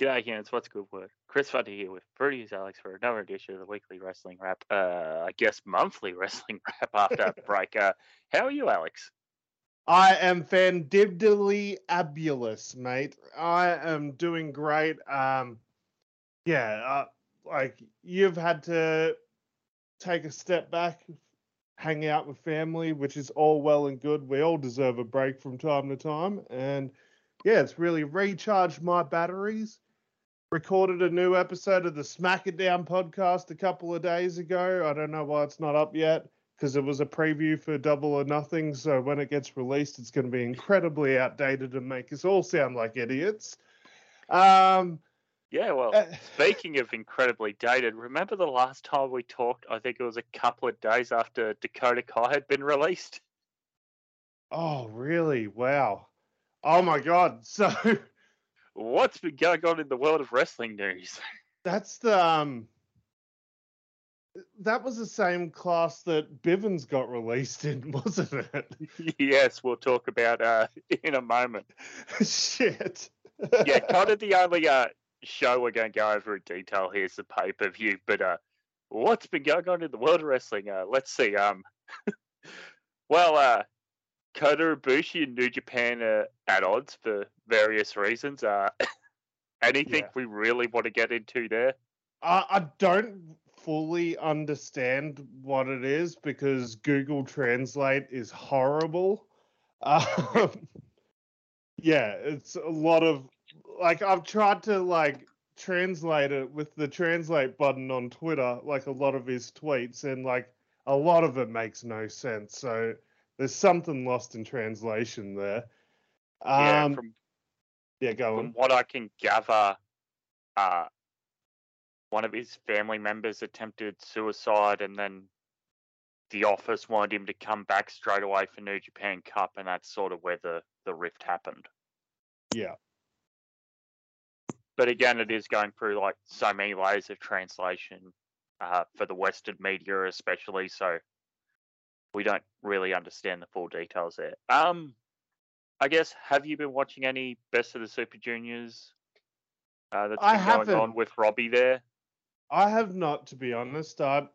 G'day, humans. What's good word? Chris Fuddy here with Fruity's Alex for another edition of the weekly wrestling wrap. Uh, I guess monthly wrestling wrap after a break. Uh, how are you, Alex? I am fandibly abulous, mate. I am doing great. Um, yeah, uh, like you've had to take a step back, hang out with family, which is all well and good. We all deserve a break from time to time, and yeah, it's really recharged my batteries. Recorded a new episode of the Smack It Down podcast a couple of days ago. I don't know why it's not up yet because it was a preview for Double or Nothing. So when it gets released, it's going to be incredibly outdated and make us all sound like idiots. Um, yeah, well, uh, speaking of incredibly dated, remember the last time we talked? I think it was a couple of days after Dakota Kai had been released. Oh, really? Wow. Oh my god! So, what's been going on in the world of wrestling news? That's the um. That was the same class that Bivens got released in, wasn't it? yes, we'll talk about uh in a moment. Shit. yeah, kind of the only uh show we're going to go over in detail here is the pay per view. But uh, what's been going on in the world of wrestling? Uh, let's see. Um, well, uh, Kota Ibushi and New Japan are at odds for various reasons. Uh, anything yeah. we really want to get into there? I, I don't fully understand what it is because Google Translate is horrible. Um, yeah, it's a lot of like I've tried to like translate it with the translate button on Twitter, like a lot of his tweets, and like a lot of it makes no sense. So there's something lost in translation there. Um, yeah, from, yeah, go from on. what I can gather, uh, one of his family members attempted suicide, and then the office wanted him to come back straight away for New Japan Cup, and that's sort of where the the rift happened. Yeah. But again, it is going through like so many layers of translation uh, for the Western media, especially. So we don't really understand the full details there. Um, I guess have you been watching any Best of the Super Juniors? Uh, that's been I haven't. going on with Robbie there. I have not, to be honest. I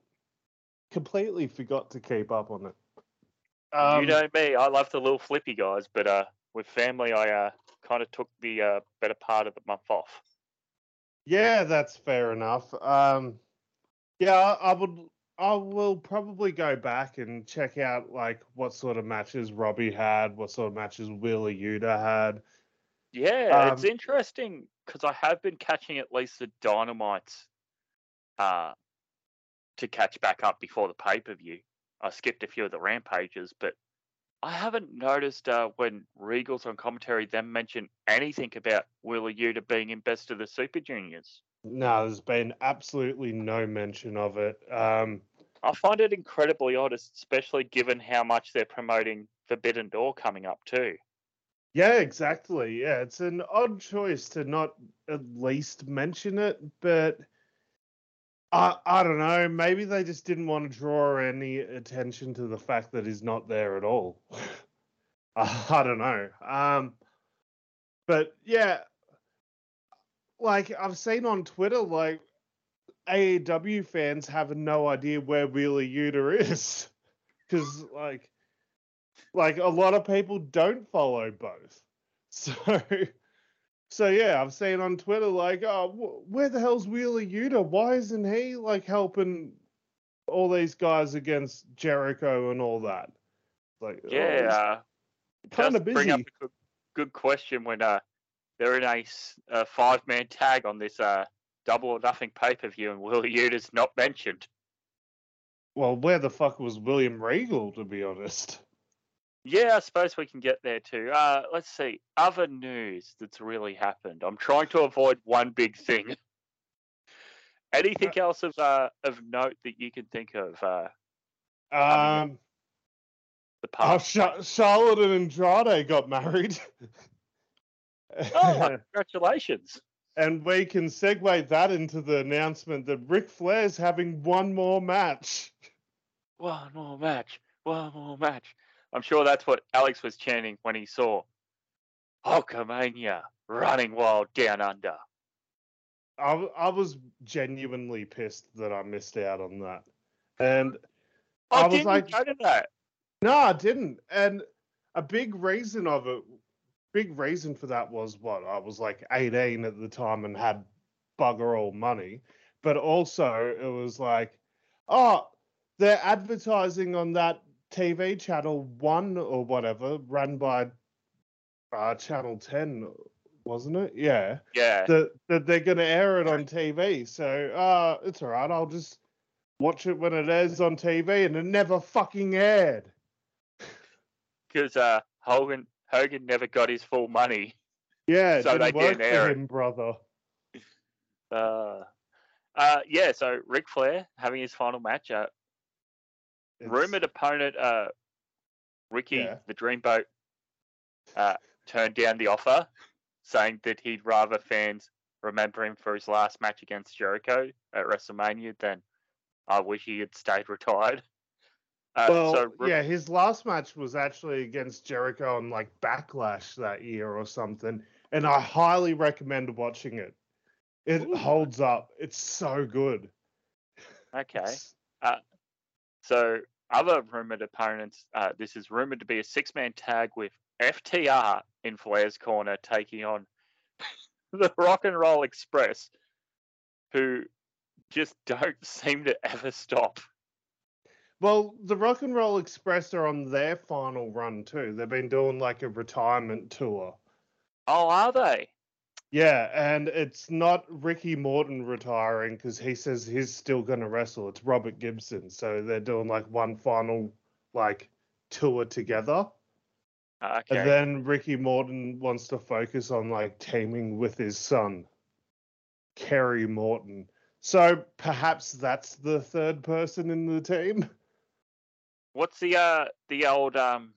completely forgot to keep up on it. Um, you know me, I love the little flippy guys, but uh, with family, I uh, kind of took the uh, better part of the month off. Yeah, that's fair enough. Um, yeah, I, I would I will probably go back and check out like what sort of matches Robbie had, what sort of matches Wheeler Yuta had. Yeah, um, it's interesting because I have been catching at least the Dynamites uh, to catch back up before the pay per view. I skipped a few of the rampages, but I haven't noticed uh, when Regal's on commentary them mention anything about Wheeler Yuta being in Best of the Super Juniors. No, there's been absolutely no mention of it. Um, I find it incredibly odd, especially given how much they're promoting Forbidden Door coming up too. Yeah, exactly. Yeah, it's an odd choice to not at least mention it, but I I don't know. Maybe they just didn't want to draw any attention to the fact that he's not there at all. I don't know. Um, but yeah, like I've seen on Twitter, like AEW fans have no idea where Wheeler Yuta is, because like, like a lot of people don't follow both. So, so yeah, I've seen on Twitter like, oh, where the hell's Wheeler Yuta? Why isn't he like helping all these guys against Jericho and all that? Like, oh, yeah, oh, kind of busy. Bring up a good, good question when uh they're in a, a five man tag on this uh, double or nothing pay per view, and Wheeler Yuta's not mentioned. Well, where the fuck was William Regal, to be honest? Yeah, I suppose we can get there too. Uh, let's see. Other news that's really happened. I'm trying to avoid one big thing. Anything uh, else of uh, of note that you can think of? Uh, um, the past. Oh, Charlotte and Andrade got married. Oh, congratulations. And we can segue that into the announcement that Ric Flair's having one more match. One more match. One more match. I'm sure that's what Alex was chanting when he saw Hulkamania running wild down under. I, I was genuinely pissed that I missed out on that. And Oh, I was like- you go to that? no, I didn't. And a big reason of it, big reason for that was what? I was like 18 at the time and had bugger all money. But also, it was like, oh, they're advertising on that TV channel one or whatever, run by uh, Channel 10, wasn't it? Yeah. Yeah. That, that they're going to air it on TV. So uh, it's all right. I'll just watch it when it airs on TV. And it never fucking aired. Because uh, Hogan Hogan never got his full money. Yeah, So they didn't air him, brother. Uh, uh, yeah. So Ric Flair having his final match. Uh, It's- rumored opponent uh, Ricky Yeah. the Dreamboat uh, turned down the offer, saying that he'd rather fans remember him for his last match against Jericho at WrestleMania than I wish he had stayed retired. Uh, Well, so yeah, his last match was actually against Jericho on like Backlash that year or something, and I highly recommend watching it. It Ooh. holds up. It's so good. okay. It's- So other rumored opponents, uh, this is rumored to be a six-man tag with FTR in Flair's corner taking on the Rock and Roll Express, who just don't seem to ever stop. Well, the Rock and Roll Express are on their final run too. They've been doing like a retirement tour. Oh, are they? Yeah, and it's not Ricky Morton retiring because he says he's still going to wrestle. It's Robert Gibson. So they're doing like one final like tour together. Okay. And then Ricky Morton wants to focus on like teaming with his son, Kerry Morton. So perhaps that's the third person in the team. What's the uh the old um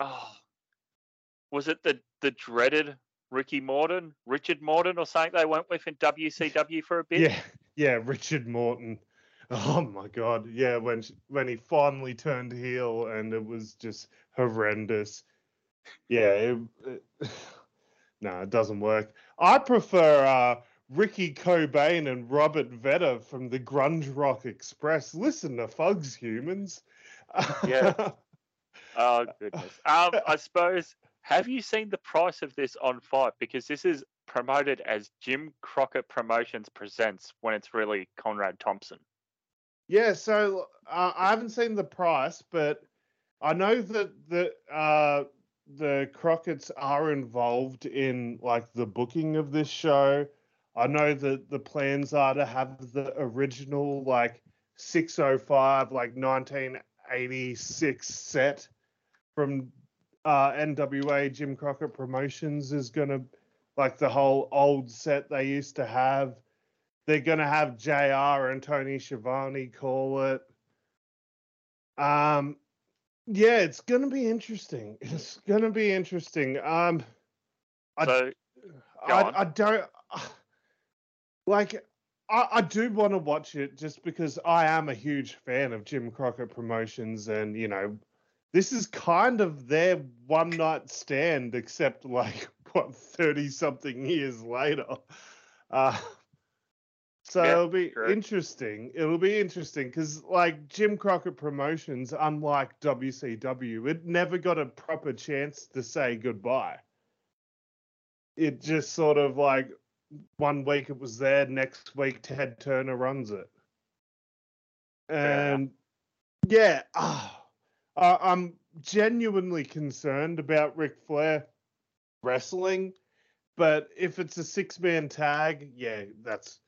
oh was it the the dreaded Ricky Morton, Richard Morton or something they went with in WCW for a bit? Yeah, yeah, Richard Morton. Oh my god, yeah, when when he finally turned heel and it was just horrendous. Yeah, it, it, no, it doesn't work. I prefer uh, Ricky Cobain and Robert Vetter from the Grunge Rock Express. Listen to Fugs, humans. Yeah. Oh goodness. Um, I suppose. Have you seen the price of this on FITE? Because this is promoted as Jim Crockett Promotions presents when it's really Conrad Thompson. Yeah, so uh, I haven't seen the price, but I know that the uh, the Crockett's are involved in like the booking of this show. I know that the plans are to have the original like 605 like 1986 set from uh, NWA Jim Crockett Promotions is gonna like the whole old set they used to have they're going to have JR and Tony Schiavone call it. Um, yeah, it's going to be interesting. It's going to be interesting. Um, I- So on. I, I don't like. I, I do want to watch it just because I am a huge fan of Jim Crockett Promotions, and you know, this is kind of their one night stand, except like what thirty something years later. Uh, so Yeah, it'll be true. interesting. It'll be interesting because, like Jim Crockett Promotions, unlike WCW, it never got a proper chance to say goodbye. It just sort of like one week it was there, next week Ted Turner runs it, and yeah, ah, I I'm genuinely concerned about Ric Flair wrestling, but if it's a six man tag, yeah, that's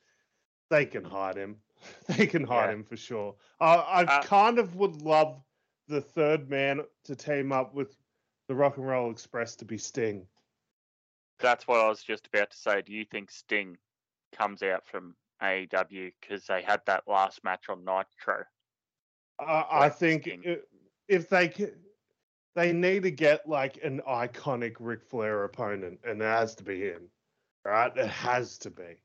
they can hide him. They can hide Yeah. him for sure. I, I Uh, kind of would love the third man to team up with the Rock and Roll Express to be Sting. That's what I was just about to say. Do you think Sting comes out from AEW because they had that last match on Nitro? I, I think Sting. if they they need to get like an iconic Ric Flair opponent, and it has to be him, right? It has to be,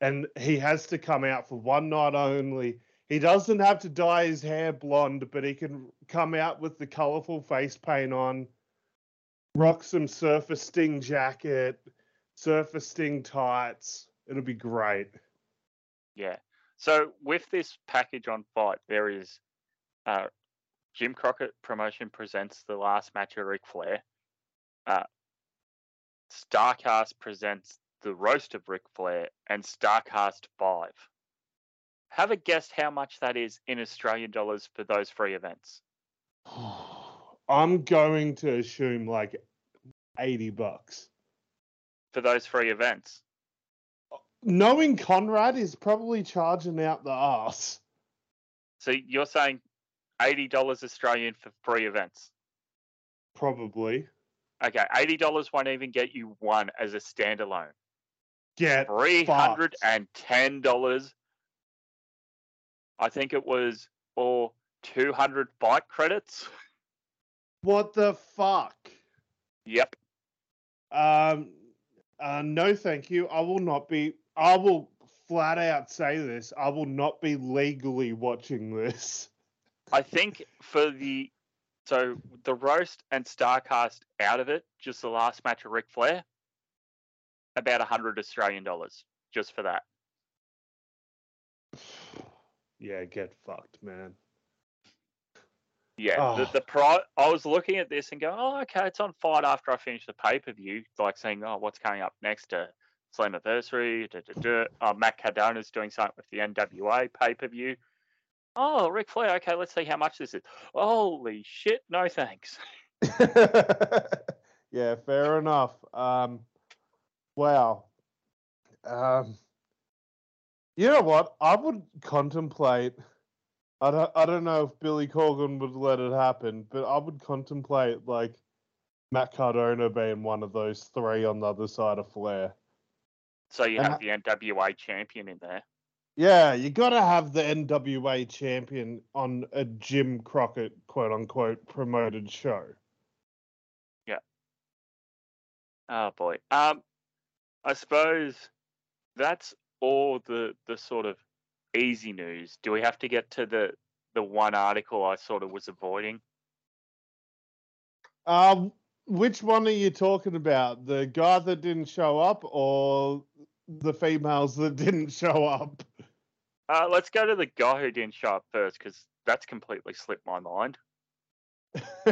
and he has to come out for one night only. He doesn't have to dye his hair blonde, but he can come out with the colorful face paint on, rock some Surfer Sting jacket, Surfer Sting tights. It'll be great. Yeah. So with this package on FITE, there is uh, Jim Crockett Promotion presents the last match of Ric Flair. Uh, Starcast presents the roast of Ric Flair and Starcast Five. Have a guess how much that is in Australian dollars for those three events. I'm going to assume like 80 bucks. For those three events. Knowing Conrad is probably charging out the ass. So you're saying $80 Australian for three events? Probably. Okay, $80 won't even get you one as a standalone. Get $310. I think it was for 200 bike credits. What the fuck? Yep. Um, uh, no, thank you. I will not be. I will flat out say this. I will not be legally watching this. I think for the so the roast and Starcast out of it, just the last match of Ric Flair, about a hundred Australian dollars just for that. Yeah, get fucked, man. Yeah, oh. the the pro. I was looking at this and going, oh, okay, it's on FITE after I finish the pay per view. Like saying, oh, what's coming up next? to Slammiversary. Da, da, da. Oh, Matt Cardona's doing something with the NWA pay per view. Oh, Ric Flair. Okay, let's see how much this is. Holy shit! No thanks. yeah, fair enough. Um, wow. Um, you know what? I would contemplate I don't, I don't know if Billy Corgan would let it happen, but I would contemplate like Matt Cardona being one of those three on the other side of Flair. So you have and, the NWA champion in there. Yeah, you got to have the NWA champion on a Jim Crockett quote unquote promoted show. Yeah. Oh boy. Um, I suppose that's all the the sort of easy news. Do we have to get to the the one article I sort of was avoiding? Um, which one are you talking about? The guy that didn't show up, or the females that didn't show up? Uh, let's go to the guy who didn't show up first, because that's completely slipped my mind.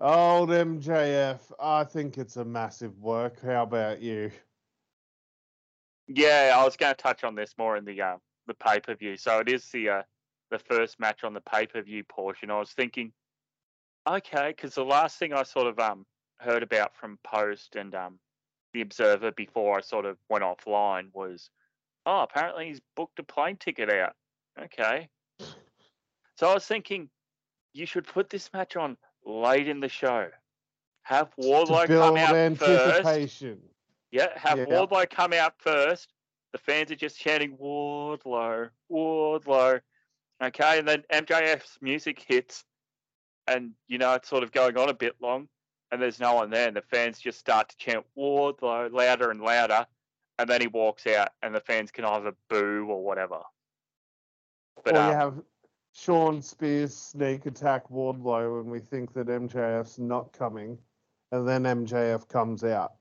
Old MJF, I think it's a massive work. How about you? Yeah, I was going to touch on this more in the uh, the pay per view. So it is the uh, the first match on the pay per view portion. I was thinking, okay, because the last thing I sort of um heard about from Post and um the Observer before I sort of went offline was, oh, apparently he's booked a plane ticket out. Okay, so I was thinking, you should put this match on late in the show. Have Wardlow come out first. Yeah, have yeah. Wardlow come out first. The fans are just chanting Wardlow, Wardlow. Okay, and then MJF's music hits, and you know it's sort of going on a bit long, and there's no one there, and the fans just start to chant Wardlow louder and louder, and then he walks out, and the fans can either boo or whatever. But or you um, have Shawn Spears sneak attack Wardlow, and we think that MJF's not coming, and then MJF comes out.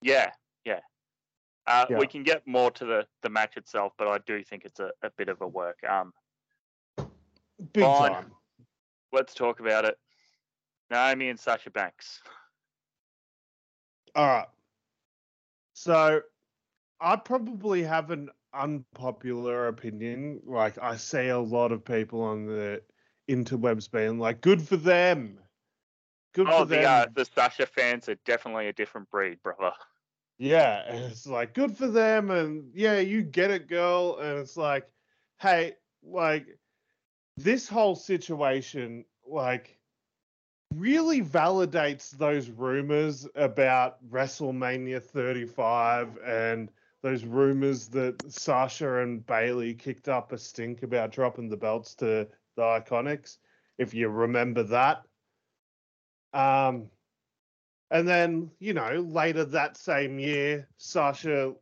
Yeah. Uh, yeah. We can get more to the, the match itself, but I do think it's a, a bit of a work. Um, Big fine. time. Let's talk about it. Naomi and Sasha Banks. All right. So I probably have an unpopular opinion. Like I see a lot of people on the interwebs being like, "Good for them." Good oh, for the, them. Uh, the Sasha fans are definitely a different breed, brother. Yeah, and it's like good for them, and yeah, you get it, girl. And it's like, hey, like this whole situation, like, really validates those rumors about WrestleMania 35 and those rumors that Sasha and Bayley kicked up a stink about dropping the belts to the Iconics, if you remember that. Um, and then, you know, later that same year, Sasha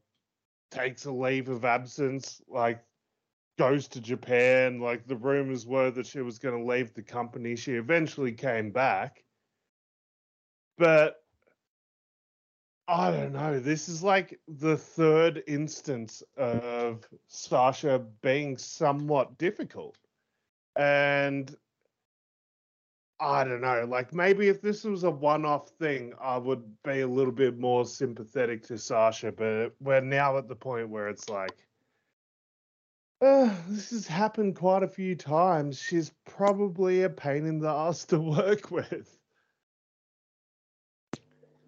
takes a leave of absence, like goes to Japan. Like the rumors were that she was going to leave the company. She eventually came back. But I don't know. This is like the third instance of Sasha being somewhat difficult. And I don't know. Like maybe if this was a one-off thing, I would be a little bit more sympathetic to Sasha. But we're now at the point where it's like, uh, this has happened quite a few times. She's probably a pain in the ass to work with.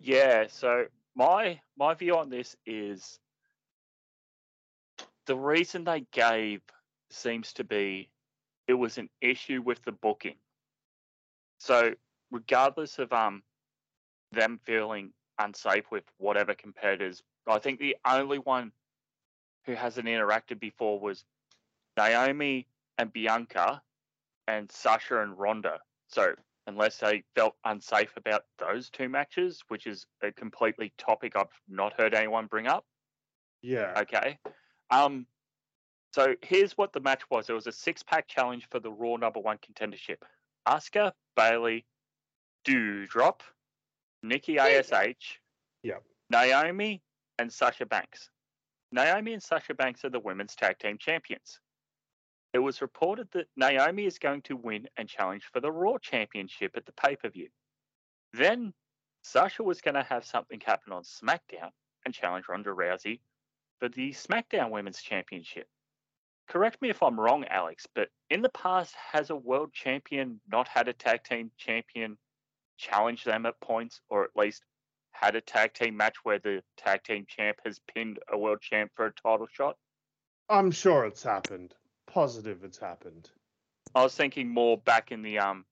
Yeah. So my my view on this is the reason they gave seems to be it was an issue with the booking. So regardless of um them feeling unsafe with whatever competitors, I think the only one who hasn't interacted before was Naomi and Bianca and Sasha and Ronda. So unless they felt unsafe about those two matches, which is a completely topic I've not heard anyone bring up. Yeah. Okay. Um. So here's what the match was. It was a six-pack challenge for the Raw number one contendership. Asuka, Bayley, Doudrop, Nikki Ash, Yep. Naomi, and Sasha Banks. Naomi and Sasha Banks are the women's tag team champions. It was reported that Naomi is going to win and challenge for the Raw Championship at the pay per view. Then Sasha was going to have something happen on SmackDown and challenge Ronda Rousey for the SmackDown Women's Championship. Correct me if I'm wrong, Alex, but in the past, has a world champion not had a tag team champion challenge them at points, or at least had a tag team match where the tag team champ has pinned a world champ for a title shot? I'm sure it's happened. Positive it's happened. I was thinking more back in the um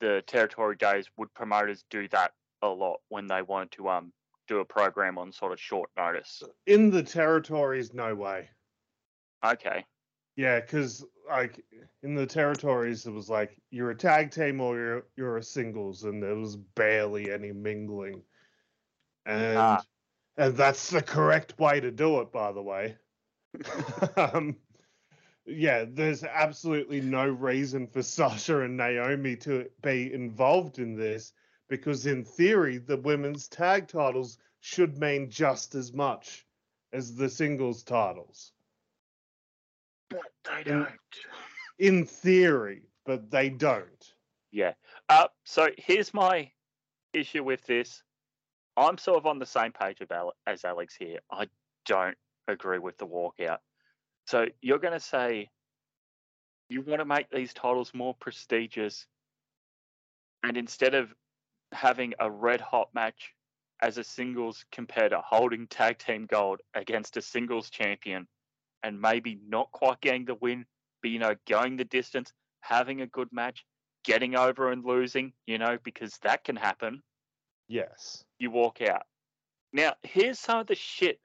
the territory days would promoters do that a lot when they wanted to um do a program on sort of short notice. In the territories, no way. Okay. Yeah, because like in the territories, it was like you're a tag team or you're you're a singles, and there was barely any mingling, and Ah. and that's the correct way to do it, by the way. um, yeah, there's absolutely no reason for Sasha and Naomi to be involved in this because, in theory, the women's tag titles should mean just as much as the singles titles. But they don't. In theory, but they don't. Yeah. Uh, so here's my issue with this. I'm sort of on the same page as Alex here. I don't agree with the walkout. So you're going to say you want to make these titles more prestigious, and instead of having a red hot match as a singles competitor holding tag team gold against a singles champion, and maybe not quite getting the win, but you know going the distance, having a good match, getting over and losing, you know, because that can happen Yes. you walk out. Now, here's some of the shit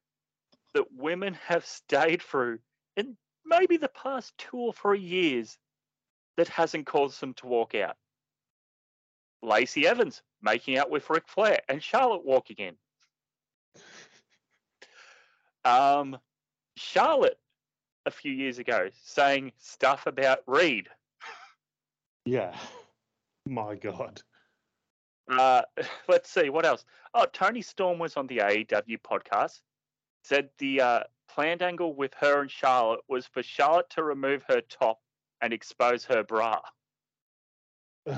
that women have stayed through in maybe the past two or three years that hasn't caused them to walk out. Lacey Evans making out with Ric Flair and Charlotte walking in. Um, Charlotte a few years ago saying stuff about Reed. Yeah. My God. Uh, let's see what else. Oh, Toni Storm was on the AEW podcast. Said the uh, planned angle with her and Charlotte was for Charlotte to remove her top and expose her bra.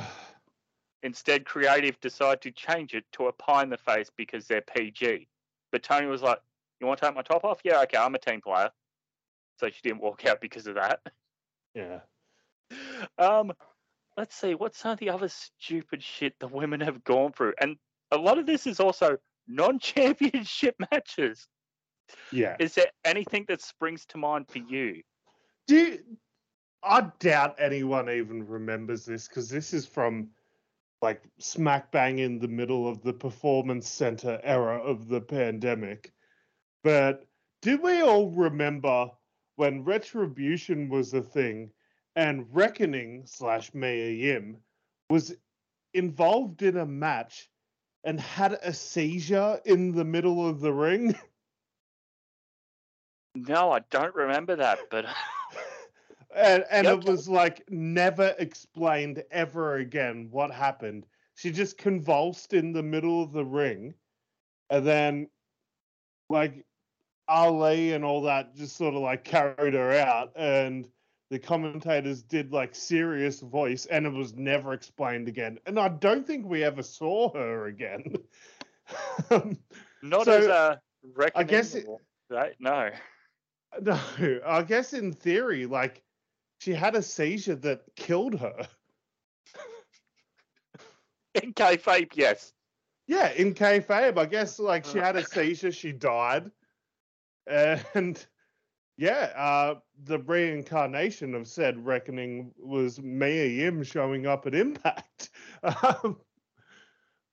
Instead, Creative decided to change it to a pie in the face because they're PG. But Toni was like, "You want to take my top off? Yeah, okay. I'm a team player." So she didn't walk out because of that. yeah. Um, let's see, what's some of the other stupid shit the women have gone through? And a lot of this is also non-championship matches. Yeah. Is there anything that springs to mind for you? Do you, I doubt anyone even remembers this because this is from like smack bang in the middle of the performance center era of the pandemic. But do we all remember when retribution was a thing and reckoning slash Mia Yim was involved in a match and had a seizure in the middle of the ring? No, I don't remember that, but and and Yep. it was like never explained ever again what happened. She just convulsed in the middle of the ring, and then like Ali and all that just sort of like carried her out, and the commentators did like serious voice, and it was never explained again. And I don't think we ever saw her again. Um, Not so, as a I guess it, right? No, no. I guess in theory, like she had a seizure that killed her. in kayfabe, yes. Yeah, in kayfabe, I guess like she uh. had a seizure, she died, and yeah, uh, the reincarnation of said reckoning was Mia Yim showing up at Impact. Um,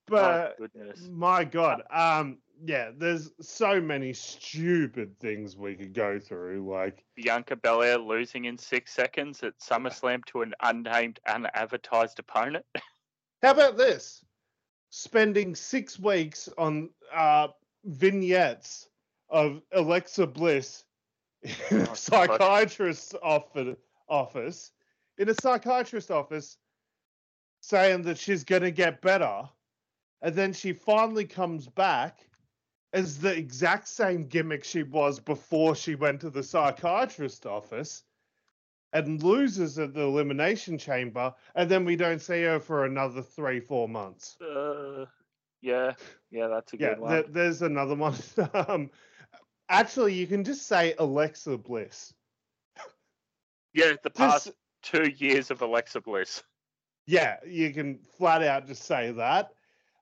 but oh, my God, um, yeah, there's so many stupid things we could go through, like Bianca Belair losing in six seconds at SummerSlam to an unnamed, unadvertised opponent. How about this? Spending six weeks on uh, vignettes of Alexa Bliss in a oh, psychiatrist's office, in a psychiatrist's office, saying that she's going to get better, and then she finally comes back as the exact same gimmick she was before she went to the psychiatrist's office and loses at the elimination chamber and then we don't see her for another three four months. Uh, yeah. Yeah that's a good yeah, one there's another one. Um, actually you can just say alexa bliss yeah the past just, two years of alexa bliss yeah you can flat out just say that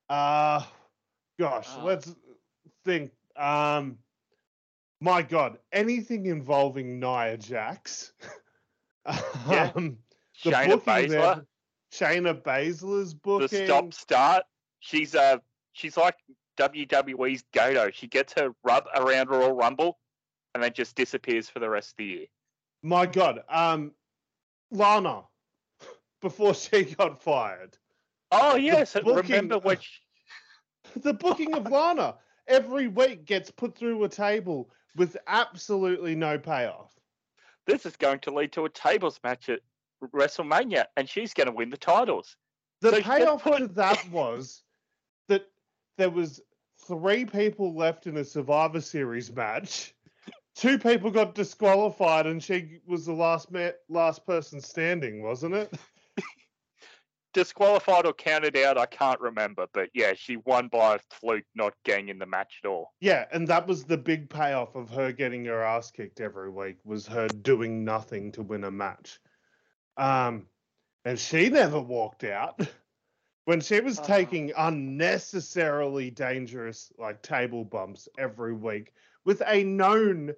uh gosh uh, let's think. Um, my God, anything involving Nia Jax. yeah. um, the Shayna Baszler. There, Shayna Baszler's booking. The stop start. She's uh she's like WWE's Goto. She gets her rub around Royal Rumble and then just disappears for the rest of the year. My God, um, Lana, before she got fired. Oh yes, booking, remember which the booking of Lana every week gets put through a table with absolutely no payoff. This is going to lead to a tables match at WrestleMania, and she's going to win the titles. The so payoff put... to that was that there was three people left in a Survivor Series match. Two people got disqualified, and she was the last ma- last person standing, wasn't it? disqualified or counted out, I can't remember. But yeah, she won by a fluke, not getting in the match at all. Yeah, and that was the big payoff of her getting her ass kicked every week was her doing nothing to win a match. Um, and she never walked out. when she was uh taking unnecessarily dangerous like table bumps every week with a known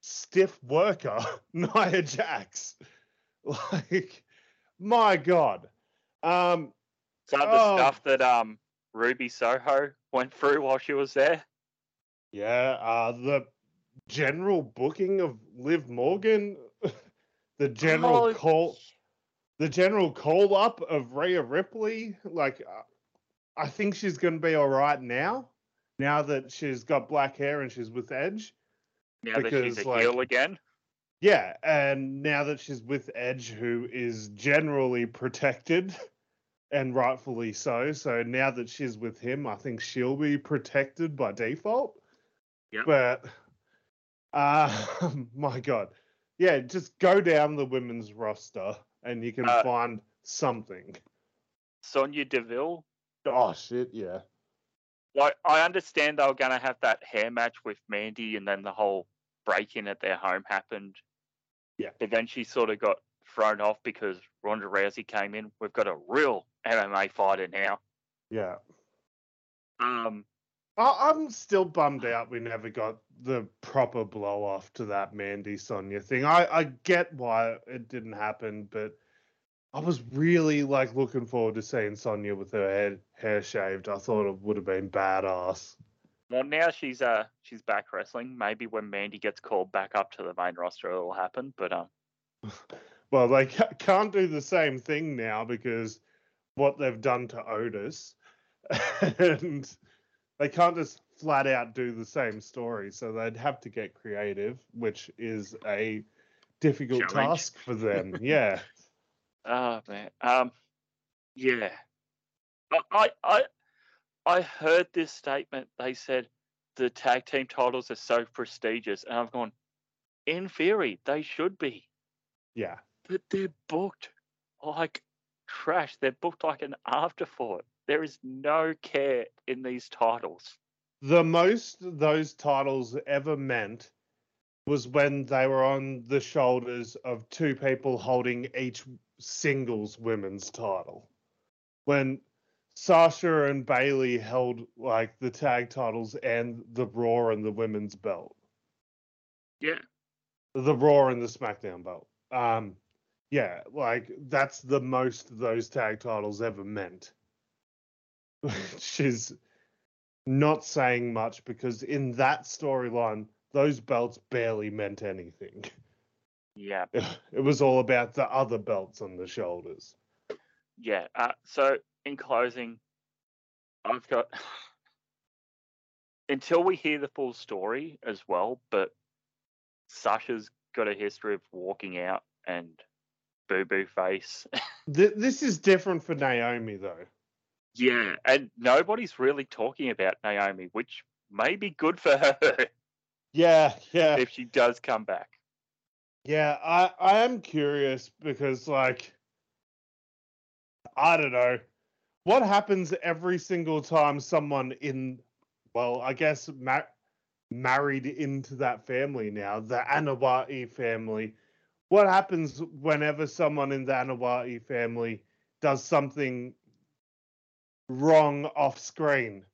stiff worker, Nia Jax. Like, my God. Um, Some of the oh, stuff that um Ruby Soho went through while she was there. Yeah, uh, the general booking of Liv Morgan, the general oh, call, the general call up of Rhea Ripley. Like, uh, I think she's going to be all right now. Now that she's got black hair and she's with Edge. Now because, that she's a like, heel again. Yeah, and now that she's with Edge, who is generally protected and rightfully so. So now that she's with him, I think she'll be protected by default. Yeah. But uh my god. Yeah, just go down the women's roster and you can uh, find something. Sonya Deville. Oh shit, yeah. Like I understand they were gonna have that hair match with Mandy and then the whole break in at their home happened. Yeah. But then she sort of got thrown off because Ronda Rousey came in. We've got a real MMA fighter now. Yeah. Um, I'm still bummed out we never got the proper blow off to that Mandy Sonya thing. I, I get why it didn't happen, but I was really like looking forward to seeing Sonya with her head hair shaved. I thought it would have been badass. Well, now she's uh she's back wrestling. Maybe when Mandy gets called back up to the main roster, it'll happen. But um, well, they can't do the same thing now because what they've done to Otis, and they can't just flat out do the same story. So they'd have to get creative, which is a difficult Challenge. task for them. yeah. Oh man. Um. Yeah. I I I heard this statement. They said the tag team titles are so prestigious, and I've gone. In theory, they should be, Yeah. but they're booked like trash. They're booked like an afterthought. There is no care in these titles. The most those titles ever meant was when they were on the shoulders of two people holding each singles women's title. When Sasha and Bayley held like the tag titles and the Raw and the women's belt. Yeah. The Raw and the SmackDown belt. Um yeah, like that's the most those tag titles ever meant. Which is not saying much because in that storyline, those belts barely meant anything. Yeah. It was all about the other belts on the shoulders. Yeah. Uh, so, in closing, I've got until we hear the full story as well, but Sasha's got a history of walking out and boo boo face. Th- this is different for Naomi, though. Yeah. And nobody's really talking about Naomi, which may be good for her Yeah, yeah. if she does come back. Yeah, I I am curious because like I don't know what happens every single time someone in well, I guess ma- married into that family now, the Anoa'i family. What happens whenever someone in the Anoa'i family does something wrong off screen?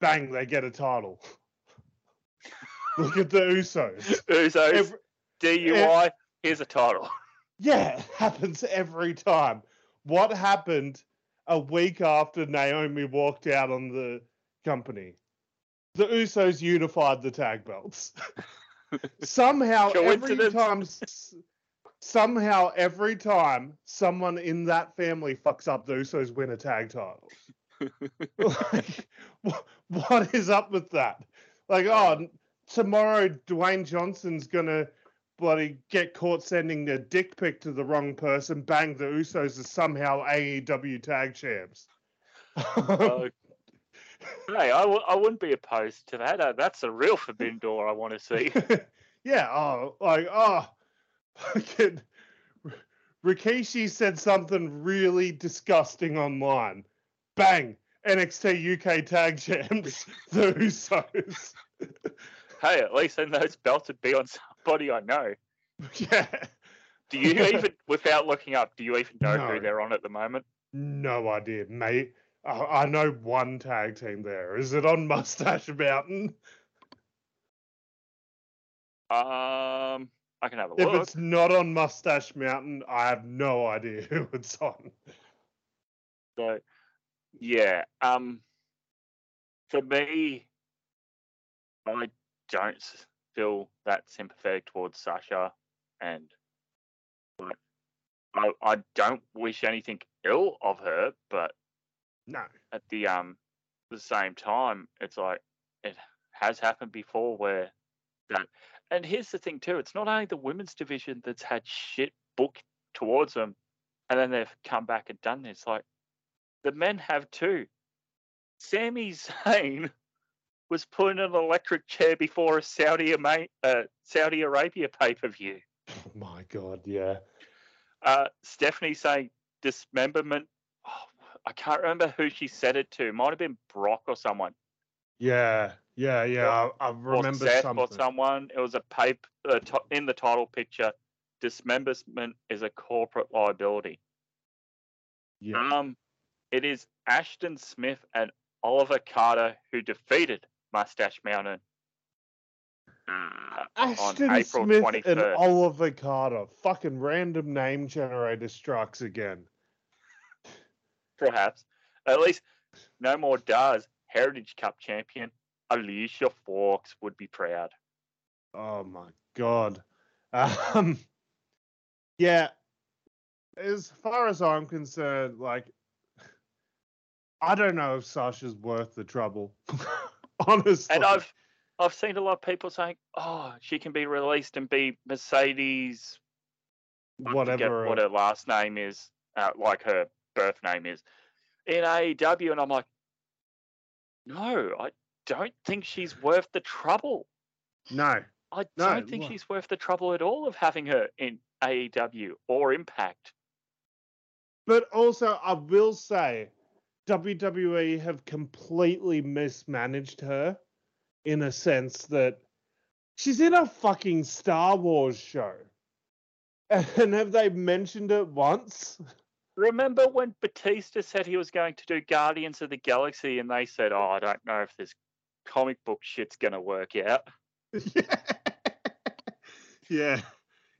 Bang, they get a title. Look at the Usos. Usos, Every- DUI, here's a title. Yeah, happens every time. What happened a week after Naomi walked out on the company? The Usos unified the tag belts. somehow, every time, somehow, every time someone in that family fucks up, the Usos win a tag title. like, wh- what is up with that? Like, oh, tomorrow Dwayne Johnson's gonna bloody get caught sending a dick pic to the wrong person. Bang, the Usos are somehow AEW tag champs. Uh, hey, I w- I wouldn't be opposed to that. Uh, that's a real forbidden door I want to see. yeah, oh, like, oh, fucking. Rikishi said something really disgusting online. Bang, NXT UK tag champs, the Usos. hey, at least then those belts would be on somebody I know. yeah, Do you even, without looking up, do you even know No. who they're on at the moment? no idea, mate. I, I know one tag team there. Is it on Mustache Mountain? Um, I can have a If look. If it's not on Mustache Mountain, I have no idea who it's on. So, yeah. Um, for me, I don't feel that sympathetic towards Sasha, and like, I I don't wish anything ill of her, but No. at the um the same time, it's like it has happened before where that. And here's the thing too: it's not only the women's division that's had shit booked towards them, and then they've come back and done this. Like the men have too. Sami Zayn was put in an electric chair before a Saudi Ama- uh, Saudi Arabia pay per view. Oh my god, yeah. Uh, Stephanie saying dismemberment. Oh, I can't remember who she said it to. It Might have been Brock or someone. Yeah, yeah, yeah. I, I or Seth something. or someone. It was a paper uh, to- in the title picture. Dismemberment is a corporate liability. Yeah. Um, it is Ashton Smith and Oliver Carter who defeated Mustache Mountain. Uh, Ashton April Smith and Oliver Carter. Fucking random name generator strikes again. perhaps. At least no more does. Heritage Cup champion Alicia Fox would be proud. Oh my god. Um Yeah. As far as I'm concerned, like I don't know if Sasha's worth the trouble. Honestly. And I've I've seen a lot of people saying, "Oh, she can be released and be Mercedes, I whatever what her last name is, uh, like her birth name is, in AEW." And I'm like, No, I don't think she's worth the trouble. No. I No, don't think wha- she's worth the trouble at all of having her in AEW or Impact. But also, I will say, WWE have completely mismanaged her in a sense that she's in a fucking Star Wars show. And have they mentioned it once? Remember when Batista said he was going to do Guardians of the Galaxy and they said, Oh, I don't know if this comic book shit's going to work out? yeah. yeah.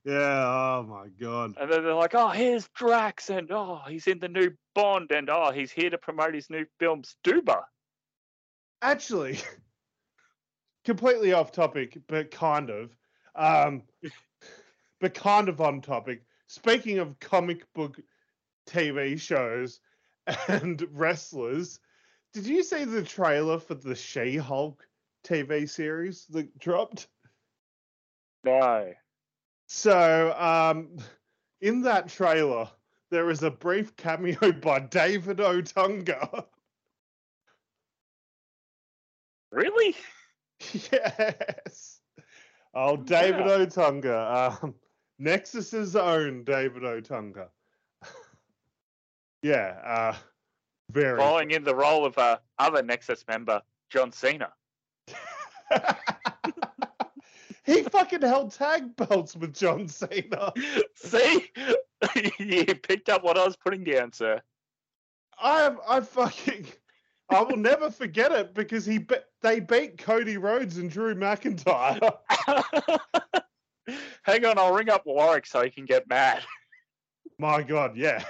Yeah. Oh my God. And then they're like, Oh, here's Drax and oh, he's in the new Bond and oh, he's here to promote his new film, Stuber. Actually, completely off topic, but kind of. Um, but kind of on topic. Speaking of comic book TV shows and wrestlers, did you see the trailer for the She Hulk TV series that dropped? No. So, um, in that trailer, there is a brief cameo by David Otunga. Really? yes. Oh, David Yeah. Otunga. Um, Nexus's own David Otunga. yeah. Uh, very. Following in the role of uh, other Nexus member, John Cena. he fucking held tag belts with John Cena. See? you picked up what I was putting down, sir. I I fucking I will never forget it because he be- they beat Cody Rhodes and Drew McIntyre. Hang on, I'll ring up Warwick so he can get mad. My God, yeah.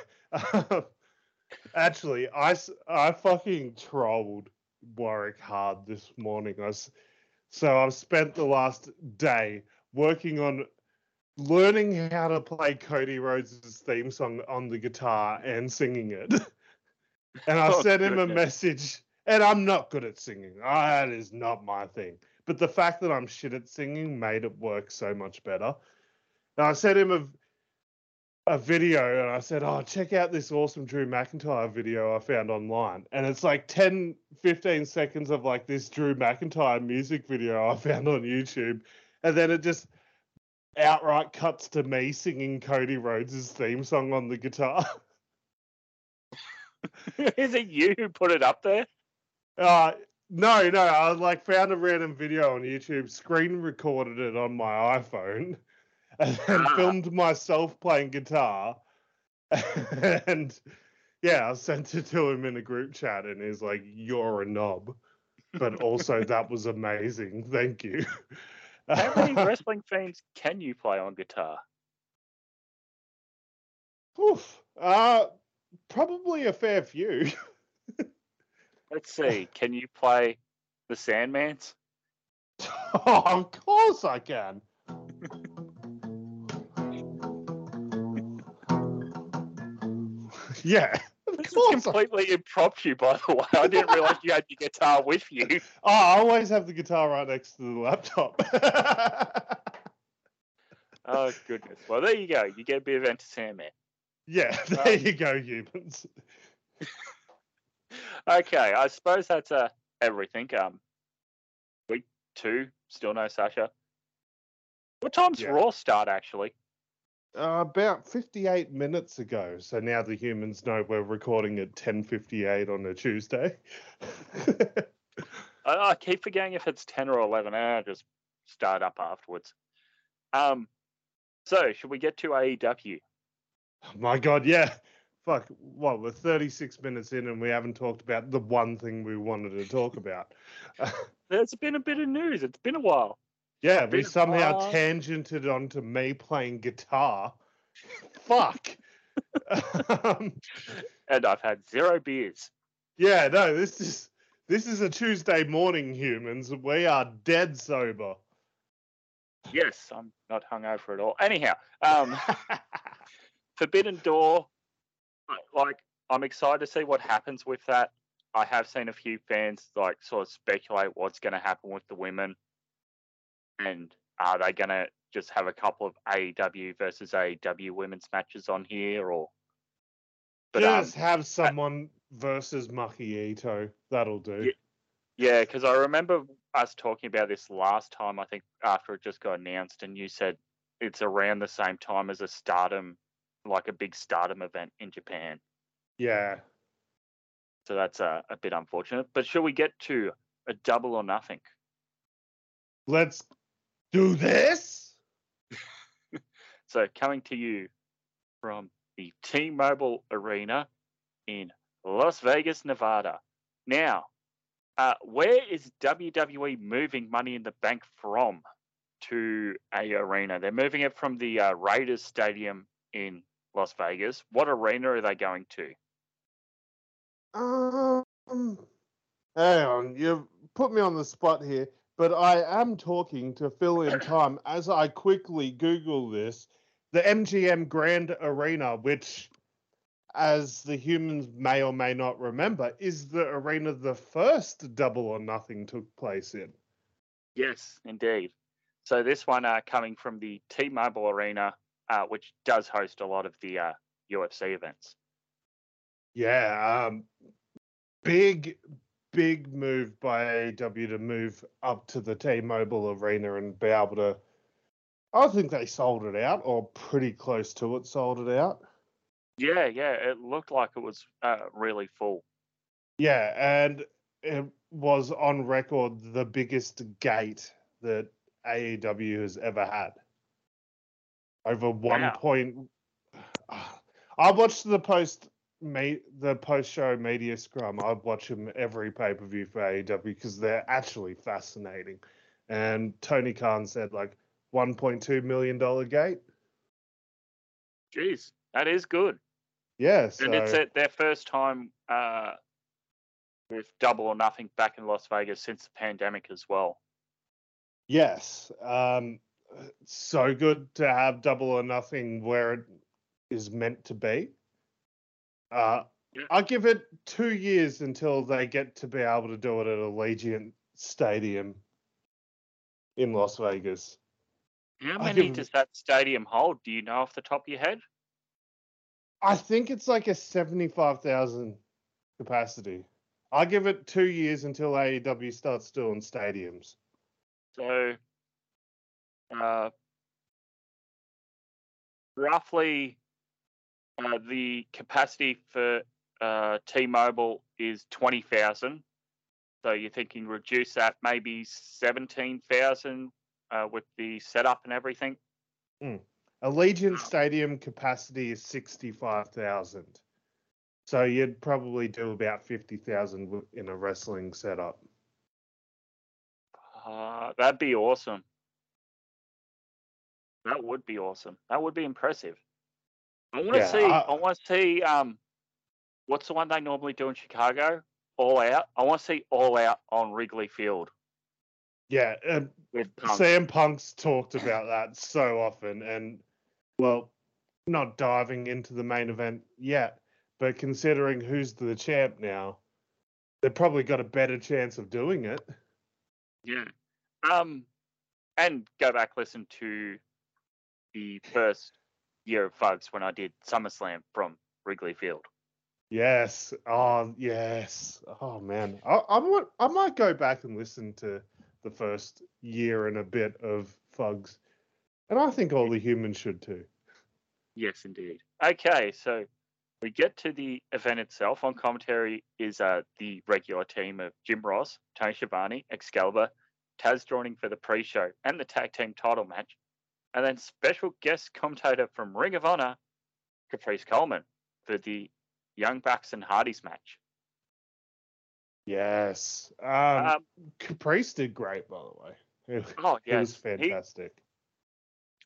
Actually, I, I fucking trolled Warwick hard this morning. I s- so I've spent the last day working on learning how to play Cody Rhodes' theme song on the guitar and singing it. and I Oh, sent him a message, and I'm not good at singing. Ah, that is not my thing. But the fact that I'm shit at singing made it work so much better. And I sent him a video and I said, Oh, check out this awesome Drew McIntyre video I found online. And it's like 10, 15 seconds of like this Drew McIntyre music video I found on YouTube. And then it just outright cuts to me singing Cody Rhodes' theme song on the guitar. Is it you who put it up there? Uh, no, no, I like found a random video on YouTube, screen recorded it on my iPhone, and then Ah. filmed myself playing guitar. and yeah, I sent it to him in a group chat, and he's like, "You're a knob," but also that was amazing. Thank you. How many wrestling themes can you play on guitar? Oof. Uh, probably a fair few. Let's see. Can you play the Sandmans? oh, of course I can. Yeah. This is completely impromptu, by the way. I didn't realize you had your guitar with you. Oh, I always have the guitar right next to the laptop. Oh goodness. Well, there you go. You get a bit of entertainment. Yeah, there you go, humans. Okay, I suppose that's uh, everything. Um, week two, still no Sasha. What time's Yeah. Raw start actually? Uh, about 58 minutes ago. So now the humans know we're recording at 10:58 on a Tuesday. I, I keep forgetting if it's ten or eleven. and I just start up afterwards. Um, so should we get to AEW? My God, yeah. Fuck. What? We're 36 minutes in and we haven't talked about the one thing we wanted to talk about. There's been a bit of news. It's been a while. Yeah, we somehow while. tangented onto me playing guitar. Fuck. um, And I've had zero beers. yeah, no, this is this is a Tuesday morning, humans. We are dead sober. Yes, I'm not hungover at all. Anyhow, um, Forbidden Door, like, I'm excited to see what happens with that. I have seen a few fans like sort of speculate what's going to happen with the women, and are they going to just have a couple of AEW versus AEW women's matches on here, or? But um, have someone versus Maki Ito. That'll do. Yeah. Yeah, because I remember us talking about this last time. I think after it just got announced, and you said it's around the same time as a Stardom, like a big Stardom event in Japan. Yeah. So that's a, a bit unfortunate. But shall we get to a double or nothing? Let's do this. so coming to you from the T-Mobile Arena in Las Vegas, Nevada. Now, uh, where is WWE moving Money in the Bank from to a arena? They're moving it from the uh, Raiders Stadium in Las Vegas. What arena are they going to? Um, hang on, you put me on the spot here, but I am talking to fill in time as I quickly Google this. The MGM Grand Arena, which, as the humans may or may not remember, is the arena the first Double or Nothing took place in. Yes, indeed. So this one uh, coming from the T-Mobile Arena, uh, which does host a lot of the uh, UFC events. Yeah, um, big, big move by AEW to move up to the T-Mobile Arena and be able to. I think they sold it out, or pretty close to it, sold it out. Yeah, yeah, it looked like it was uh, really full. Yeah, and it was on record the biggest gate that AEW has ever had. Over one Wow. point. I watched the post me the post show media scrum. I watch them every pay per view for AEW because they're actually fascinating. And Tony Khan said like 1.2 million dollar gate. Jeez, that is good. Yeah, so And it's at their first time uh, with Double or Nothing back in Las Vegas since the pandemic as well. yes, um, so good to have double or nothing where it is meant to be. Uh, I'll give it two years until they get to be able to do it at Allegiant Stadium in Las Vegas. How many does that stadium hold? Do you know off the top of your head? I think it's like a 75,000 capacity. I'll give it two years until AEW starts doing stadiums. So, uh, roughly, uh, the capacity for uh, T-Mobile is twenty thousand. So you're thinking reduce that maybe seventeen thousand uh, with the setup and everything. Allegiant Stadium capacity is 65,000. So you'd probably do about 50,000 in a wrestling setup. Uh, that'd be awesome. That would be awesome. That would be impressive. I want to Yeah, see. I- I want to see. Um, what's the one they normally do in Chicago? All Out. I want to see All Out on Wrigley Field Yeah, with Punk. CM Punk's talked about that so often, and well, not diving into the main event yet, but considering who's the champ now, they've probably got a better chance of doing it. Yeah. Um, and go back listen to the first year of Fugs when I did SummerSlam from Wrigley Field. Yes. Oh, yes. Oh man, I, I might I might go back and listen to the first year and a bit of Fugs, and I think all the humans should too. Yes, indeed. Okay, so we get to the event itself. On commentary is uh, the regular team of Jim Ross, Tony Schiavone, Excalibur, Taz joining for the pre-show and the tag team title match, and then special guest commentator from Ring of Honor, Caprice Coleman, for the Young Bucks and Hardys match. Yes. Um, Um, Caprice did great, by the way. It, oh it was yes, he, fantastic.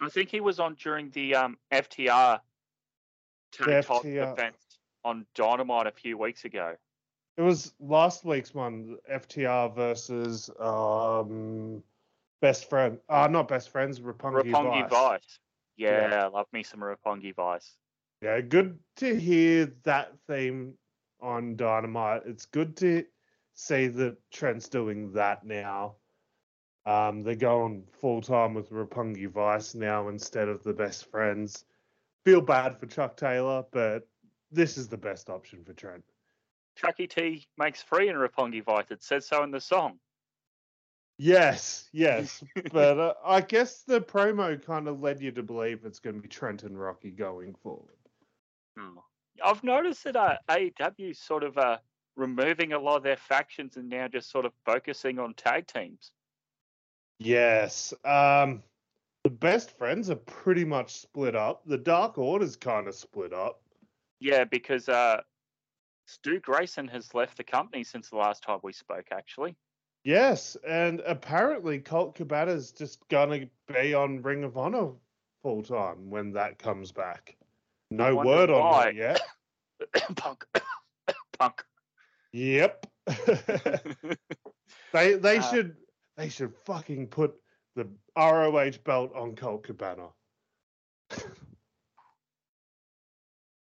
I think he was on during the um, FTR tag event on Dynamite a few weeks ago. It was last week's one, FTR versus um, best friend. Uh not best friends, Rapungi, Roppongi Vice. Vice. Yeah. Yeah, love me some Roppongi Vice. Yeah, good to hear that theme on Dynamite. It's good to see that Trent's doing that now. Um, they're going full time with Roppongi Vice now instead of the best friends. Feel bad for Chuck Taylor, but this is the best option for Trent. Chucky T makes free in Roppongi Vice. It says so in the song. Yes, yes, but uh, I guess the promo kind of led you to believe it's going to be Trent and Rocky going forward. Oh. I've noticed that uh, AEW sort of uh, removing a lot of their factions and now just sort of focusing on tag teams. Yes. Um, the best friends are pretty much split up. The Dark Order's kind of split up. Yeah, because uh, Stu Grayson has left the company since the last time we spoke, actually. Yes, and apparently Colt Cabana's just gonna be on Ring of Honor full time when that comes back. No word on why. that yet. Punk. Punk. Yep. they they Uh, should they should fucking put the ROH belt on Colt Cabana.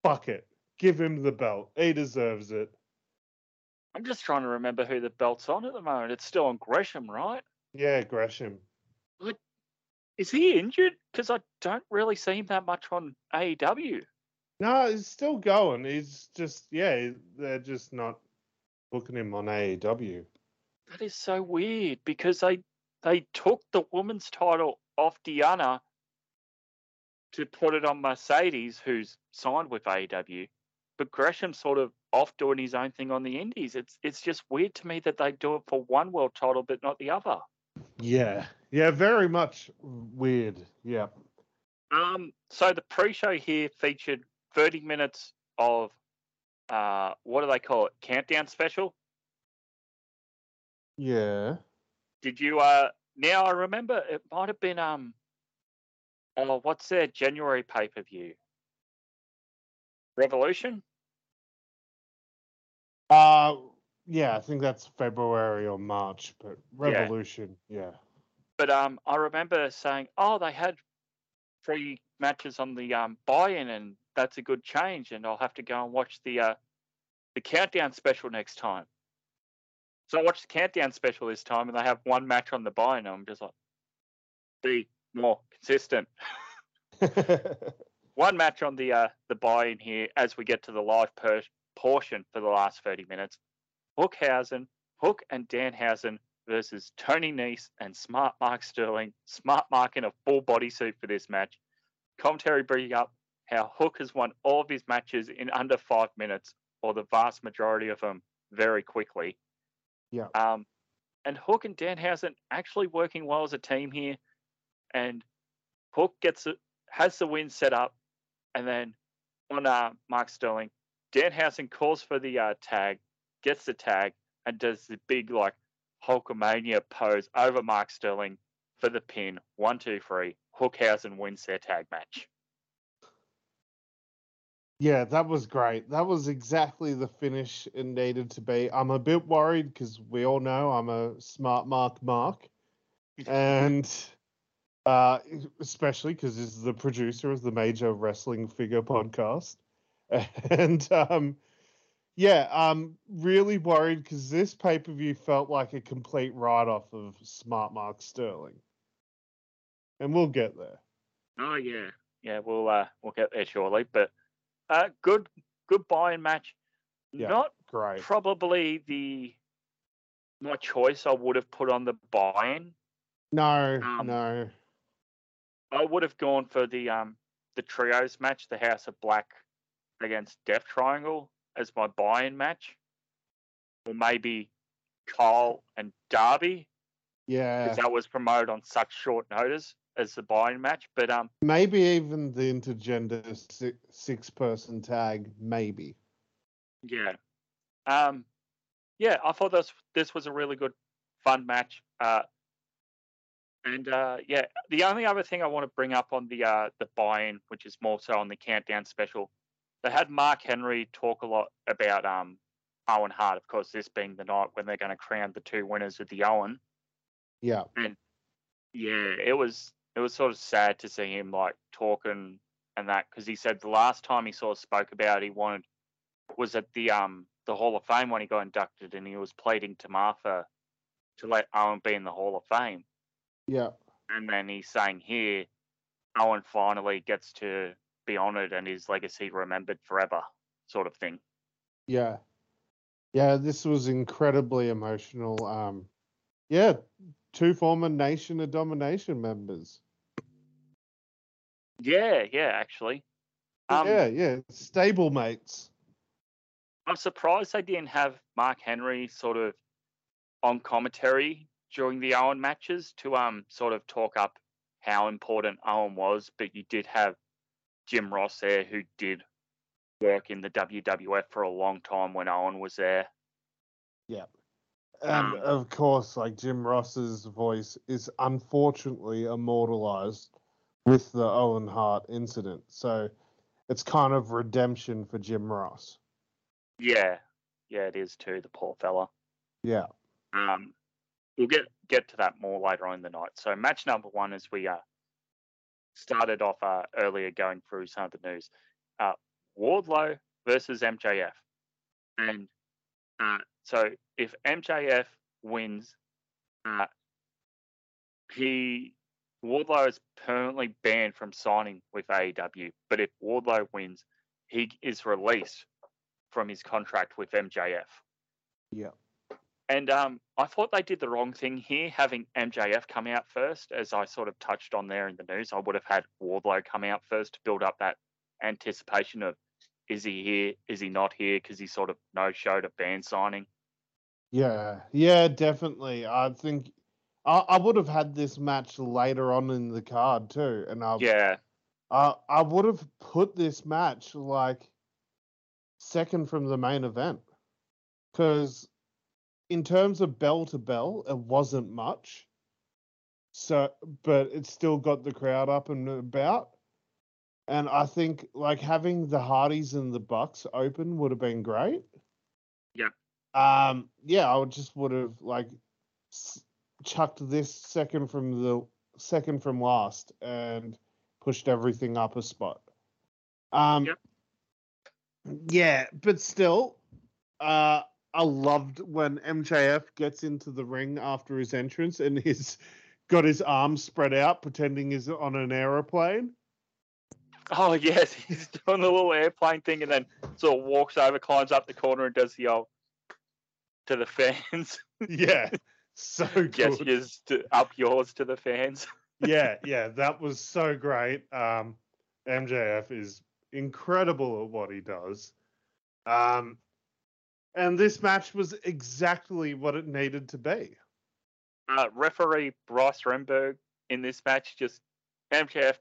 Fuck it. Give him the belt. He deserves it. I'm just trying to remember who the belt's on at the moment. It's still on Gresham, right? Yeah, Gresham. Is he injured? Because I don't really see him that much on AEW. No, he's still going. He's just yeah, they're just not booking him on AEW. That is so weird because they they took the women's title off Deonna to put it on Mercedes, who's signed with AEW. But Gresham's sort of off doing his own thing on the Indies. It's it's just weird to me that they do it for one world title but not the other. Yeah. Yeah, very much weird. Yeah. Um, so the pre-show here featured 30 minutes of uh, what do they call it? Countdown special. Yeah. Did you? Uh, now I remember it might have been um. Oh, what's their January pay per view? Revolution. Uh yeah, I think that's February or March, but Revolution, yeah. But um, I remember saying, oh, they had three matches on the um buy-in, and that's a good change, and I'll have to go and watch the uh the countdown special next time. So I watched the countdown special this time, and they have one match on the buy-in. And I'm just like, be more consistent. one match on the uh the buy-in here as we get to the live per- portion for the last 30 minutes. Hookhausen, Hook and Danhausen versus Tony Nese and Smart Mark Sterling. Smart Mark in a full bodysuit for this match. Commentary bringing up how Hook has won all of his matches in under five minutes, or the vast majority of them very quickly. Yeah. Um, and Hook and Danhausen actually working well as a team here, and Hook gets it, has the win set up, and then on uh, Mark Sterling, Danhausen calls for the uh, tag, gets the tag, and does the big like Hulkamania pose over Mark Sterling for the pin. One, two, three. Hookhausen wins their tag match. yeah, that was great. That was exactly the finish it needed to be. I'm a bit worried because we all know I'm a smart mark mark. And uh especially because this is the producer of the major wrestling figure podcast. And um yeah, I'm really worried because this pay per view felt like a complete write off of Smart Mark Sterling. And we'll get there. Oh yeah, yeah. We'll uh, we'll get there shortly, but uh, good good buy-in match. Yeah. Not Great. probably the my choice. I would have put on the buy-in. No, Um, no. I would have gone for the um the trios match, the House of Black against Death Triangle as my buy-in match, or maybe Kyle and Darby Yeah. because that was promoted on such short notice as the buy-in match. But um, Maybe even the intergender six, six person tag, maybe. Yeah. Um yeah, I thought this this was a really good fun match. Uh and uh yeah, the only other thing I want to bring up on the uh the buy-in, which is more so on the countdown special, they had Mark Henry talk a lot about um Owen Hart, of course, this being the night when they're going to crown the two winners of the Owen. Yeah. And yeah, it was it was sort of sad to see him like talking and that because he said the last time he sort of spoke about it, he wanted was at the um the Hall of Fame when he got inducted and he was pleading to Martha to let Owen be in the Hall of Fame. Yeah. And then he's saying here Owen finally gets to be honoured and his legacy remembered forever, sort of thing. Yeah. Yeah, this was incredibly emotional. Um, yeah, two former Nation of Domination members. Yeah, yeah, actually. Um, yeah, yeah, stable mates. I'm surprised they didn't have Mark Henry sort of on commentary during the Owen matches to um sort of talk up how important Owen was, but you did have Jim Ross there who did work in the WWF for a long time when Owen was there. Yeah. And um, of course, like Jim Ross's voice is unfortunately immortalized with the Owen Hart incident. So it's kind of redemption for Jim Ross. Yeah. Yeah, it is too, the poor fella. Yeah. Um we'll get get to that more later on in the night. So match number one as we uh started off uh, earlier going through some of the news. Uh, Wardlow versus MJF. And uh, so if MJF wins, uh, he Wardlow is permanently banned from signing with AEW. But if Wardlow wins, he is released from his contract with MJF. Yeah. And um, I thought they did the wrong thing here, having MJF come out first, as I sort of touched on there in the news. I would have had Wardlow come out first to build up that anticipation of is he here? Is he not here? Because he sort of no showed a band signing. Yeah, yeah, definitely. I think I, I would have had this match later on in the card too, and I yeah, I I would have put this match like second from the main event because in terms of bell to bell, it wasn't much. So, but it still got the crowd up and about. And I think like having the Hardys and the Bucks open would have been great. Yeah. Um. Yeah, I would just would have like chucked this second from the second from last and pushed everything up a spot. Um. Yep. Yeah, but still, uh, I loved when MJF gets into the ring after his entrance and he's got his arms spread out, pretending he's on an aeroplane. Oh yes, he's doing the little airplane thing, and then sort of walks over, climbs up the corner, and does the old to the fans. yeah, so good. Gestures to up yours to the fans. yeah, yeah, that was so great. Um, MJF is incredible at what he does. Um, and this match was exactly what it needed to be. Uh, referee Bryce Remsburg in this match just MJF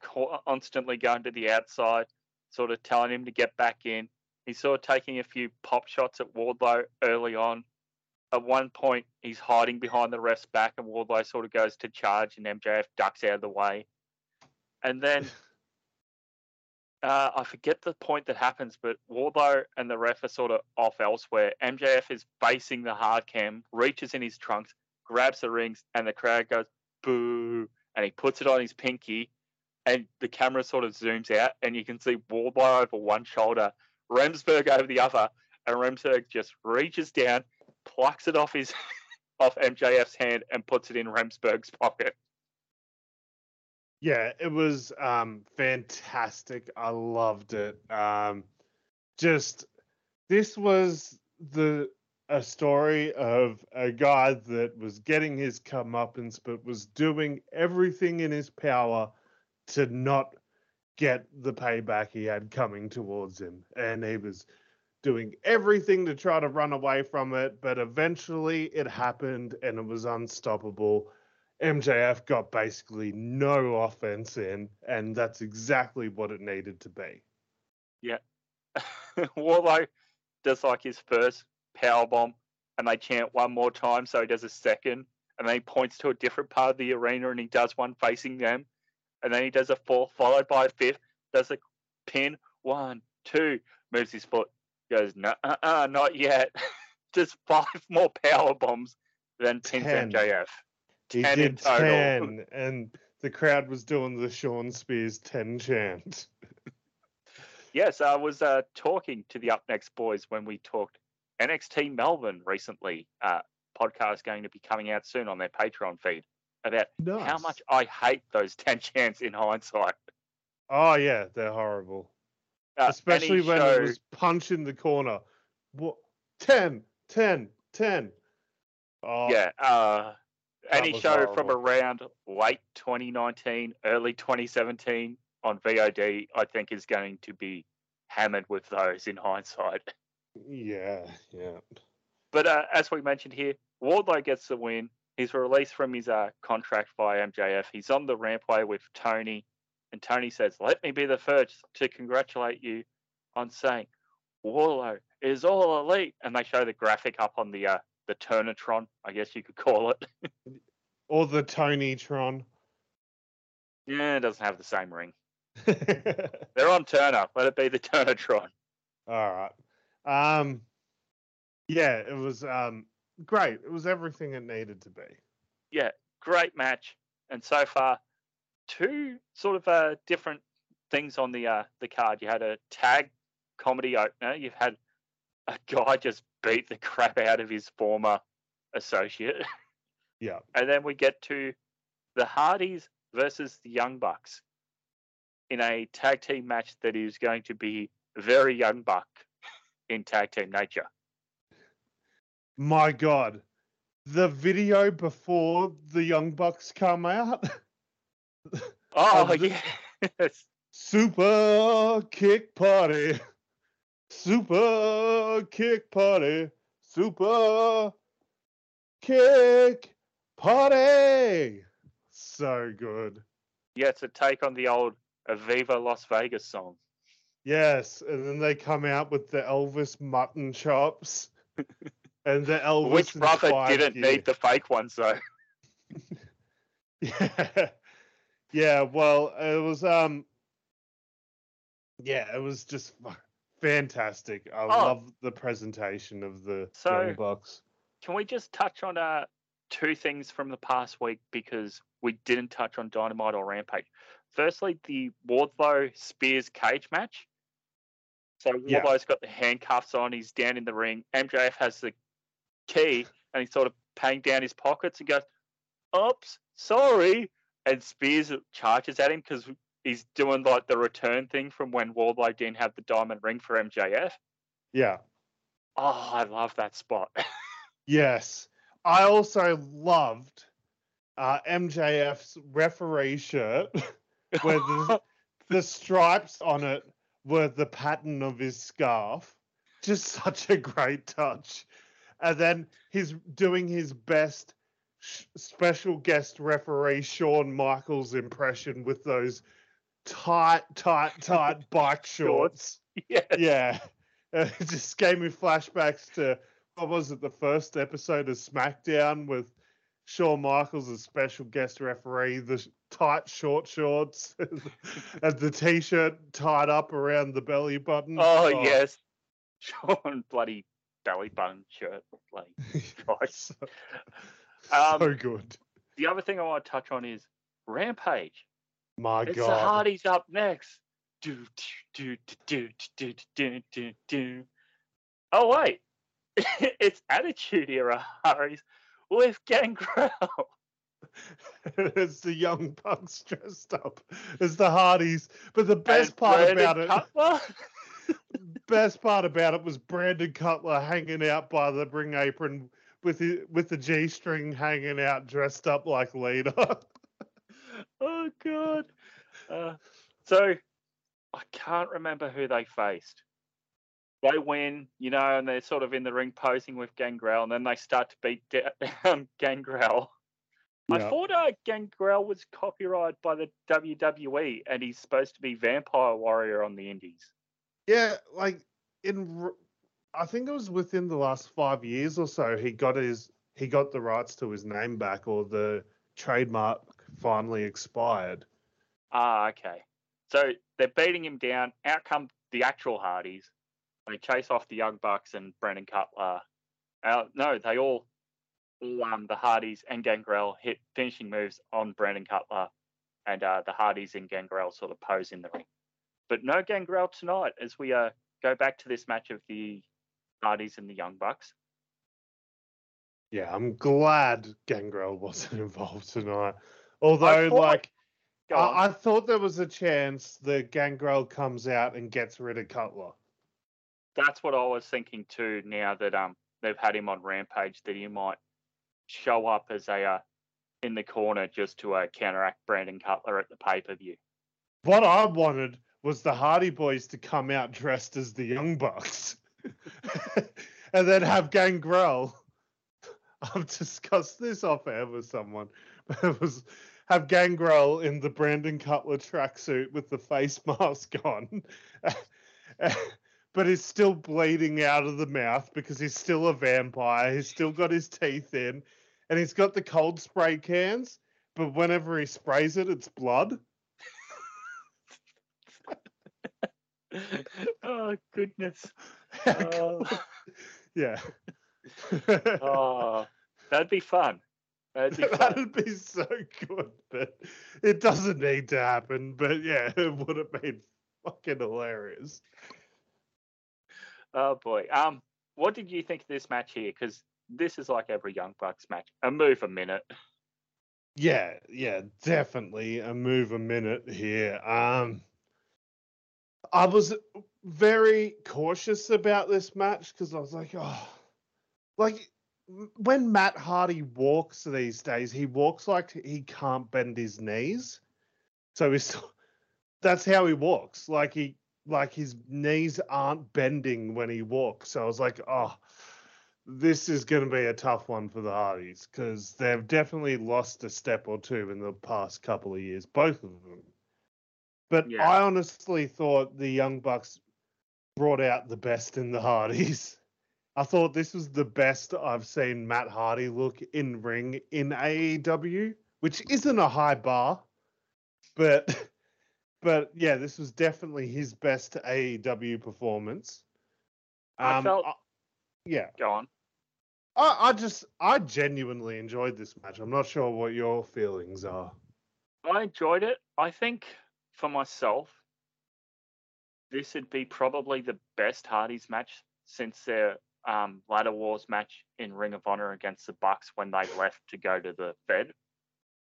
constantly going to the outside, sort of telling him to get back in. He's sort of taking a few pop shots at Wardlow early on. At one point, he's hiding behind the ref's back, and Wardlow sort of goes to charge, and MJF ducks out of the way. And then uh, I forget the point that happens, but Wardlow and the ref are sort of off elsewhere. MJF is facing the hard cam, reaches in his trunks, grabs the rings, and the crowd goes boo, and he puts it on his pinky, and the camera sort of zooms out, and you can see Wardlow over one shoulder, Remsburg over the other, and Remsburg just reaches down, plucks it off his off MJF's hand, and puts it in Remsburg's pocket. Yeah, it was um, fantastic. I loved it. Um, just this was the a story of a guy that was getting his comeuppance, but was doing everything in his power to not get the payback he had coming towards him. And he was doing everything to try to run away from it, but eventually it happened and it was unstoppable. MJF got basically no offense in, and that's exactly what it needed to be. Yeah. Wardlow does like his first power bomb, and they chant one more time, so he does a second, and then he points to a different part of the arena, and he does one facing them, and then he does a fourth, followed by a fifth, does a pin, one, two, moves his foot, goes, no, uh, uh, not yet. Just five more power bombs, then pins ten. MJF. He ten did ten, and the crowd was doing the Shawn Spears ten chant. yes, I was uh, talking to the Up Next boys when we talked NXT Melbourne recently. Uh, podcast going to be coming out soon on their Patreon feed about nice. how much I hate those 10 chants in hindsight. Oh, yeah, they're horrible. Uh, Especially when show... it was punch in the corner. What? 10, 10, 10. Oh, yeah. Uh, any show from around late 2019, early 2017 on VOD, I think is going to be hammered with those in hindsight. Yeah, yeah. But uh, as we mentioned here, Wardlow gets the win. He's released from his uh, contract by MJF. He's on the rampway with Tony, and Tony says, "Let me be the first to congratulate you on saying Wardlow is all elite." And they show the graphic up on the uh, the Turnatron, I guess you could call it. Or the Tony Tron. yeah, it doesn't have the same ring. They're on Turner. Let it be the Turnatron. All right. Um, yeah, it was um great. It was everything it needed to be. yeah, great match. And so far, two sort of uh, different things on the uh, the card. You had a tag comedy opener. You've had a guy just beat the crap out of his former associate, Yeah. and then we get to the Hardys versus the Young Bucks in a tag team match that is going to be very Young Buck in tag team nature. My God. The video before the Young Bucks come out. Oh yes, Super kick party. Super kick party. Super kick party. So good. yeah, it's a take on the old Aviva Las Vegas song. Yes, and then they come out with the Elvis mutton chops. and the Elvis Which brother didn't gear. need the fake ones though? Yeah. Yeah, well, it was um yeah, it was just fantastic. I Oh. love the presentation of the So- Bucks. Can we just touch on uh, two things from the past week because we didn't touch on Dynamite or Rampage? Firstly, the Wardlow Spears cage match. So Yeah. Wardlow's got the handcuffs on. He's down in the ring. MJF has the key, and he's sort of paying down his pockets and goes, "Oops, sorry." And Spears charges at him because he's doing like the return thing from when Wardlow didn't have the diamond ring for MJF. Yeah. Oh, I love that spot. Yes. I also loved uh MJF's referee shirt where the, the stripes on it were the pattern of his scarf. Just such a great touch. And then he's doing his best sh- special guest referee Shawn Michaels impression with those tight, tight, tight bike shorts. yes. Yeah. Uh, It just gave me flashbacks to what was it, the first episode of SmackDown with Shawn Michaels as special guest referee, the tight short shorts, and the t-shirt tied up around the belly button. Oh, yes. Shawn bloody belly button shirt. Like, so, Um, so good. the other thing I want to touch on is Rampage. My god, it's the God. Hardys up next. Do, do, do, do, do, do, do, do. Oh, wait. it's Attitude Era Hardys with Gangrel. it's the young bucks dressed up as the Hardys. But the best And part Brandon about it Cutler. best part about it was Brandon Cutler hanging out by the ring apron with the with the G string hanging out, dressed up like Lita. Oh god. Uh, so I can't remember who they faced. They win, you know, and they're sort of in the ring posing with Gangrel, and then they start to beat down Gangrel. I thought uh, Gangrel was copyrighted by the WWE, and he's supposed to be Vampire Warrior on the Indies. yeah, like in I think it was within the last five years or so he got his he got the rights to his name back, or the trademark finally expired. Ah, okay. So they're beating him down. Out come the actual Hardys. They chase off the Young Bucks and Brandon Cutler. Uh, no, they all, all um, the Hardys and Gangrel hit finishing moves on Brandon Cutler, and uh, the Hardys and Gangrel sort of pose in the ring. But no Gangrel tonight as we uh, go back to this match of the Hardys and the Young Bucks. Yeah, I'm glad Gangrel wasn't involved tonight. Although, like, Go. I, I thought there was a chance that Gangrel comes out and gets rid of Cutler. That's what I was thinking too. Now that um they've had him on Rampage that he might show up as a uh, in the corner just to uh, counteract Brandon Cutler at the pay per view. What I wanted was the Hardy Boys to come out dressed as the Young Bucks, and then have Gangrel. I've discussed this off air with someone, but it was have Gangrel in the Brandon Cutler tracksuit with the face mask on. but he's still bleeding out of the mouth because he's still a vampire. He's still got his teeth in, and he's got the cold spray cans. But whenever he sprays it, it's blood. oh goodness! Uh... yeah. oh, that'd be fun. That'd be, that'd be so good, but it doesn't need to happen. But yeah, it would have been fucking hilarious. Oh boy. Um, what did you think of this match here? Because this is like every Young Bucks match. A move a minute. Yeah, yeah, definitely a move a minute here. Um, I was very cautious about this match because I was like, oh, like when Matt Hardy walks these days, he walks like he can't bend his knees. So he's that's how he walks. Like he like his knees aren't bending when he walks. So I was like, oh, this is going to be a tough one for the Hardys because they've definitely lost a step or two in the past couple of years, both of them. But yeah. I honestly thought the Young Bucks brought out the best in the Hardys. I thought this was the best I've seen Matt Hardy look in ring in AEW, which isn't a high bar, but but yeah, this was definitely his best AEW performance. Um, I felt, I, yeah. Go on. I, I just, I genuinely enjoyed this match. I'm not sure what your feelings are. I enjoyed it. I think for myself, this would be probably the best Hardy's match since their um, ladder wars match in Ring of Honor against the Bucks when they left to go to the Fed.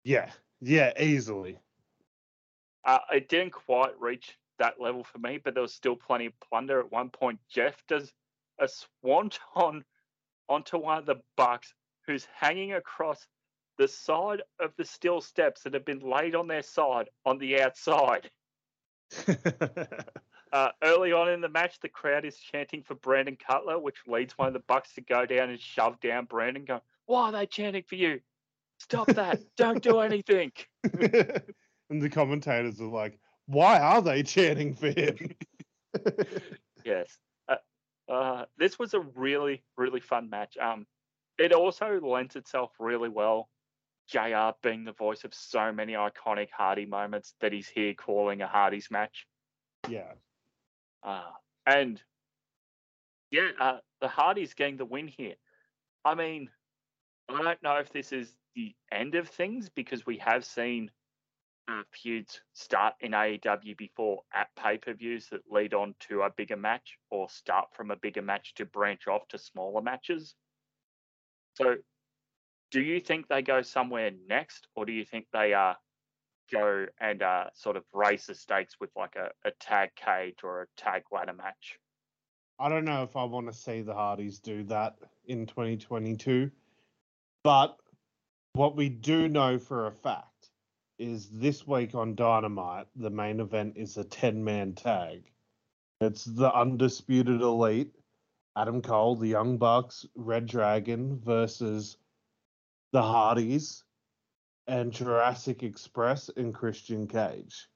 Yeah, yeah, easily. Uh, it didn't quite reach that level for me, but there was still plenty of plunder. At one point, Jeff does a swanton onto one of the bucks who's hanging across the side of the steel steps that have been laid on their side on the outside. uh, early on in the match, the crowd is chanting for Brandon Cutler, which leads one of the Bucks to go down and shove down Brandon, going, Why are they chanting for you? Stop that. Don't do anything. and the commentators are like, why are they chanting for him? yes. Uh, uh, this was a really, really fun match. Um, it also lends itself really well. JR being the voice of so many iconic Hardy moments that he's here calling a Hardy's match. Yeah. Uh, and yeah, uh, the Hardys getting the win here. I mean, I don't know if this is the end of things because we have seen uh, feuds start in AEW before at pay per views that lead on to a bigger match or start from a bigger match to branch off to smaller matches. So, do you think they go somewhere next, or do you think they uh, go and uh, sort of race the stakes with like a, a tag cage or a tag ladder match? I don't know if I want to see the Hardys do that in 2022, but what we do know for a fact is this week on Dynamite, the main event is a 10 man tag. It's the Undisputed Elite, Adam Cole, the Young Bucks, Red Dragon versus the Hardys and Jurassic Express and Christian Cage.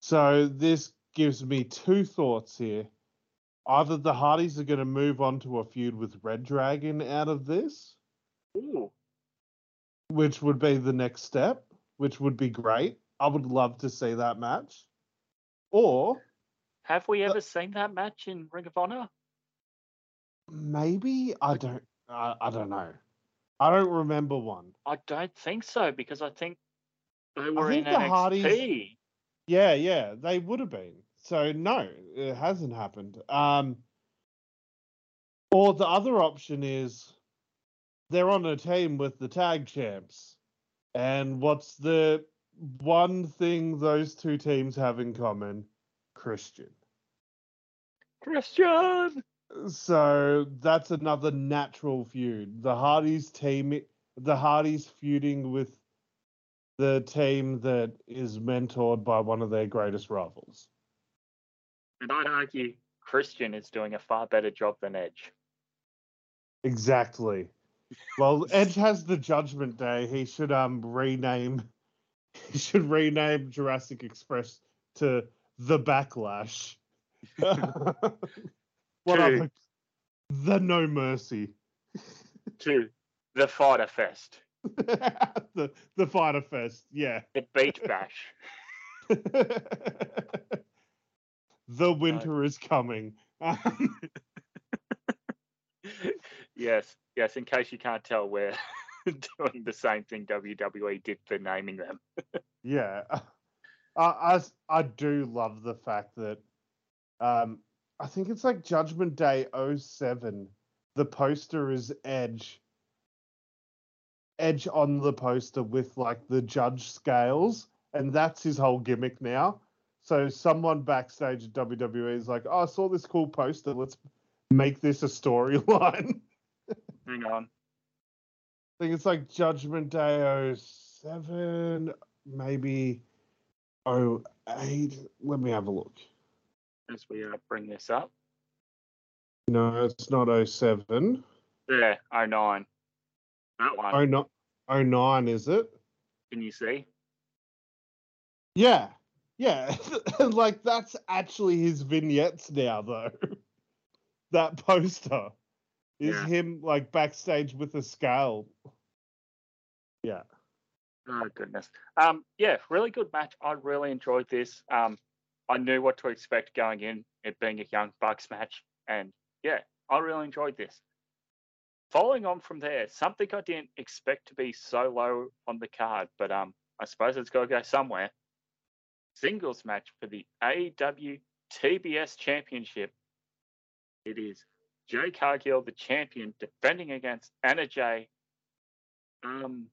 So this gives me two thoughts here. Either the Hardys are going to move on to a feud with Red Dragon out of this, Ooh. which would be the next step which would be great. I would love to see that match. Or have we ever uh, seen that match in Ring of Honor? Maybe I don't. I, I don't know. I don't remember one. I don't think so because I think they were in the NXT. Hardys, yeah, yeah, they would have been. So no, it hasn't happened. Um, or the other option is they're on a team with the tag champs. And what's the one thing those two teams have in common? Christian. Christian. So that's another natural feud. The Hardys team, the Hardys feuding with the team that is mentored by one of their greatest rivals. And I'd argue Christian is doing a far better job than Edge. Exactly. Well, Edge has the Judgment Day. He should um rename. He should rename Jurassic Express to the Backlash. what Two. The No Mercy. To the Fyter Fest, the the Fyter Fest. Yeah. the Beach Bash. the winter is coming. yes, yes. In case you can't tell, we're doing the same thing WWE did for naming them. Yeah, I I do love the fact that um I think it's like Judgment Day 07. The poster is Edge. Edge on the poster with like the judge scales, and that's his whole gimmick now. So someone backstage at WWE is like, "Oh, I saw this cool poster. Let's make this a storyline." Hang on. I think it's like Judgment Day 07, maybe 08. Let me have a look. As we uh, bring this up. No, it's not 07. Yeah, 09. That one. Oh, 09, is it? Can you see? Yeah. Yeah. like, that's actually his vignettes now, though. that poster is Yeah. him, like, backstage with a scale. Yeah. Oh goodness. Um, yeah, really good match. I really enjoyed this. Um, I knew what to expect going in, it being a Young Bucks match, and yeah, I really enjoyed this. Following on from there, something I didn't expect to be so low on the card, but um, I suppose it's got to go somewhere. Singles match for the AEW TBS Championship. It is Jade Cargill, the champion, defending against Anna Jay. Um,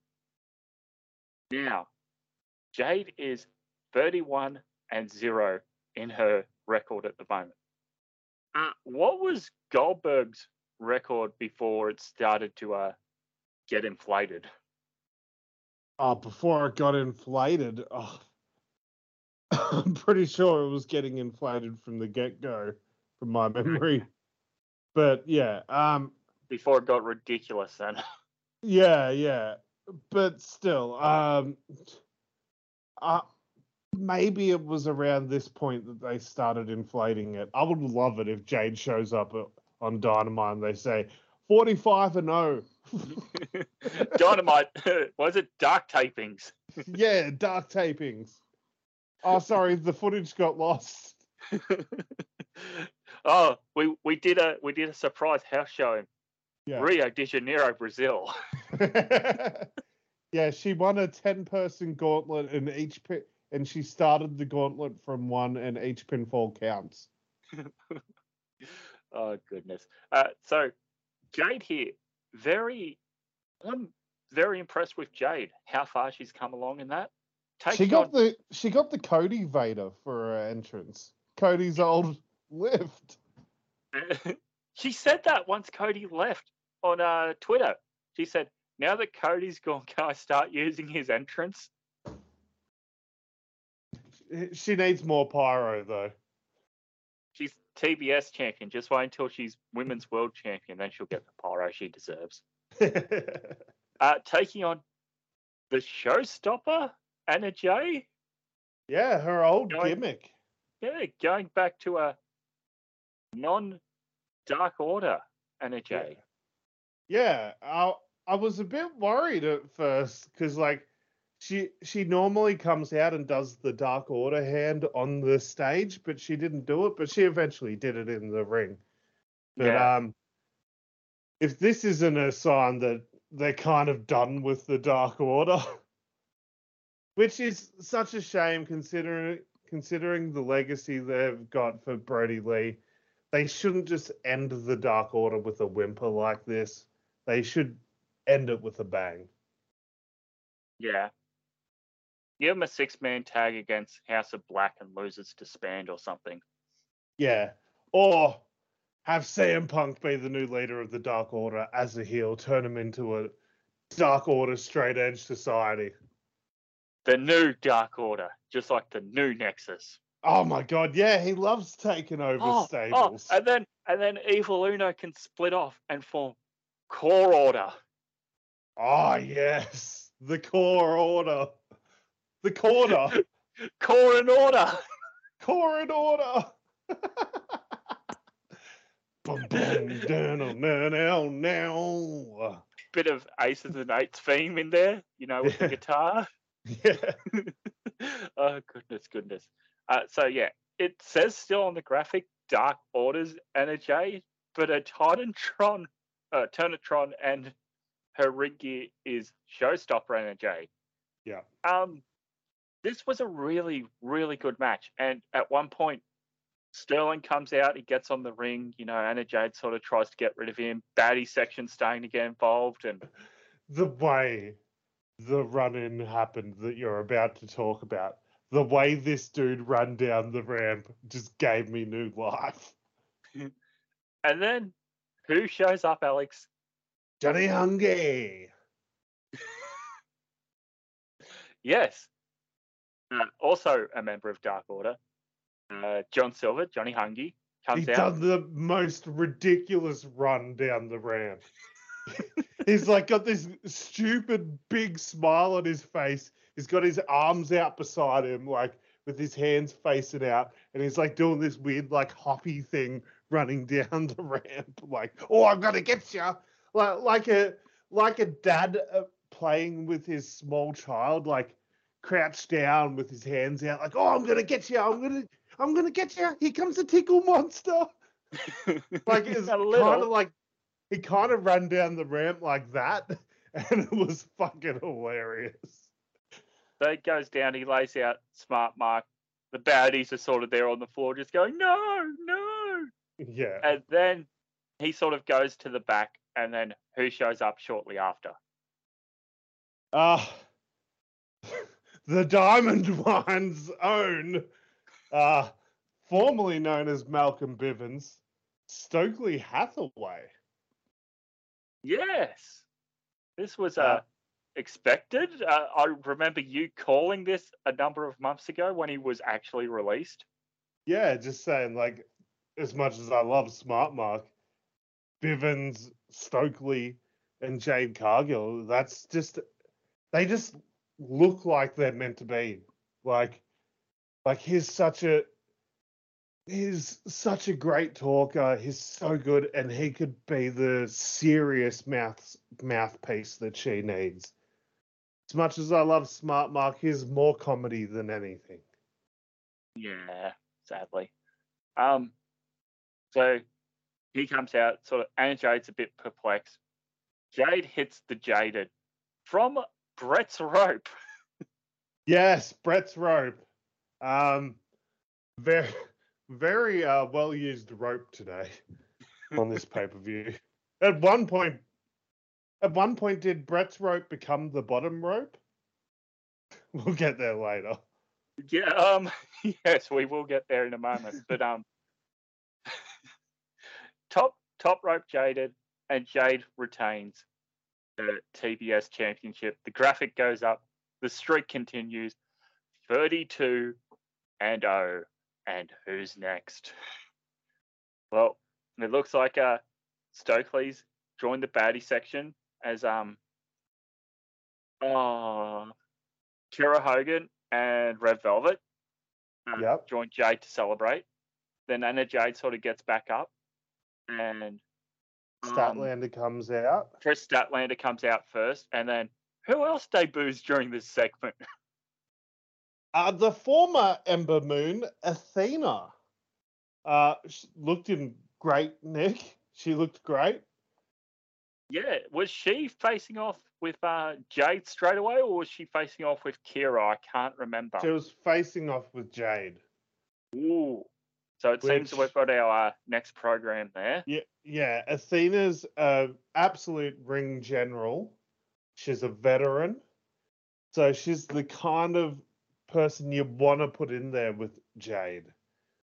now, Jade is 31 and 0 in her record at the moment. Uh, what was Goldberg's record before it started to uh, get inflated? Oh, before it got inflated, oh, I'm pretty sure it was getting inflated from the get go, from my memory. But yeah, um, Before it got ridiculous, then. yeah, yeah, but still, um, uh, maybe it was around this point that they started inflating it. I would love it if Jade shows up uh, on Dynamite and they say 45 and oh." 0. Dynamite, was it dark tapings? yeah, dark tapings. Oh, sorry, the footage got lost. oh, we, we did a we did a surprise house show in Yeah. Rio de Janeiro, Brazil. yeah, she won a 10 person gauntlet and each and she started the gauntlet from one and each pinfall counts. oh goodness. Uh, so Jade here, very. I'm very impressed with Jade. How far she's come along in that. she got on- the she got the Cody Vader for her entrance. Cody's old lift. she said that once Cody left on uh, Twitter. She said, "Now that Cody's gone, can I start using his entrance?" She needs more pyro though. She's TBS champion. Just wait until she's women's world champion, then she'll get the pyro she deserves. Uh, taking on the showstopper Anna Jay. yeah, her old Going- gimmick. Yeah, going back to a non-Dark Order Anna Jay. Yeah, I I was a bit worried at first because like she she normally comes out and does the Dark Order hand on the stage, but she didn't do it. But she eventually did it in the ring. But Yeah. um, if this isn't a sign that they're kind of done with the Dark Order, which is such a shame considering considering the legacy they've got for Brody Lee. They shouldn't just end the Dark Order with a whimper like this. They should end it with a bang. Yeah. Give him a six-man tag against House of Black and losers disband or something. Yeah. Or have CM Punk be the new leader of the Dark Order as a heel, turn him into a Dark Order straight edge society. The new Dark Order, just like the new Nexus. Oh my god, yeah, he loves taking over oh, oh stables. Oh, and then and then Evil Uno can split off and form Core Order. Oh yes, the Core Order, the Corner, Core and Order, Core and Order. boom, boom, down, now, now. Bit of Aces and Eights theme in there, you know, with yeah. the guitar. Yeah. oh goodness, goodness. Uh, so yeah, it says still on the graphic Dark Orders Energy, but a Titantron, uh, Turnatron, and her rig gear is Showstopper Energy. Yeah. Um, this was a really, really good match, and at one point, Sterling comes out, he gets on the ring, you know, Anna Jay sort of tries to get rid of him. Baddie section starting to get involved, and the way the run in happened that you're about to talk about the way this dude ran down the ramp just gave me new life. and then who shows up, Alex? Johnny Hungee. yes. Uh, also a member of Dark Order. Uh, John Silver, Johnny Hungee, comes He's out. done the most ridiculous run down the ramp. He's like got this stupid big smile on his face he's got his arms out beside him, like with his hands facing out, and he's like doing this weird like hoppy thing running down the ramp, like, "Oh, I'm gonna get you," like like a like a dad uh, playing with his small child, like crouched down with his hands out, like, "Oh, I'm gonna get you! I'm gonna I'm gonna get you! Here comes the tickle monster!" like it's kind of like he kind of ran down the ramp like that, and it was fucking hilarious. So he goes down, he lays out smart mark. The baddies are sort of there on the floor, just going, no, no. Yeah. And then he sort of goes to the back, and then who shows up shortly after? Ah, uh, the Diamond Mine's own, uh, formerly known as Malcolm Bivens, Stokely Hathaway. Yes. This was a uh, expected. Uh, I remember you calling this a number of months ago when he was actually released. Yeah, just saying, like, as much as I love Smart Mark, Bivens, Stokely, and Jade Cargill, that's just, they just look like they're meant to be. Like, like he's such a, he's such a great talker. He's so good, and he could be the serious mouth mouthpiece that she needs as much as I love Smart Mark, he's more comedy than anything. Yeah, sadly. Um, so he comes out, sort of, and Jade's a bit perplexed. Jade hits the Jaded from Brett's rope. yes, Brett's rope. Um, very, very uh, well used rope today on this pay per view. At one point, at one point, did Brett's rope become the bottom rope? We'll get there later. Yeah, um, yes, we will get there in a moment. But um, top top rope jaded, and Jade retains the TBS championship. The graphic goes up. The streak continues. Thirty-two and oh, and who's next? Well, it looks like uh, Stokely's joined the baddie section as um uh Kiera Hogan and Red Velvet uh, yep. join Jade to celebrate. Then Anna Jay sort of gets back up and um, Statlander comes out. Kris Statlander comes out first, and then who else debuts during this segment? Uh, the former Ember Moon, Athena, uh, looked in great nick. She looked great. Yeah, was she facing off with uh, Jade straight away, or was she facing off with Kiera? I can't remember. She was facing off with Jade. Ooh, so it Which, seems we've got our uh, next program there. Yeah, yeah. Athena's uh, absolute ring general. She's a veteran, so she's the kind of person you want to put in there with Jade.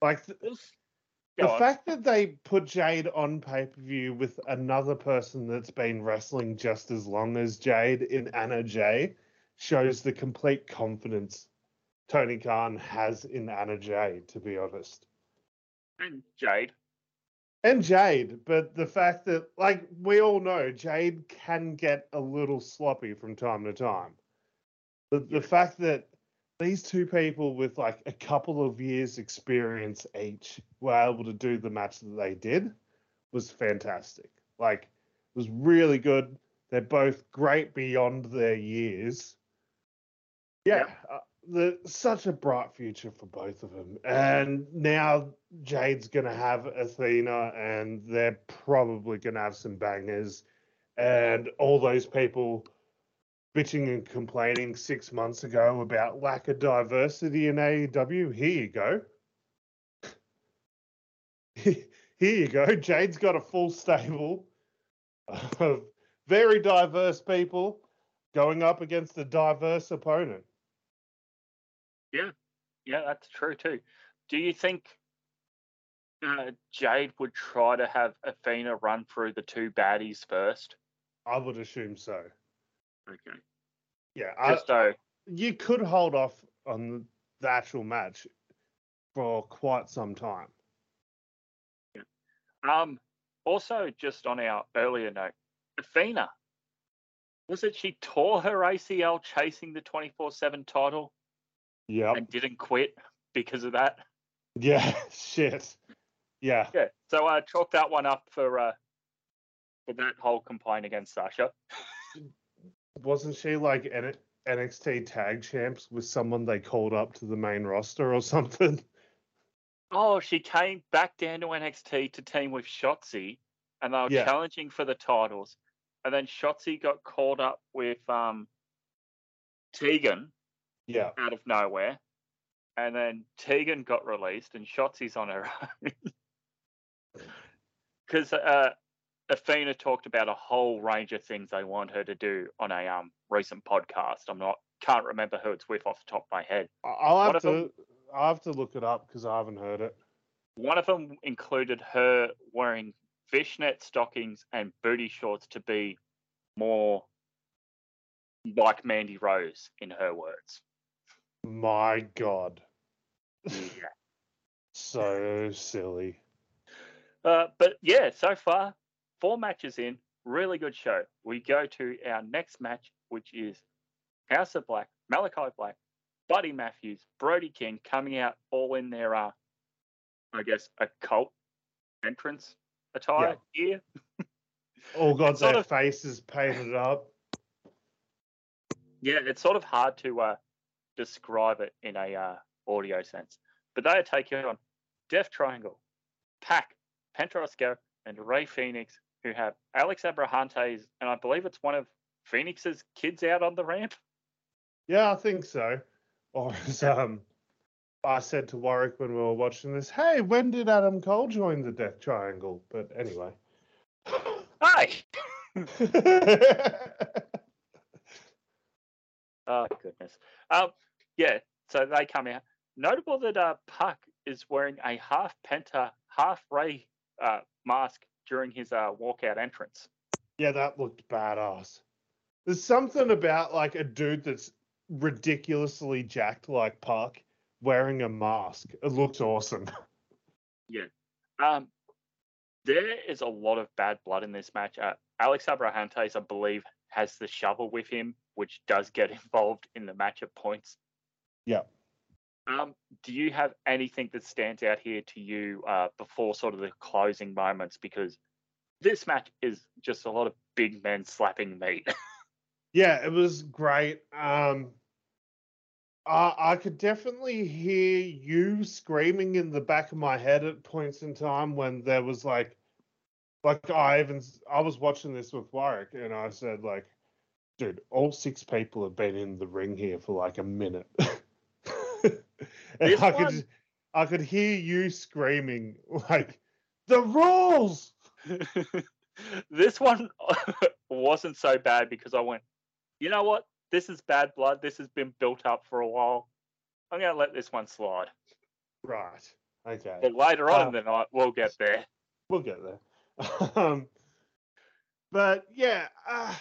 Like, the on. fact that they put Jade on pay per view with another person that's been wrestling just as long as Jade in Anna Jay shows the complete confidence Tony Khan has in Anna Jay, to be honest. And Jade. And Jade, but the fact that, like, we all know Jade can get a little sloppy from time to time. The, the fact that these two people with like a couple of years experience each were able to do the match that they did was fantastic. Like it was really good. They're both great beyond their years. Yeah, the, such a bright future for both of them. And now Jade's going to have Athena, and they're probably going to have some bangers. And all those people bitching and complaining six months ago about lack of diversity in AEW. Here you go. Here you go. Jade's got a full stable of very diverse people going up against a diverse opponent. Yeah, yeah, that's true too. Do you think uh, Jade would try to have Athena run through the two baddies first? I would assume so. Okay. Yeah, I, you could hold off on the actual match for quite some time. Yeah. Um. Also, just on our earlier note, Athena, was it she tore her ACL chasing the twenty four seven title? Yeah. And didn't quit because of that. Yeah. Shit. Yeah. Yeah. So I uh, chalk that one up for uh for that whole complaint against Sasha wasn't she like an NXT tag champs with someone they called up to the main roster or something? Oh, she came back down to NXT to team with Shotzi, and they were yeah. challenging for the titles. And then Shotzi got called up with um, Tegan, yeah, out of nowhere. And then Tegan got released, and Shotzi's on her own. Because uh, Athena talked about a whole range of things they want her to do on a um recent podcast. I'm not can't remember who it's with off the top of my head. I'll have to I'll have to look it up because I haven't heard it. One of them included her wearing fishnet stockings and booty shorts to be more like Mandy Rose, in her words. My God. Yeah. so silly. Uh, but yeah, so far four matches in, really good show. We go to our next match, which is House of Black, Malakai Black, Buddy Matthews, Brody King coming out all in their, uh, I guess, occult entrance attire yeah. here. all got their of, faces painted up. Yeah, it's sort of hard to uh, describe it in a uh, audio sense. But they are taking on Death Triangle, Pac, Penta and Rey Fénix, who have Alex Abrahantes, and I believe it's one of Fénix's kids out on the ramp. Yeah, I think so. Or as um, I said to Warwick when we were watching this, hey, when did Adam Cole join the Death Triangle? But anyway. Hi. oh goodness. Um, yeah. So they come out. Notable that uh, Pac is wearing a half Penta, half Rey uh, mask during his uh, walkout entrance. Yeah, that looked badass. There's something about like a dude that's ridiculously jacked like Pac wearing a mask. It looks awesome. Yeah. Um, there is a lot of bad blood in this match. Uh, Alex Abrahantes, I believe, has the shovel with him, which does get involved in the match at points. Yeah. Um, do you have anything that stands out here to you uh, before sort of the closing moments? Because this match is just a lot of big men slapping meat. yeah, it was great. Um, I, I could definitely hear you screaming in the back of my head at points in time when there was like, like I even I was watching this with Warwick and I said like, dude, all six people have been in the ring here for like a minute. and I could I could hear you screaming like the rules. this one wasn't so bad because I went, you know what? This is bad blood. This has been built up for a while. I'm going to let this one slide. Right. Okay. But later on Uh, in the night, we'll get there. We'll get there. um, but yeah, uh,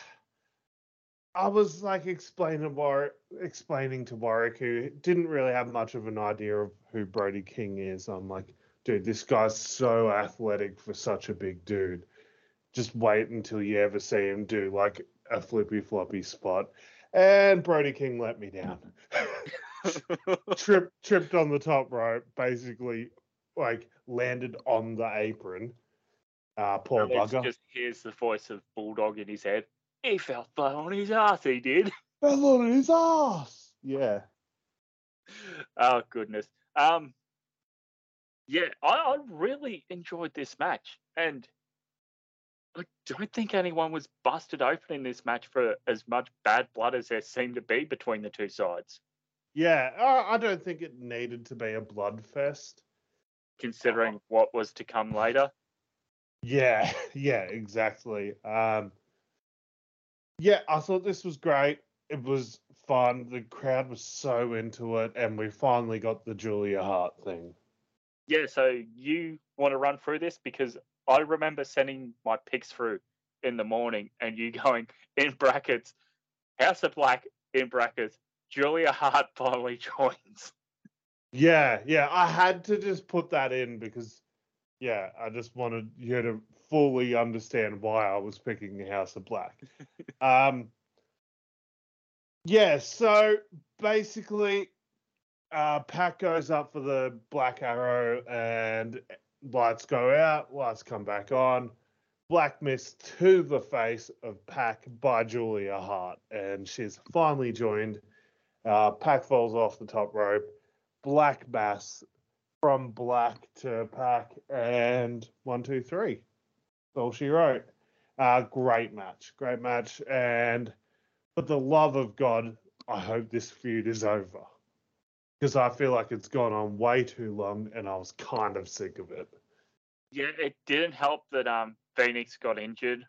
I was like explaining War- explaining to Warwick, who didn't really have much of an idea of who Brody King is. I'm like, dude, this guy's so athletic for such a big dude. Just wait until you ever see him do like a flippy floppy spot. And Brody King let me down. tripped tripped on the top rope, basically like landed on the apron. Uh poor Alex bugger. just hears the voice of Bulldog in his head. He fell flat on his ass, he did. Fell on his ass. Yeah. oh goodness. Um yeah, I, I really enjoyed this match and I don't think anyone was busted open in this match for as much bad blood as there seemed to be between the two sides, Yeah. I, I don't think it needed to be a blood fest. considering what was to come later. Yeah, yeah, exactly. Um Yeah, I thought this was great. It was fun. The crowd was so into it, and we finally got the Julia Hart thing. Yeah, so you want to run through this because I remember sending my picks through in the morning and you going in brackets, House of Black in brackets, Julia Hart finally joins. Yeah, yeah, I had to just put that in because, yeah, I just wanted you to fully understand why I was picking the House of Black. um, yeah, so basically, uh, Pac goes up for the Black Arrow and lights go out, lights come back on. Black miss to the face of Pac by Julia Hart, and she's finally joined. Uh, Pac falls off the top rope. Black Mass from Black to Pac, and one, two, three. All she wrote. Uh, great match, great match, and for the love of God, I hope this feud is over because I feel like it's gone on way too long, and I was kind of sick of it. Yeah, it didn't help that um Fénix got injured.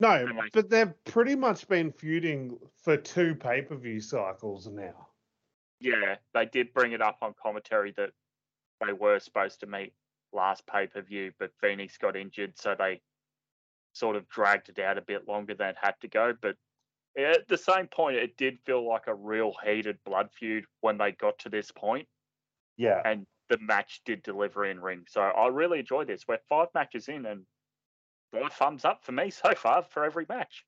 No, like- but they've pretty much been feuding for two pay per view cycles now. Yeah, they did bring it up on commentary that they were supposed to meet last pay per view, but Fénix got injured, so they sort of dragged it out a bit longer than it had to go. But at the same point, it did feel like a real heated blood feud when they got to this point, Yeah. and the match did deliver in ring. So I really enjoyed this. We're five matches in, and five thumbs up for me so far for every match.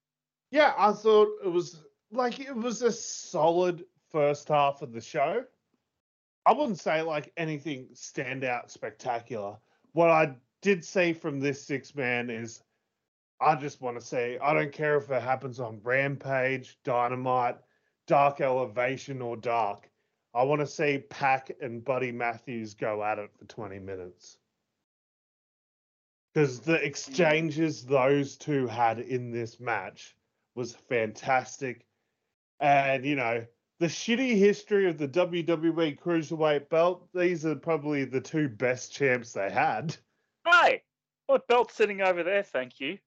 Yeah, I thought it was like it was a solid first half of the show. I wouldn't say like anything stand out spectacular. What I did see from this six man is I just want to say I don't care if it happens on Rampage, Dynamite, Dark Elevation, or Dark. I want to see Pac and Buddy Matthews go at it for 20 minutes. Because the exchanges those two had in this match was fantastic. And, you know, the shitty history of the WWE Cruiserweight belt, these are probably the two best champs they had. Hey, what belt's sitting over there? Thank you.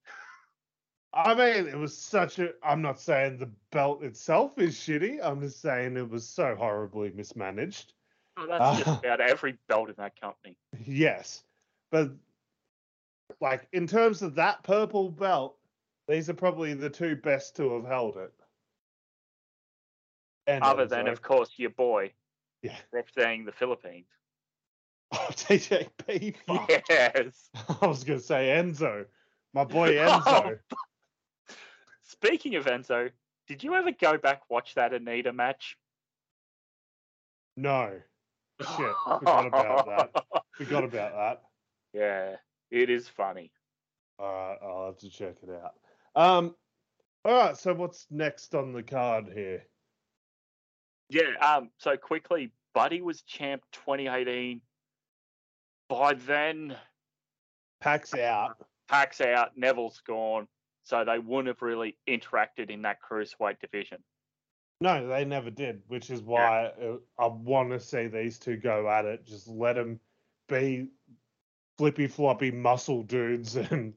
I mean, it was such a. I'm not saying the belt itself is shitty. I'm just saying it was so horribly mismanaged. Oh, that's just Ah. about every belt in that company. Yes. But, like, in terms of that purple belt, these are probably the two best to have held it. And Other than, Enzo. of course, your boy Yeah. representing the Philippines. Oh, TJP. fuck. Yes. I was going to say Enzo. My boy Enzo. Speaking of Enzo, did you ever go back watch that Anita match? No. Shit. Forgot about that. Forgot about that. Yeah, it is funny. All right. I'll have to check it out. Um. All right. So what's next on the card here? Yeah. Um. So quickly, Buddy was champ 2018. By then, Pac's out. Pac's out, Neville's gone, so they wouldn't have really interacted in that cruiserweight division. No, they never did, which is why uh, I want to see these two go at it. Just let them be flippy floppy muscle dudes and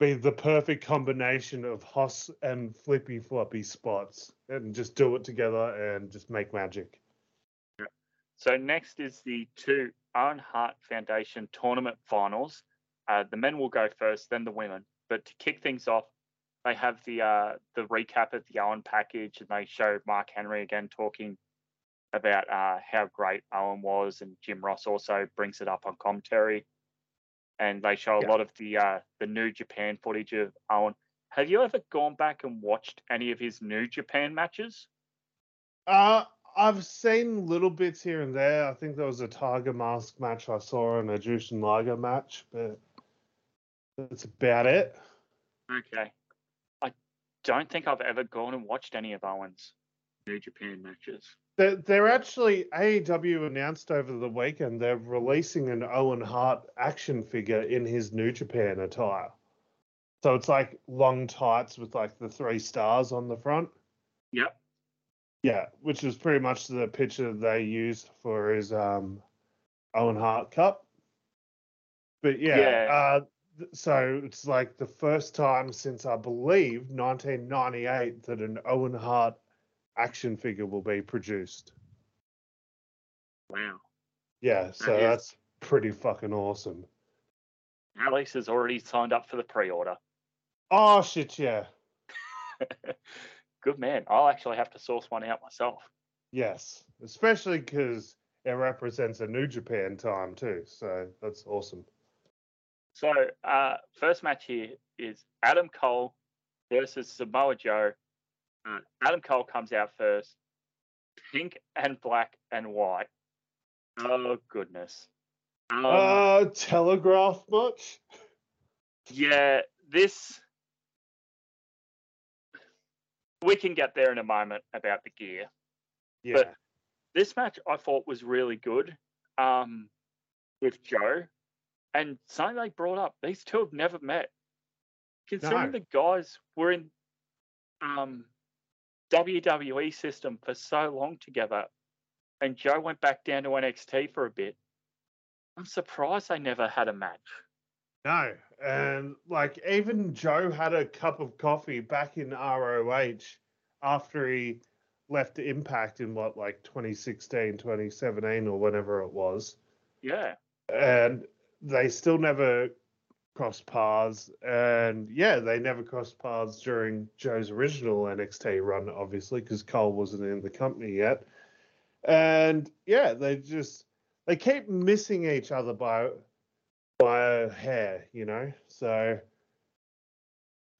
be the perfect combination of Hoss and flippy floppy spots and just do it together and just make magic. So next is the two Owen Hart Foundation tournament finals. Uh, the men will go first, then the women. But to kick things off, they have the uh, the recap of the Owen package, and they show Mark Henry again talking about uh, how great Owen was, and Jim Ross also brings it up on commentary. And they show a yeah. lot of the uh, the New Japan footage of Owen. Have you ever gone back and watched any of his New Japan matches? Uh, I've seen little bits here and there. I think there was a Tiger Mask match I saw and a Jushin Liger match, but that's about it. Okay. I don't think I've ever gone and watched any of Owen's New Japan matches. They're, they're actually AEW announced over the weekend they're releasing an Owen Hart action figure in his New Japan attire. So it's like long tights with like the three stars on the front. Yep. Yeah, which is pretty much the picture they used for his um, Owen Hart Cup. But yeah, yeah. Uh, so it's like the first time since I believe 1998 that an Owen Hart action figure will be produced. Wow. Yeah, so that that's pretty fucking awesome. Alex has already signed up for the pre-order. Oh shit, yeah. Good man. I'll actually have to source one out myself. Yes, especially because it represents a New Japan time too. So that's awesome. So, uh, first match here is Adam Cole versus Samoa Joe. Uh, Adam Cole comes out first, pink and black and white. Oh goodness. Um, uh, telegraph much? Yeah, this we can get there in a moment about the gear. Yeah. But this match I thought was really good um, with Joe. And something they brought up, these two have never met. Considering no. the guys were in um, WWE system for so long together, and Joe went back down to NXT for a bit, I'm surprised they never had a match. No, and like even Joe had a cup of coffee back in ROH after he left Impact in what like 2016, 2017 or whenever it was. Yeah. And they still never crossed paths and yeah, they never crossed paths during Joe's original NXT run obviously because Cole wasn't in the company yet. And yeah, they just they keep missing each other by by a hair, you know. So,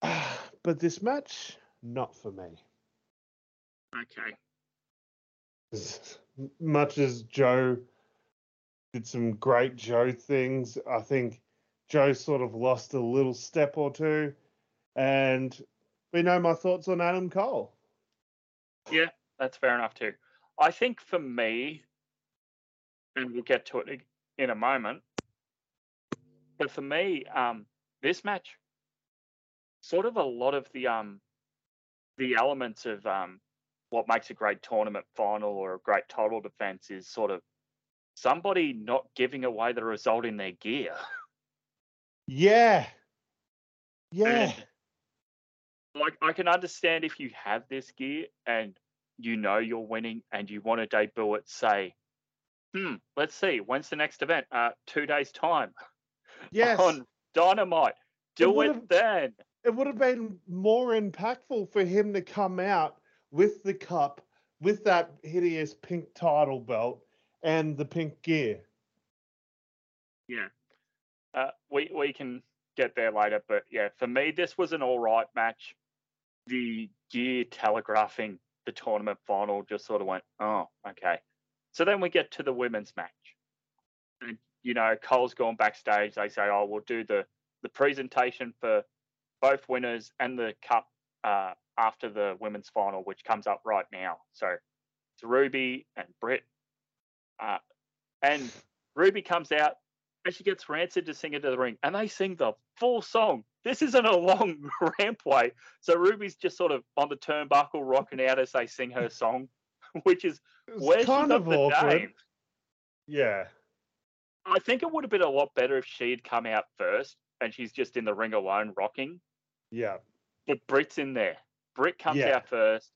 but this match, not for me. Okay. As much as Joe did some great Joe things, I think Joe sort of lost a little step or two. And we know my thoughts on Adam Cole. Yeah, that's fair enough too. I think for me, and we'll get to it in a moment, but for me, um, this match, sort of a lot of the um, the elements of um, what makes a great tournament final or a great title defense is sort of somebody not giving away the result in their gear. Yeah. Yeah. And, like I can understand if you have this gear and you know you're winning and you want to debut it, say, hmm, let's see, when's the next event? Uh, two days time. Yes. On Dynamite. Do it, it then. It would have been more impactful for him to come out with the cup, with that hideous pink title belt, and the pink gear. Yeah. Uh, we we can get there later, but yeah, for me, this was an all right match. The gear telegraphing the tournament final just sort of went, oh, okay. So then we get to the women's match. And, you know, Cole's gone backstage. They say, oh, we'll do the, the presentation for both winners and the cup uh, after the women's final, which comes up right now. So it's Ruby and Britt. Uh, and Ruby comes out and she gets Rancid to sing into the ring, and they sing the full song. This isn't a long rampway, so Ruby's just sort of on the turnbuckle, rocking out as they sing her song, which is where kind she got the awkward. name. Yeah, I think it would have been a lot better if she'd come out first, and she's just in the ring alone rocking. Yeah, but Britt's in there. Britt comes yeah. out first,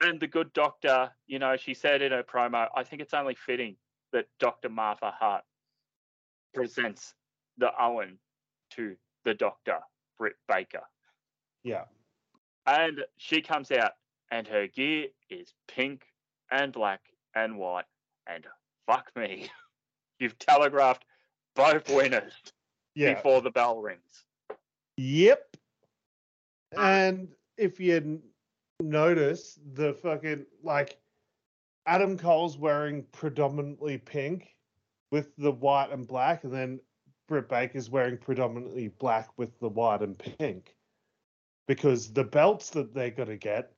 and the good doctor, you know, she said in her promo, I think it's only fitting that Dr. Martha Hart presents the Owen to the doctor, Britt Baker. Yeah. And she comes out and her gear is pink and black and white. And fuck me, you've telegraphed both winners Yeah. before the bell rings. Yep. Ah. And if you notice, the fucking like Adam Cole's wearing predominantly pink with the white and black, and then Britt Baker's wearing predominantly black with the white and pink. Because the belts that they're going to get,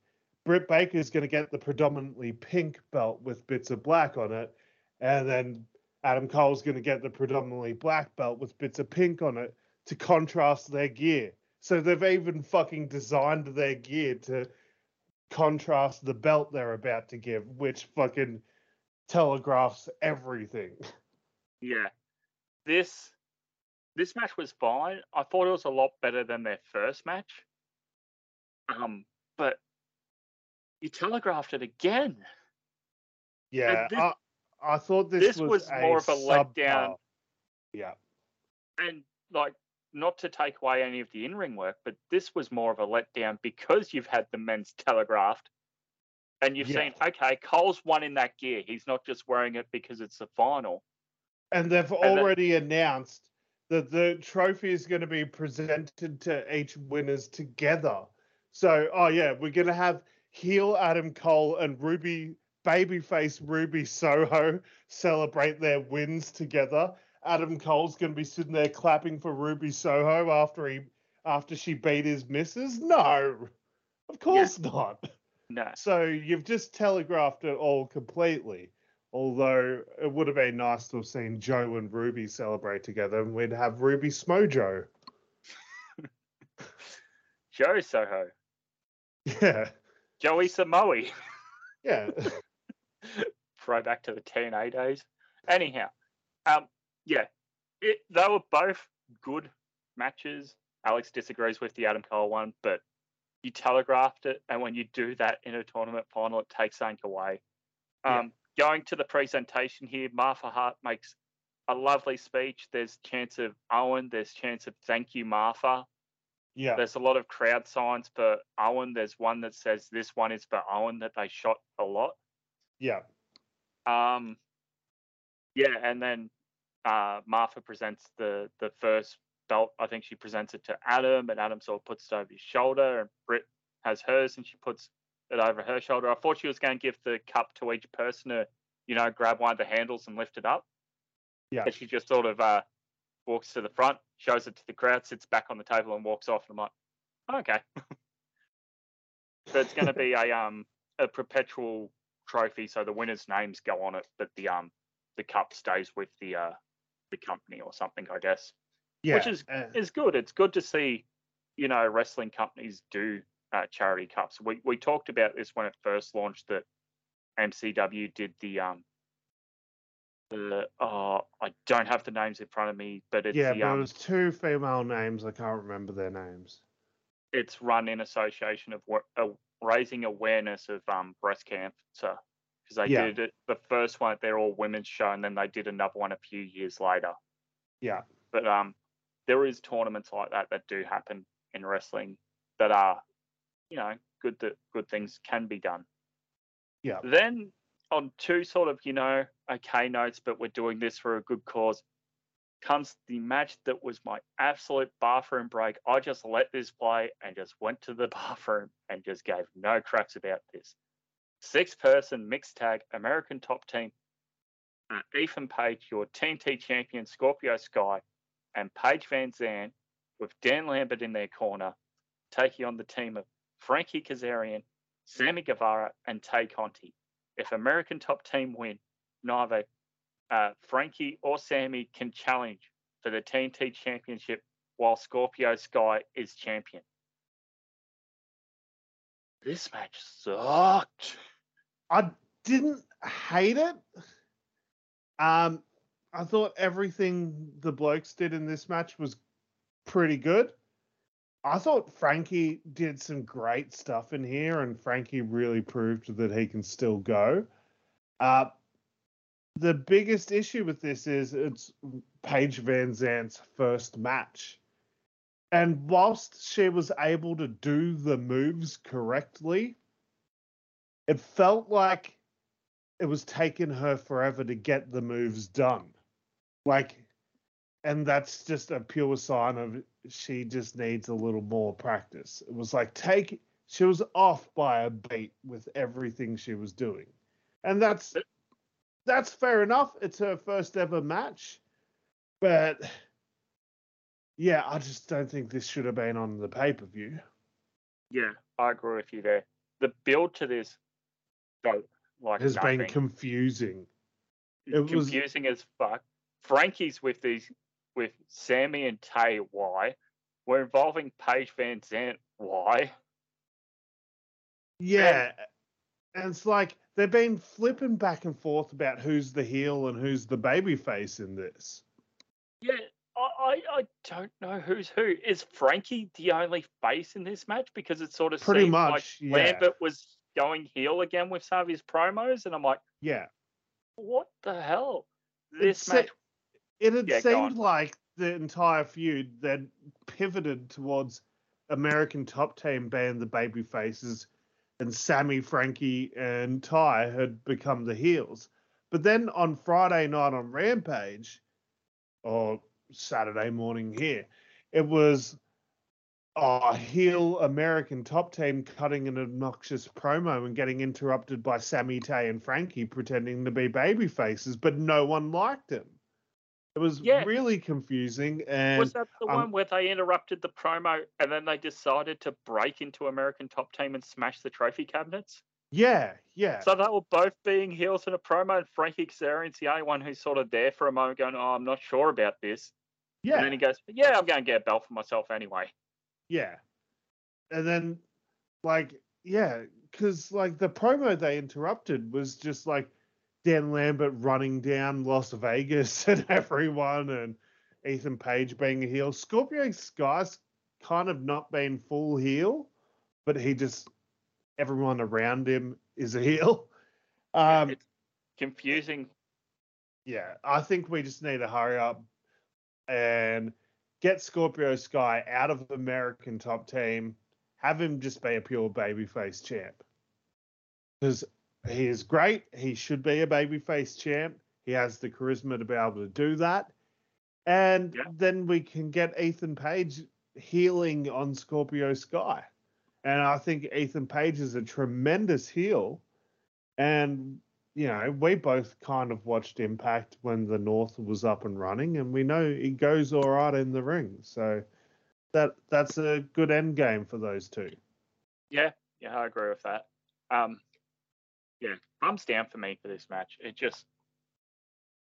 Britt Baker's going to get the predominantly pink belt with bits of black on it, and then Adam Cole's going to get the predominantly black belt with bits of pink on it to contrast their gear. So they've even fucking designed their gear to contrast the belt they're about to give, which fucking telegraphs everything. Yeah. This this match was fine. I thought it was a lot better than their first match. Um, but you telegraphed it again. Yeah, this- I, I thought this, this was more of a letdown. Yeah, And like not to take away any of the in-ring work, but this was more of a letdown because you've had the men's telegraphed. And you've Yeah. seen, okay, Cole's won in that gear. He's not just wearing it because it's the final. And they've already announced that the trophy is going to be presented to each winners together. So, oh yeah, we're going to have heel Adam Cole and Ruby babyface Ruby Soho celebrate their wins together. Adam Cole's going to be sitting there clapping for Ruby Soho after he after she beat his missus. No, of course not. No. So you've just telegraphed it all completely. Although it would have been nice to have seen Joe and Ruby celebrate together, and we'd have Ruby Smojo. Joe Soho. Yeah, Joey Samoe. yeah, Throwback to the TNA days. Anyhow, um, yeah, it, they were both good matches. Alex disagrees with the Adam Cole one, but you telegraphed it, and when you do that in a tournament final, it takes something away. Um, Going to the presentation here, Martha Hart makes a lovely speech. There's chance of Owen. There's chance of thank you, Martha. yeah, There's a lot of crowd signs for Owen. There's one that says this one is for Owen that they shot a lot. yeah, Um, yeah, and then uh, Martha presents the the first belt. I think she presents it to Adam, and Adam sort of puts it over his shoulder, and Britt has hers, and she puts it over her shoulder. I thought she was going to give the cup to each person to, you know, grab one of the handles and lift it up. Yeah. But she just sort of uh, walks to the front, shows it to the crowd, sits back on the table, and walks off. And I'm like, okay. so it's going to be a um a perpetual trophy, so the winners' names go on it, but the um the cup stays with the uh the company or something, I guess. yeah. Which is uh, It's good. It's good to see, you know, wrestling companies do uh, charity cups. We we talked about this when it first launched that MCW did the um the oh I don't have the names in front of me, but it's yeah, the but it um was two female names. I can't remember their names. it's run in association of uh, raising awareness of um breast cancer because they Yeah. did it the first one they're all women's show and then they did another one a few years later Yeah, but um there is tournaments like that that do happen in wrestling that are you know good that good things can be done Yeah. then on two sort of you know okay notes but we're doing this for a good cause comes the match that was my absolute bathroom break. I just let this play and just went to the bathroom and just gave no cracks about this. Six person mixed tag American top team. Uh, Ethan Page, your TNT champion, Scorpio Sky, and Paige VanZant with Dan Lambert in their corner, taking on the team of Frankie Kazarian, Sammy Guevara, and Tay Conti. If American top team win, neither uh, Frankie or Sammy can challenge for the TNT championship while Scorpio Sky is champion. This match sucked. I didn't hate it. Um, I thought everything the blokes did in this match was pretty good. I thought Frankie did some great stuff in here, and Frankie really proved that he can still go. Uh, the biggest issue with this is it's Paige VanZant's first match. And whilst she was able to do the moves correctly, it felt like it was taking her forever to get the moves done. Like, and that's just a pure sign of she just needs a little more practice. It was like take she was off by a beat with everything she was doing. And that's that's fair enough. It's her first ever match. But yeah, I just don't think this should have been on the pay per view. Yeah, I agree with you there. The build to this go like has nothing. been confusing. It confusing was... as fuck. Frankie's with these with Sammy and Tay. Why? We're involving Paige VanZant. Why? Yeah, and, and it's like they've been flipping back and forth about who's the heel and who's the baby face in this. Yeah, I, I, don't know who's who. Is Frankie the only face in this match? Because it sort of pretty much like yeah. Lambert was going heel again with some of his promos, and I'm like, yeah, what the hell? This it match. It had Yeah, seemed like the entire feud then pivoted towards American top team being the baby faces and Sammy, Frankie, and Ty had become the heels. But then on Friday night on Rampage, or Saturday morning here, it was a heel American top team cutting an obnoxious promo and getting interrupted by Sammy Tay and Frankie pretending to be baby faces, but no one liked him. It was Yeah. really confusing and Was that the um, one where they interrupted the promo and then they decided to break into American Top Team and smash the trophy cabinets? yeah, yeah. So they were both being heels in a promo, and Frankie Kazarian's the only one who's sort of there for a moment going, Oh, I'm not sure about this. yeah. And then he goes, Yeah, I'm going to get a belt for myself anyway. Yeah. And then, like, yeah, because, like, the promo they interrupted was just like Dan Lambert running down Las Vegas and everyone, and Ethan Page being a heel. Scorpio Sky's kind of not been full heel, but he just, everyone around him is a heel. Um, it's confusing. yeah, I think we just need to hurry up and get Scorpio Sky out of American top team, have him just be a pure babyface champ. Because he is great. He should be a babyface champ. He has the charisma to be able to do that. And Yeah. then we can get Ethan Page healing on Scorpio Sky. And I think Ethan Page is a tremendous heel. And you know, we both kind of watched Impact when the North was up and running, and we know he goes all right in the ring. So that that's a good end game for those two. Yeah, yeah, I agree with that. Um, yeah, thumbs down for me for this match. It just,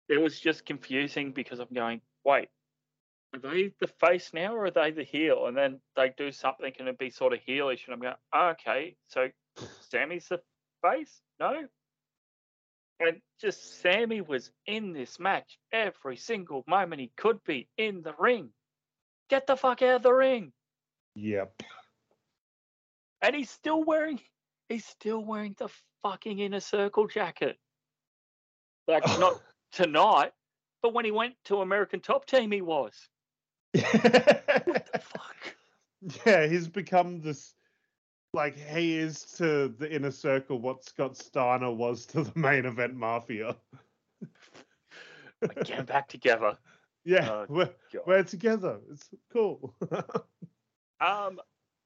it was just confusing because I'm going, wait, are they the face now or are they the heel? And then they do something and it'd be sort of heelish, and I'm going, oh, okay, so Sammy's the face? No. And just Sammy was in this match every single moment he could be in the ring. Get the fuck out of the ring. Yep. And he's still wearing he's still wearing the fucking inner circle jacket. Like not tonight, but when he went to American Top Team he was. What the fuck? yeah, he's become this like he is to the inner circle what Scott Steiner was to the main event mafia. Like, 'em back together. Yeah, Oh, we're, God. we're together. It's cool. Um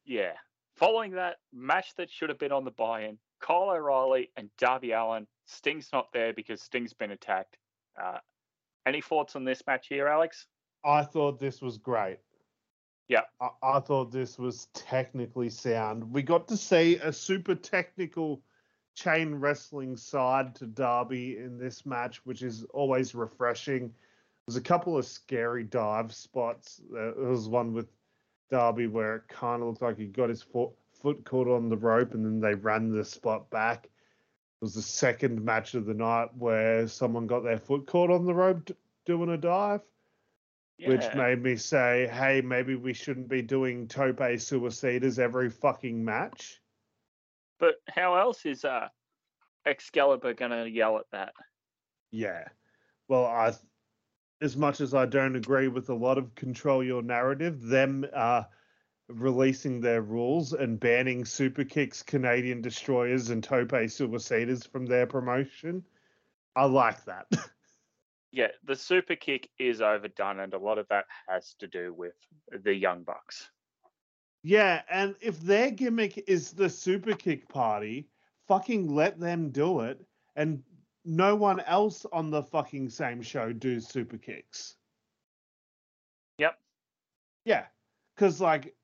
yeah. Following that match that should have been on the buy-in, Kyle O'Reilly and Darby Allin. Sting's not there because Sting's been attacked. Uh, any thoughts on this match here, Alex? I thought this was great. Yeah. I, I thought this was technically sound. We got to see a super technical chain wrestling side to Darby in this match, which is always refreshing. There's a couple of scary dive spots. There was one with Darby where it kind of looked like he got his foot, foot caught on the rope and then they ran the spot back. It was the second match of the night where someone got their foot caught on the rope d- doing a dive which made me say, hey, maybe we shouldn't be doing tope suicidas every fucking match. But how else is uh, Excalibur going to yell at that? Yeah. Well, I, as much as I don't agree with a lot of control your narrative, them uh, releasing their rules and banning super kicks, Canadian destroyers, and tope suicidas from their promotion, I like that. yeah, the super kick is overdone, and a lot of that has to do with the Young Bucks. Yeah, and if their gimmick is the super kick party, fucking let them do it, and no one else on the fucking same show do super kicks. Yep. Yeah, because like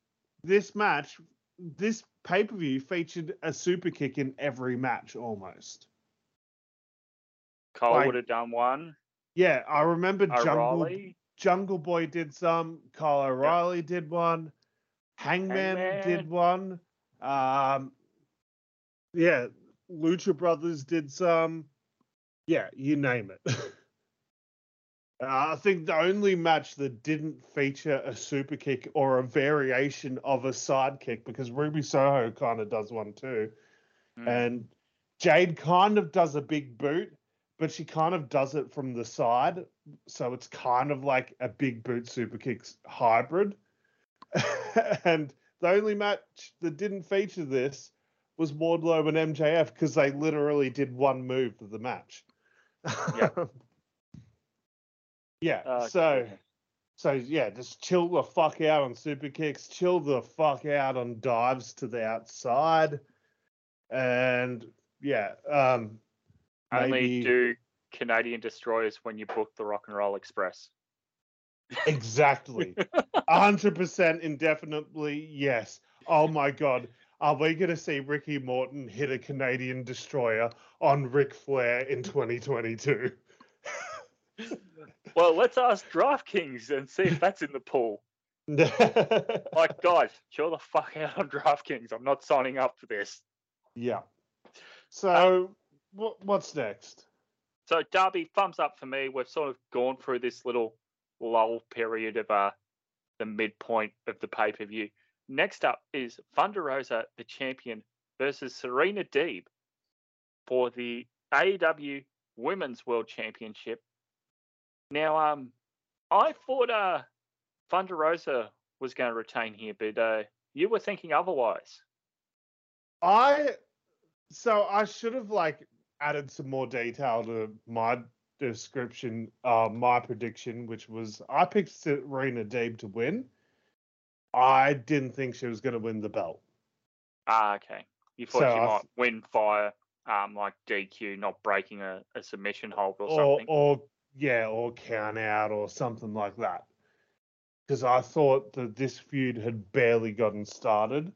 this match, this pay per view featured a super kick in every match almost. Cole like, would have done one. Yeah, I remember Jungle, Jungle Boy did some. Kyle O'Reilly yep. did one. Hangman, Hangman, did one. Um, yeah, Lucha Brothers did some. Yeah, you name it. uh, I think the only match that didn't feature a super kick or a variation of a side kick, because Ruby Soho kind of does one too, mm. and Jade kind of does a big boot, but she kind of does it from the side. So it's kind of like a big boot super kicks hybrid. and the only match that didn't feature this was Wardlow and MJF because they literally did one move of the match. Yeah. yeah. Uh, so, so yeah, just chill the fuck out on super kicks, chill the fuck out on dives to the outside, and yeah, um, only do Canadian destroyers when you book the Rock and Roll Express. Exactly. 100% indefinitely, yes. Oh my God. Are we going to see Ricky Morton hit a Canadian destroyer on Ric Flair in 2022? well, let's ask DraftKings and see if that's in the pool. like, guys, chill the fuck out on DraftKings. I'm not signing up for this. Yeah. So, what's next? So Darby, thumbs up for me. We've sort of gone through this little lull period of uh, the midpoint of the pay per view. Next up is Thunder Rosa, the champion, versus Serena Deeb for the AEW Women's World Championship. Now, um, I thought uh, Thunder Rosa was going to retain here, but uh, you were thinking otherwise. I so I should have like added some more detail to my description, uh, my prediction, which was I picked Serena Deeb to win. I didn't think she was going to win the belt. Ah, okay. You thought so she I might win fire, um, like DQ, not breaking a, a submission hold or, or something. Or yeah, or count out or something like that. Because I thought that this feud had barely gotten started.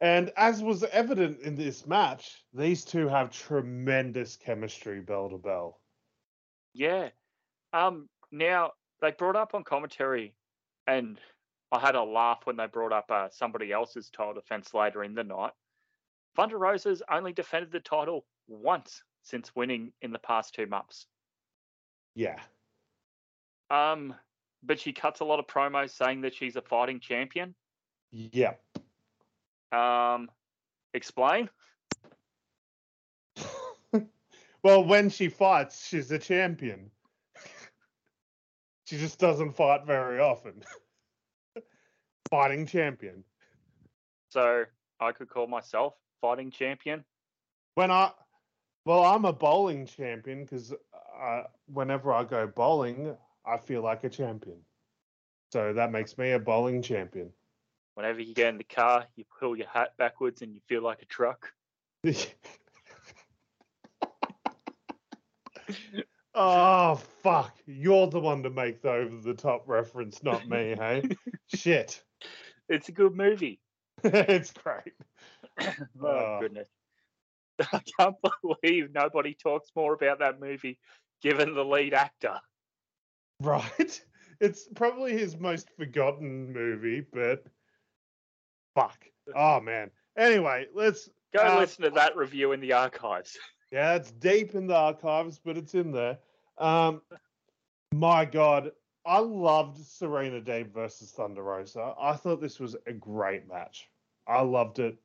And as was evident in this match, these two have tremendous chemistry bell to bell. Yeah. Um. Now they brought up on commentary, and I had a laugh when they brought up uh, somebody else's title defense later in the night. Thunder Rosa's only defended the title once since winning in the past two months. Yeah. Um, but she cuts a lot of promos saying that she's a fighting champion. Yeah. Um, explain. well, when she fights, she's a champion. she just doesn't fight very often. fighting champion. So I could call myself fighting champion. When I, well, I'm a bowling champion because uh, whenever I go bowling, I feel like a champion. So that makes me a bowling champion. Whenever you get in the car, you pull your hat backwards and you feel like a truck. oh fuck! You're the one to make the over the top reference, not me. hey, shit. It's a good movie. it's great. oh, oh goodness! I can't believe nobody talks more about that movie, given the lead actor. Right. It's probably his most forgotten movie, but Fuck. Oh man. Anyway, let's go uh, listen to that review in the archives. Yeah, it's deep in the archives, but it's in there. Um, my God, I loved Serena Deeb versus Thunder Rosa. I thought this was a great match. I loved it.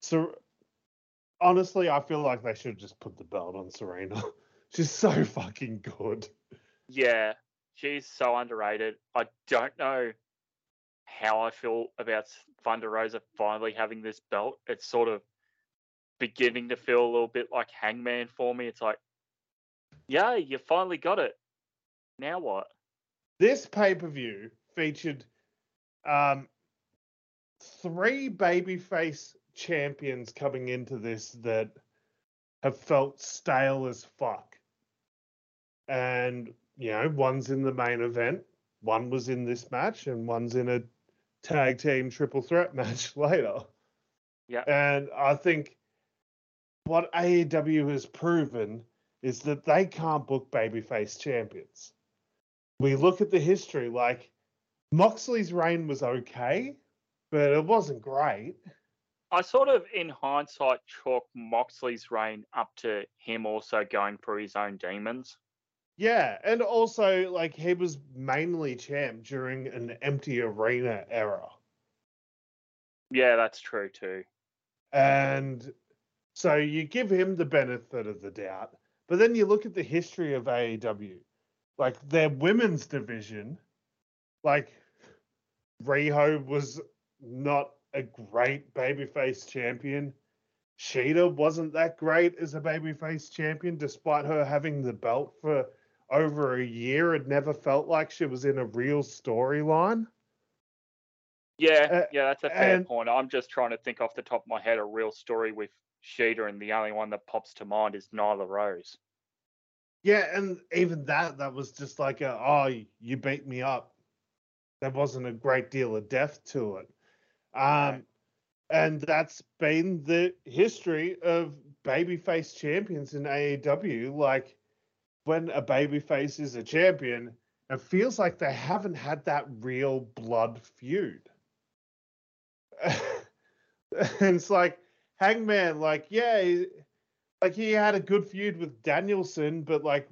So honestly, I feel like they should just put the belt on Serena. She's so fucking good. Yeah, she's so underrated. I don't know how I feel about Thunder Rosa finally having this belt. It's sort of beginning to feel a little bit like Hangman for me. It's like, yeah, you finally got it. Now what? This pay per view featured um, three babyface champions coming into this that have felt stale as fuck. And, you know, one's in the main event, one was in this match, and one's in a tag team triple threat match later. Yeah. And I think what AEW has proven is that they can't book babyface champions. We look at the history, like Moxley's reign was okay, but it wasn't great. I sort of, in hindsight, chalk Moxley's reign up to him also going through his own demons. Yeah, and also like he was mainly champ during an empty arena era. Yeah, that's true too. And so you give him the benefit of the doubt, but then you look at the history of AEW, like their women's division, like Riho was not a great babyface champion. Shida wasn't that great as a babyface champion, despite her having the belt for over a year. It never felt like she was in a real storyline. Yeah, uh, yeah, that's a fair and, point. I'm just trying to think off the top of my head a real story with Shida, and the only one that pops to mind is Nyla Rose. Yeah, and even that, that was just like a, oh, you beat me up. There wasn't a great deal of depth to it. Um, and that's been the history of babyface champions in AEW. Like when a babyface is a champion, it feels like they haven't had that real blood feud. and it's like Hangman, like, yeah, like he had a good feud with Danielson, but like,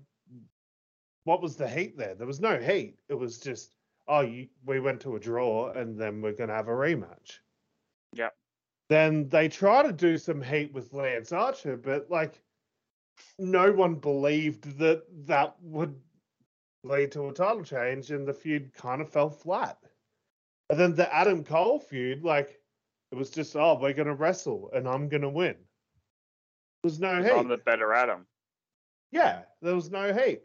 what was the heat there? There was no heat. It was just oh, you, we went to a draw and then we're going to have a rematch. Yeah. Then they try to do some heat with Lance Archer, but like no one believed that that would lead to a title change and the feud kind of fell flat. And then the Adam Cole feud, like it was just, oh, we're going to wrestle and I'm going to win. There was no heat. I'm the better Adam. Yeah, there was no heat.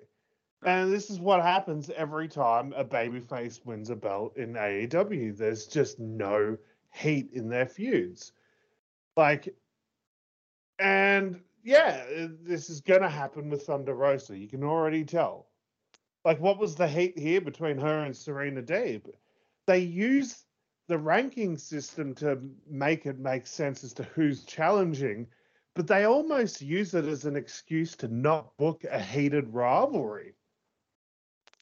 And this is what happens every time a babyface wins a belt in AEW. There's just no heat in their feuds. Like, and yeah, this is going to happen with Thunder Rosa. You can already tell. Like, what was the heat here between her and Serena Deeb? They use the ranking system to make it make sense as to who's challenging, but they almost use it as an excuse to not book a heated rivalry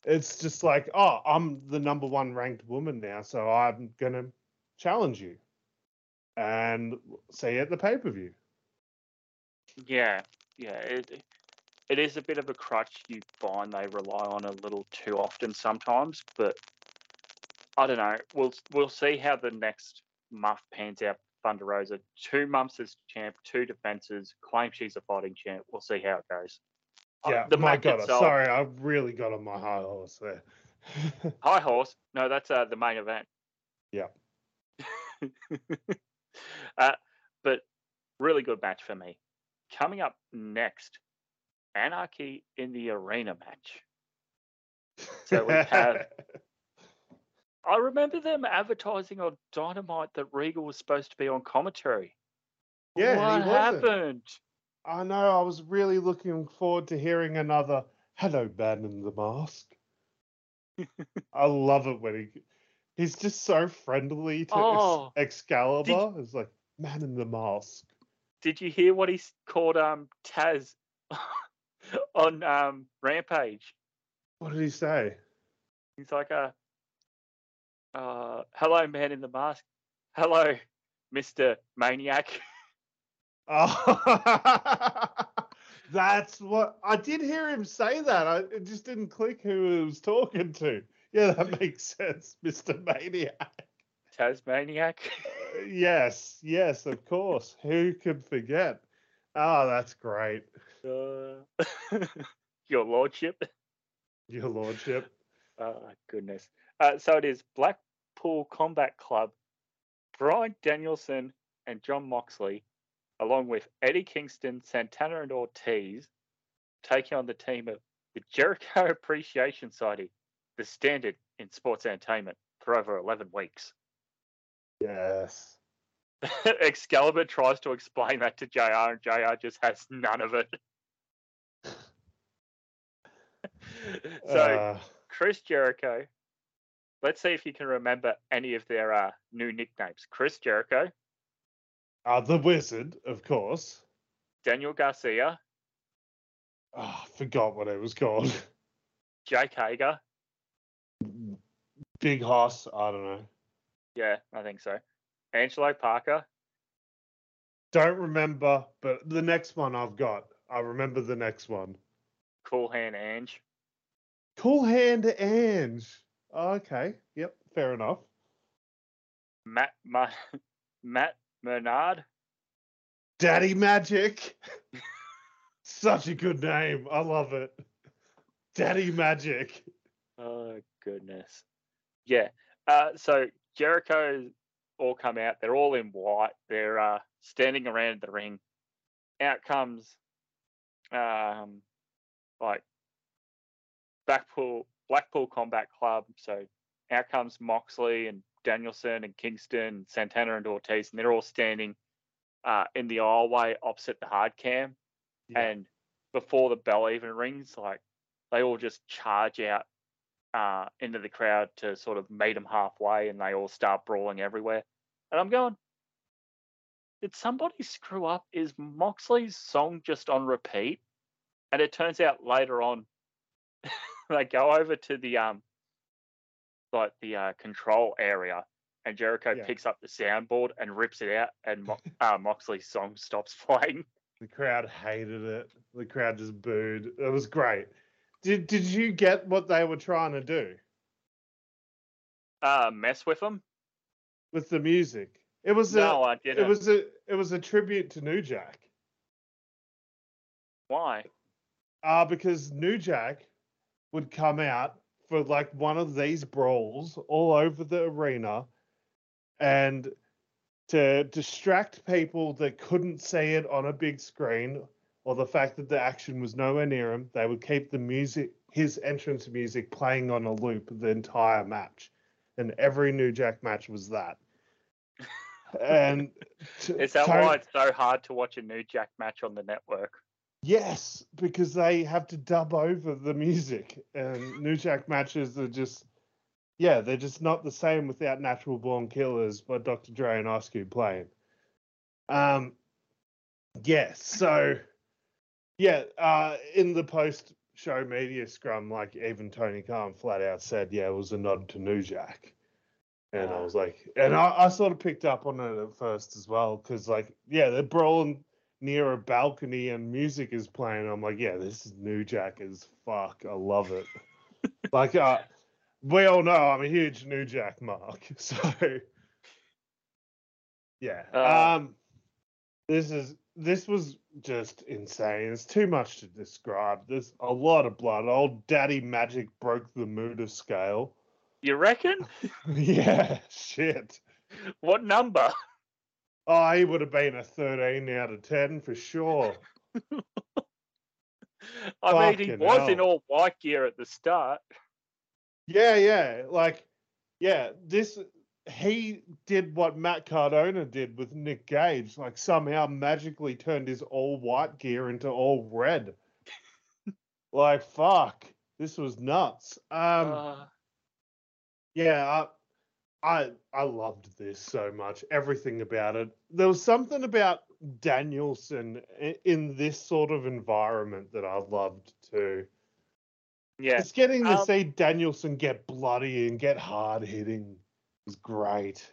it's just like, oh, I'm the number one ranked woman now, so I'm gonna challenge you and see you at the pay per view. Yeah, yeah, it it is a bit of a crutch you find they rely on a little too often sometimes, but I don't know. We'll we'll see how the next month pans out. Thunder Rosa, two months as champ, two defenses, claim she's a fighting champ. We'll see how it goes. Uh, yeah, the my God, itself, sorry, I really got on my high horse there. high horse? No, that's uh, the main event. Yeah. uh, but really good match for me. Coming up next, Anarchy in the Arena match. So we have. I remember them advertising on Dynamite that Regal was supposed to be on commentary. Yeah, what happened? I know. I was really looking forward to hearing another "Hello, Man in the Mask." I love it when he he's just so friendly to oh, Excalibur. Did, it's like Man in the Mask. Did you hear what he called um Taz on um Rampage? What did he say? He's like a uh, uh, hello man in the mask. Hello, Mr. Maniac. Oh, that's what I did hear him say that. I, it just didn't click who he was talking to. Yeah, that makes sense, Mr. Maniac. Tasmaniac? Uh, yes, yes, of course. Who could forget? Oh, that's great. Uh... Your Lordship. Your Lordship. Oh, goodness. Uh, so it is Blackpool Combat Club, Bryan Danielson and Jon Moxley, along with Eddie Kingston, Santana, and Ortiz, taking on the team of the Jericho Appreciation Society, the standard in sports entertainment for over 11 weeks. Yes. Excalibur tries to explain that to JR, and JR just has none of it. so, Uh, Chris Jericho, let's see if you can remember any of their uh, new nicknames. Chris Jericho, uh, the Wizard, of course. Daniel Garcia, Oh, I forgot what it was called. Jake Hager. Big Hoss. I don't know. Yeah, I think so. Angelo Parker, Don't remember, but the next one I've got. I remember the next one. Cool Hand Ange, Cool Hand Ange. Okay. Yep. Fair enough. Matt Ma- Matt Menard, Daddy Magic. Such a good name. I love it. Daddy Magic. Oh goodness. Yeah. Uh, so Jericho all come out. They're all in white. They're uh, standing around the ring. Out comes, um, like Blackpool Blackpool Combat Club. So out comes Moxley and Danielson and Kingston, Santana and Ortiz, and they're all standing uh, in the aisleway opposite the hard cam. Yeah. And before the bell even rings, like they all just charge out uh, into the crowd to sort of meet them halfway, and they all start brawling everywhere. And I'm going, did somebody screw up? Is Moxley's song just on repeat? And it turns out later on, they go over to the um, like the uh, control area, and Jericho Yeah. picks up the soundboard and rips it out, and Mo- uh, Moxley's song stops playing. The crowd hated it. The crowd just booed. It was great. Did Did you get what they were trying to do Uh, mess with them? with the music? It was No, a. I didn't. It was a. It was a tribute to New Jack. Why? Uh, because New Jack would come out for like one of these brawls all over the arena and to distract people that couldn't see it on a big screen or the fact that the action was nowhere near him, they would keep the music, his entrance music playing on a loop the entire match. And every New Jack match was that. And to- Is that Tony- why it's so hard to watch a New Jack match on the network? Yes, because they have to dub over the music, and New Jack matches are just, yeah, they're just not the same without Natural Born Killers by Dr. Dre and Ice Cube playing. Um, yes, so yeah, uh, in the post-show media scrum, like even Tony Khan flat out said, yeah, it was a nod to New Jack. And I Ah. was like, and I, I sort of picked up on it at first as well, because like, yeah, they're brawling near a balcony and music is playing. I'm like, yeah, this is New Jack as fuck. I love it. like, uh, we all know I'm a huge New Jack mark. So, yeah. Uh, um, this is this was just insane. It's too much to describe. There's a lot of blood. Old Daddy Magic broke the Muta scale. You reckon? yeah, shit. What number? Oh, he would have been a 13 out of 10 for sure. I mean, he Fucking was in all white gear at the start. Yeah, yeah. Like, yeah, this he did what Matt Cardona did with Nick Gage, like somehow magically turned his all white gear into all red. like, fuck. This was nuts. Um Uh, yeah, I, I loved this so much. Everything about it. There was something about Danielson in this sort of environment that I loved too. yeah. It's getting to Um, see Danielson get bloody and get hard hitting is great.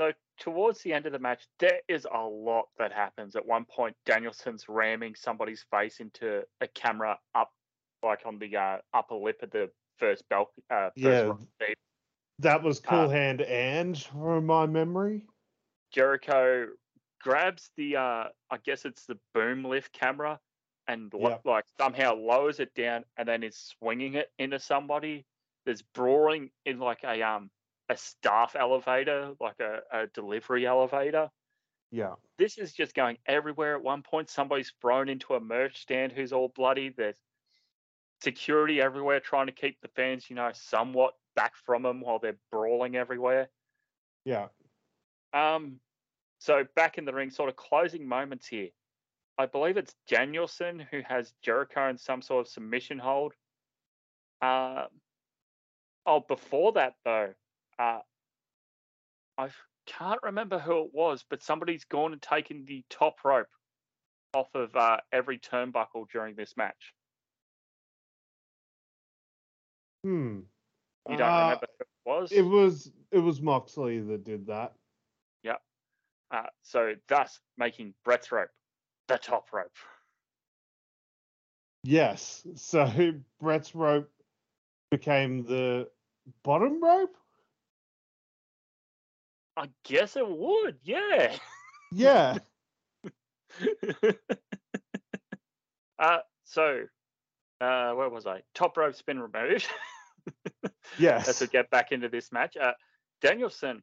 So towards the end of the match, there is a lot that happens. At one point, Danielson's ramming somebody's face into a camera up, like on the uh, upper lip of the first belt. Uh, first Yeah. That was Cool uh, Hand and from my memory. Jericho grabs the, uh, I guess it's the boom lift camera, and Yep. like somehow lowers it down and then is swinging it into somebody. There's brawling in like a um a staff elevator, like a, a delivery elevator. Yeah. This is just going everywhere. At one point, somebody's thrown into a merch stand who's all bloody. There's security everywhere trying to keep the fans, you know, somewhat back from them while they're brawling everywhere. Yeah. Um, so back in the ring, sort of closing moments here. I believe it's Danielson who has Jericho in some sort of submission hold. Uh, oh, before that though, uh, I can't remember who it was, but somebody's gone and taken the top rope off of uh, every turnbuckle during this match. Hmm. You don't Uh, remember who it was? It was it was Moxley that did that. Uh, so thus making Brett's rope the top rope. Yes. So Brett's rope became the bottom rope? I guess it would, yeah. Yeah. uh, so, uh, where was I? Top rope's been removed. Yes. As we get back into this match, uh, Danielson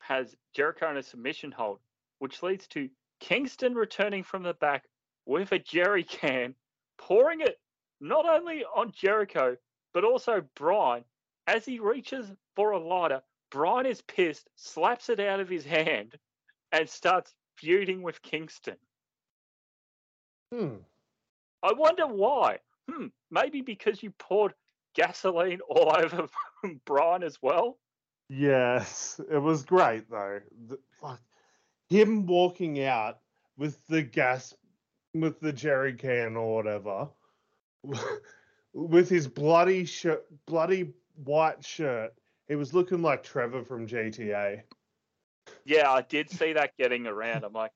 has Jericho in a submission hold, which leads to Kingston returning from the back with a jerry can, pouring it not only on Jericho but also Bryan. As he reaches for a lighter, Bryan is pissed, slaps it out of his hand, and starts feuding with Kingston. Hmm. I wonder why. Hmm, maybe because you poured gasoline all over Bryan as well. Yes, it was great though. The, like him walking out with the gas, with the jerry can or whatever, with his bloody shirt, bloody white shirt. He was looking like Trevor from GTA. Yeah, I did see that getting around. I'm like,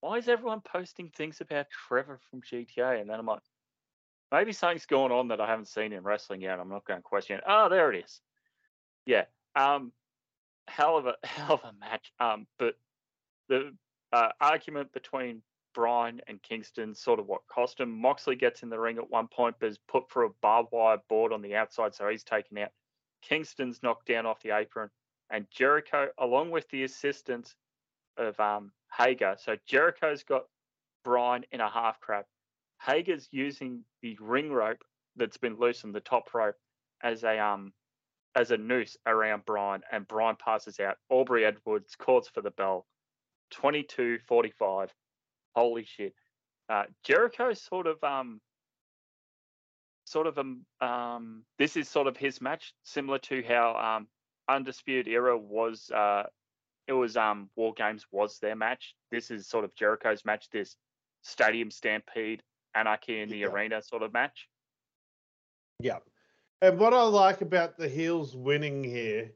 why is everyone posting things about Trevor from GTA? And then I'm like, maybe something's going on that I haven't seen in wrestling yet. I'm not going to question it. Oh, there it is. Yeah. Um, hell of a hell of a match. Um, but the uh, argument between Bryan and Kingston sort of what cost him. Moxley gets in the ring at one point, but is put through a barbed wire board on the outside, so he's taken out. Kingston's knocked down off the apron, and Jericho, along with the assistance of um, Hager, so Jericho's got Bryan in a half crab. Hager's using the ring rope that's been loosened, the top rope, as a um as a noose around Bryan, and Bryan passes out. Aubrey Edwards calls for the bell. 22-45. Holy shit. Uh, Jericho sort of um sort of um, um this is sort of his match, similar to how um Undisputed Era was uh it was um War Games was their match. This is sort of Jericho's match, this stadium stampede, anarchy in the Yeah. arena sort of match. Yeah. And what I like about the heels winning here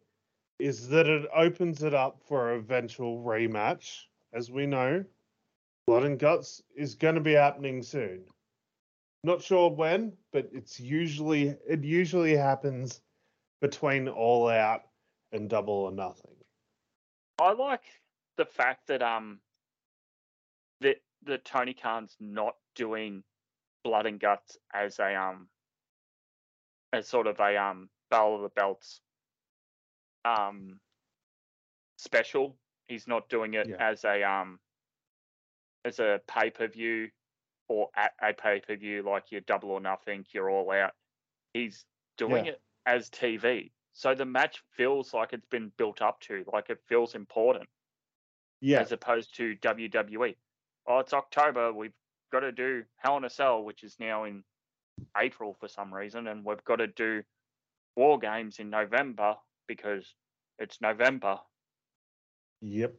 is that it opens it up for an eventual rematch. As we know, Blood and Guts is going to be happening soon. Not sure when, but it's usually it usually happens between All Out and Double or Nothing. I like the fact that um that that Tony Khan's not doing blood and guts as a um as sort of a um Battle of the Belts um special. He's not doing it Yeah. as a um as a pay per view or at a pay per view like your double or nothing, you're all out. He's doing Yeah. it as TV. So the match feels like it's been built up to, like it feels important Yeah, as opposed to WWE. Oh, it's October. We've got to do Hell in a Cell, which is now in April for some reason, and we've got to do War Games in November because it's November. yep.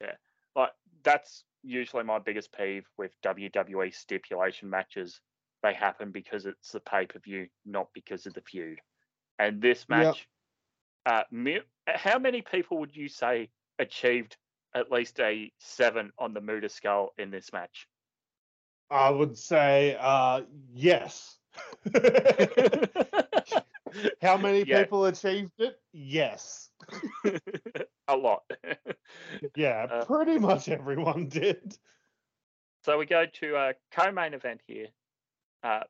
Yeah. Like that's usually my biggest peeve with WWE stipulation matches. They happen because it's the pay per view, not because of the feud. And this Yep. match, uh, how many people would you say achieved at least a seven on the Muta scale in this match? I would say uh yes. How many Yeah. people achieved it? Yes. a lot. Yeah, Uh, pretty much everyone did. So we go to a co-main event here. Uh,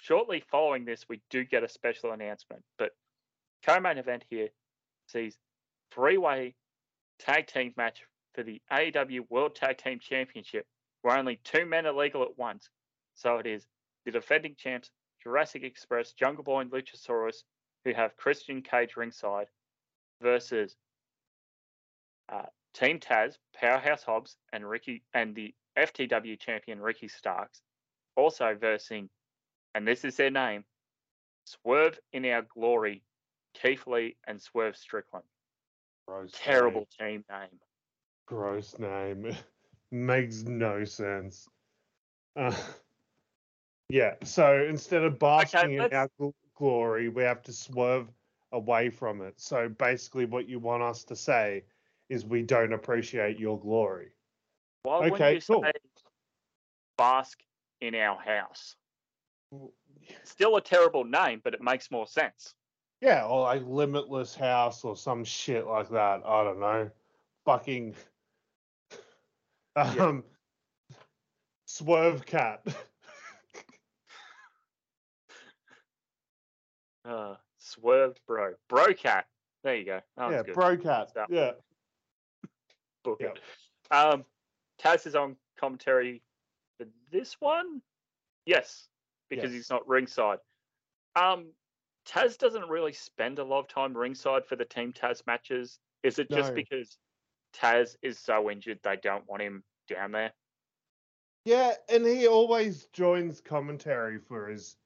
shortly following this, we do get a special announcement, but co-main event here sees three-way tag team match for the AEW World Tag Team Championship, where only two men are legal at once. So it is the defending champs Jurassic Express, Jungle Boy, and Luchasaurus, who have Christian Cage ringside, versus uh, Team Taz, Powerhouse Hobbs, and Ricky, and the FTW champion Ricky Starks, also versing, and this is their name, Swerve in Our Glory, Keith Lee and Swerve Strickland. Gross Terrible name. team name. Gross name. Makes no sense. Uh, yeah, so instead of basking okay, in our gl- glory, we have to swerve away from it. So basically, what you want us to say is we don't appreciate your glory. Why okay, you cool. say bask in our house? Still a terrible name, but it makes more sense. Yeah, or like Limitless House or some shit like that. I don't know. Fucking um yeah. Swerve Cat. uh Swerve Bro. Bro Cat. There you go. yeah, good. Bro Cat. Yeah. Book yep. Um Taz is on commentary for this one? Yes, because yes. he's not ringside. Um, Taz doesn't really spend a lot of time ringside for the Team Taz matches. Is it just no. because Taz is so injured they don't want him down there? Yeah, and he always joins commentary for his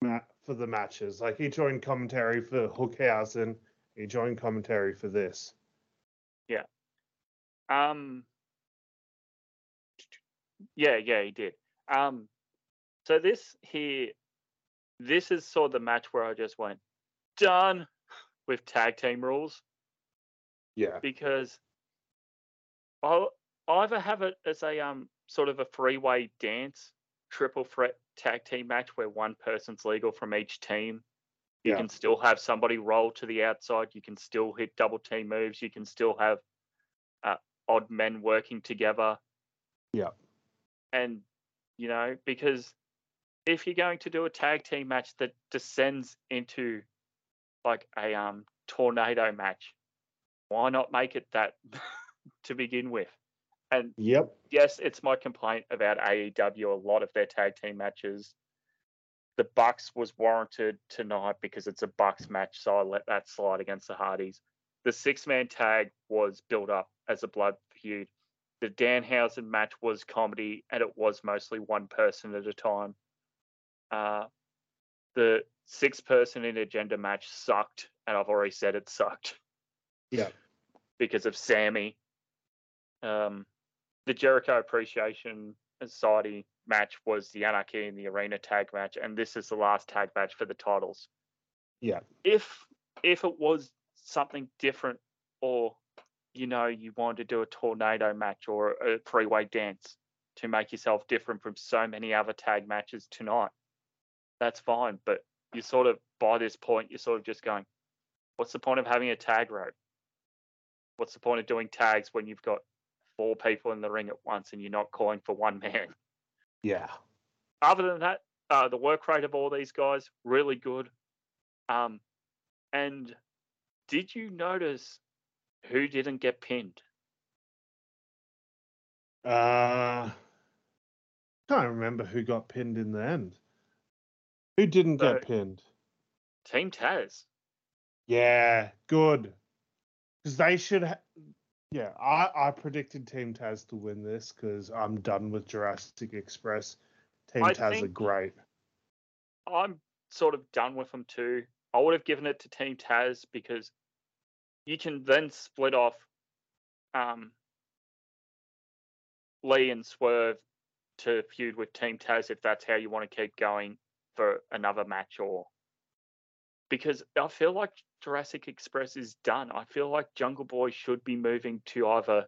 for the matches. Like he joined commentary for Hookhausen, he joined commentary for this. Yeah. Um yeah, yeah, he did. Um, so this here, this is sort of the match where I just went done with tag team rules. Yeah. Because I'll either have it as a um sort of a three way dance triple threat tag team match where one person's legal from each team. You yeah. can still have somebody roll to the outside. You can still hit double team moves. You can still have uh, odd men working together. Yeah and you know because if you're going to do a tag team match that descends into like a um tornado match why not make it that to begin with and yep yes it's my complaint about aew a lot of their tag team matches the bucks was warranted tonight because it's a bucks match so i let that slide against the hardys the six man tag was built up as a blood feud the Danhausen match was comedy and it was mostly one person at a time. Uh, the six person intergender match sucked, and I've already said it sucked. Yeah. Because of Sammy. Um, the Jericho Appreciation Society match was the Anarchy in the Arena tag match, and this is the last tag match for the titles. Yeah. If if it was something different or you know you want to do a tornado match or a three way dance to make yourself different from so many other tag matches tonight, that's fine. But you sort of, by this point, you're sort of just going, what's the point of having a tag rope? What's the point of doing tags when you've got four people in the ring at once and you're not calling for one man? Yeah. Other than that, uh, the work rate of all these guys really good. Um, and did you notice who didn't get pinned? Uh, can't remember who got pinned in the end. Who didn't so, get pinned? Team Taz. Yeah, good. Because they should. Ha- yeah, I, I predicted Team Taz to win this because I'm done with Jurassic Express. Team I Taz are great. I'm sort of done with them too. I would have given it to Team Taz because you can then split off um, Lee and Swerve to feud with Team Taz if that's how you want to keep going for another match or because I feel like Jurassic Express is done. I feel like Jungle Boy should be moving to either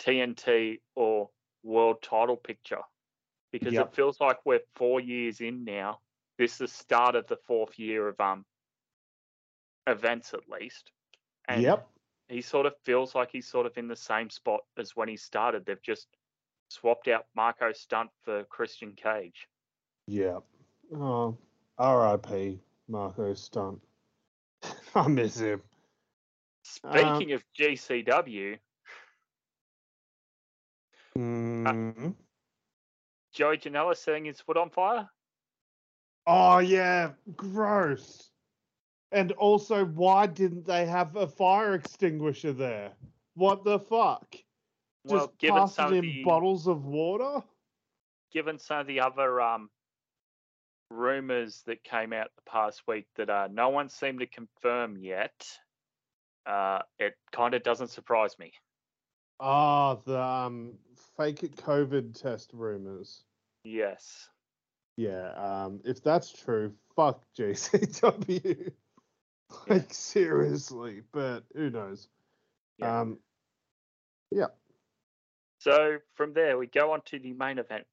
TNT or World Title Picture because yep. it feels like we're four years in now. This is the start of the fourth year of um events at least. And yep. He sort of feels like he's sort of in the same spot as when he started. They've just swapped out Marco Stunt for Christian Cage. Yeah. Oh, R.I.P. Marco Stunt. I miss him. Speaking um, of GCW, mm, uh, Joey Janela setting his foot on fire. Oh yeah, gross. And also, why didn't they have a fire extinguisher there? What the fuck? Well, Just pass it in the, bottles of water. Given some of the other um, rumors that came out the past week that uh, no one seemed to confirm yet, uh, it kind of doesn't surprise me. Ah, oh, the um, fake COVID test rumors. Yes. Yeah. Um, if that's true, fuck GCW. like yeah. seriously, but who knows? Yeah. Um, yeah. So from there, we go on to the main event.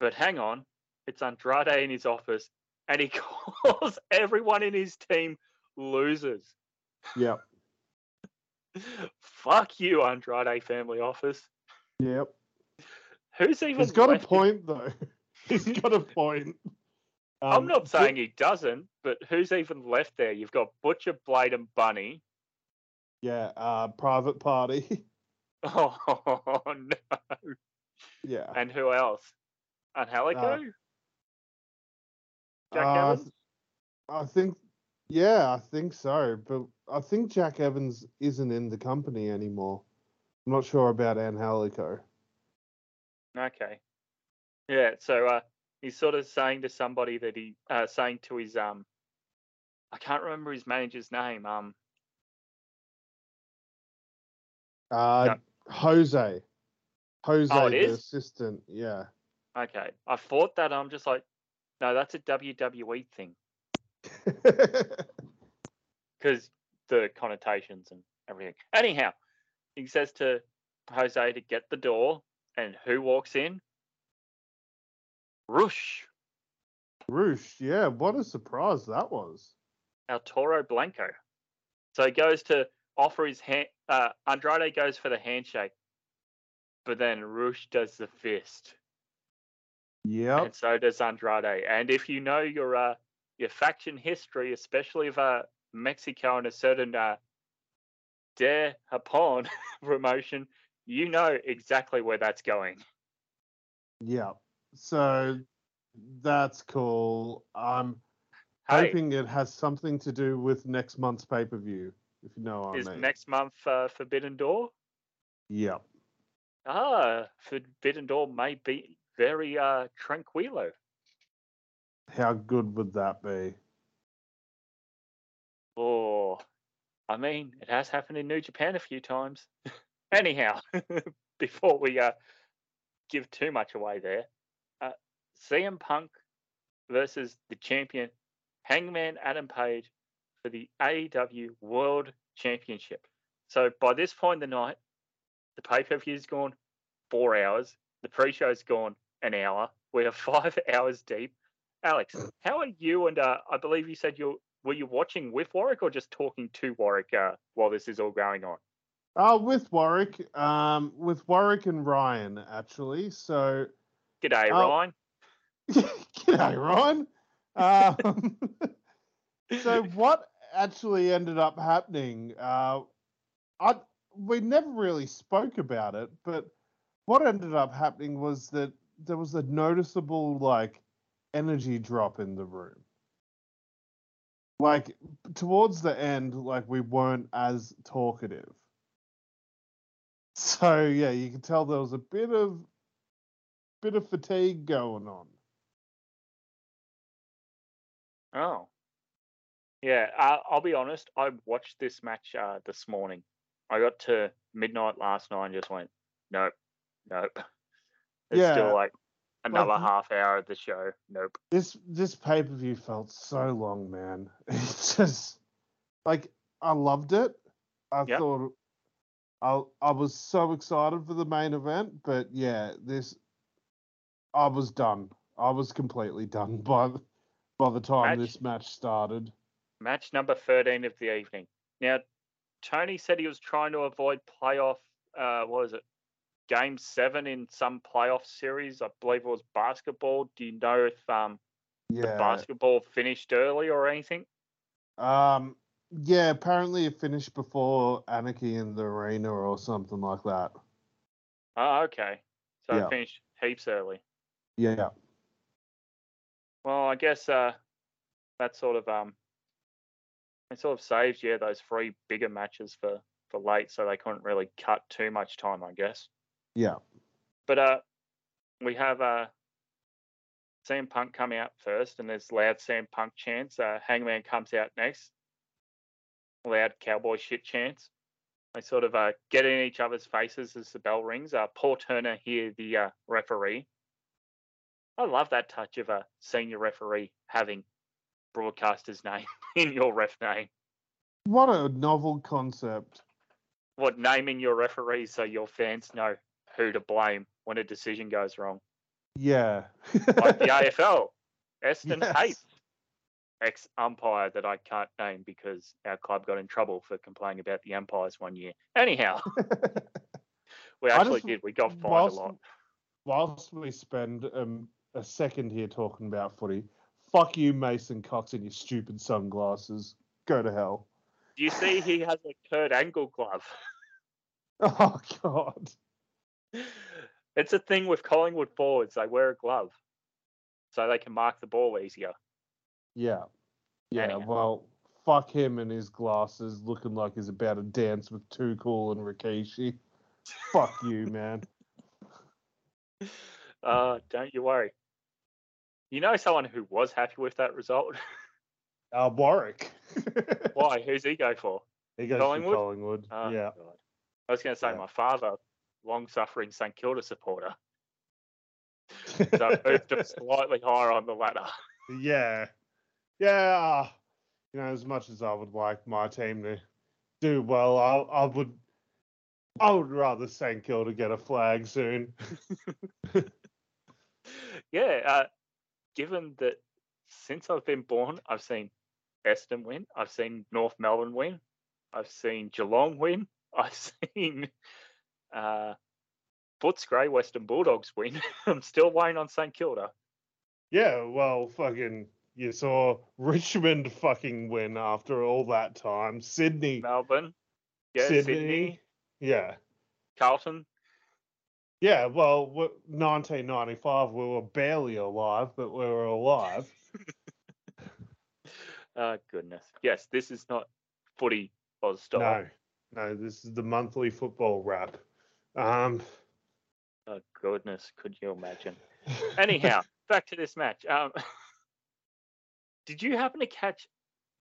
But hang on, it's Andrade in his office, and he calls everyone in his team losers. Yep. Fuck you, Andrade family office. Yep. Who's even? He's got a point though. He's got a point. Um, I'm not saying he doesn't, but who's even left there? You've got Butcher, Blade, and Bunny. Yeah, uh, Private Party. Oh no. Yeah. And who else? Angelico? Uh, Jack uh, Evans? I think, yeah, I think so. But I think Jack Evans isn't in the company anymore. I'm not sure about Angelico. Okay. Yeah, so uh, he's sort of saying to somebody that he, uh, saying to his, um, I can't remember his manager's name. Um, uh, no. Jose. Jose, oh, the assistant. Yeah. Okay. I thought that I'm just like, no, that's a WWE thing. Because the connotations and everything. Anyhow, he says to Jose to get the door, and who walks in? Rush. Rush, yeah. What a surprise that was. Our Toro Blanco. So he goes to offer his hand. Uh, Andrade goes for the handshake, but then Rush does the fist. Yeah. And so does Andrade. And if you know your uh, your faction history, especially of uh, Mexico and a certain uh, De Japón promotion, you know exactly where that's going. Yeah. So that's cool. I'm hey. hoping it has something to do with next month's pay per view if you know what Is I mean. next month uh, Forbidden Door? Yep. Ah, Forbidden Door may be very uh, tranquilo. How good would that be? Oh, I mean, it has happened in New Japan a few times. Anyhow, before we uh, give too much away there, uh, CM Punk versus the champion Hangman Adam Page for the AEW World Championship. So by this point in the night, the pay per view's gone four hours. The pre show's gone an hour. We are five hours deep. Alex, how are you? And uh, I believe you said you were you watching with Warwick or just talking to Warwick uh, while this is all going on? Uh, with Warwick, um, with Warwick and Ryan actually. So, g'day, uh, Ryan. g'day, Ryan. Um, so what actually ended up happening. Uh, I we never really spoke about it, but what ended up happening was that there was a noticeable like energy drop in the room. Like towards the end, like we weren't as talkative. So yeah, you can tell there was a bit of bit of fatigue going on. Oh. Yeah, uh, I'll be honest. I watched this match uh, this morning. I got to midnight last night and just went, nope, nope. It's yeah, still like another like, half hour of the show. Nope. This this pay per view felt so long, man. It's just like I loved it. I yep. thought I I was so excited for the main event, but yeah, this I was done. I was completely done by by the time match, this match started match number 13 of the evening. Now, Tony said he was trying to avoid playoff, uh, what was it? Game seven in some playoff series. I believe it was basketball. Do you know if um the Yeah. basketball finished early or anything? Um. Yeah. Apparently, it finished before Anarchy in the Arena or something like that. Oh, okay. So Yeah. it finished heaps early. Yeah. Well, I guess uh, that sort of um, it sort of saves yeah those three bigger matches for for late, so they couldn't really cut too much time, I guess. Yeah. But uh, we have uh, CM Punk come out first, and there's loud CM Punk chants. Uh, Hangman comes out next, loud cowboy shit chants. They sort of uh, get in each other's faces as the bell rings. Uh, Paul Turner here, the uh, referee. I love that touch of a senior referee having broadcaster's name in your ref name. What a novel concept. What naming your referees so your fans know who to blame when a decision goes wrong. Yeah. like the AFL. Essendon Yes. Ex umpire that I can't name because our club got in trouble for complaining about the umpires one year. Anyhow, we actually just- did. We got fined whilst, a lot. whilst we spend um, a second here talking about footy, fuck you, Mason Cox, and your stupid sunglasses. Go to hell. Do you see he has a Kurt Angle glove? Oh God. It's a thing with Collingwood forwards. They wear a glove so they can mark the ball easier. Yeah. Yeah. Anyhow. Well, fuck him and his glasses, looking like he's about to dance with Too Cool and Rikishi. fuck you, man. Uh, don't you worry. You know someone who was happy with that result? Uh, Warwick. Why? Who's he go for? He goes Collingwood? Collingwood. Oh, yeah. I was going to say Yeah. my father, long-suffering St Kilda supporter, so moved him slightly higher on the ladder. Yeah. Yeah. You know, as much as I would like my team to do well, I, I would I would rather St Kilda get a flag soon. yeah, uh, given that since I've been born, I've seen Essendon win, I've seen North Melbourne win, I've seen Geelong win, I've seen uh, Footscray Western Bulldogs win. I'm still waiting on St Kilda. Yeah, well, fucking, you saw Richmond fucking win after all that time. Sydney, Melbourne, yeah, Sydney, Sydney, yeah, Carlton, yeah. Well, 1995, we were barely alive, but we were alive. Oh goodness. Yes, this is not footy Oz style. No, no, this is the monthly football wrap. Um, Oh goodness, could you imagine? Anyhow, back to this match. Um, did you happen to catch?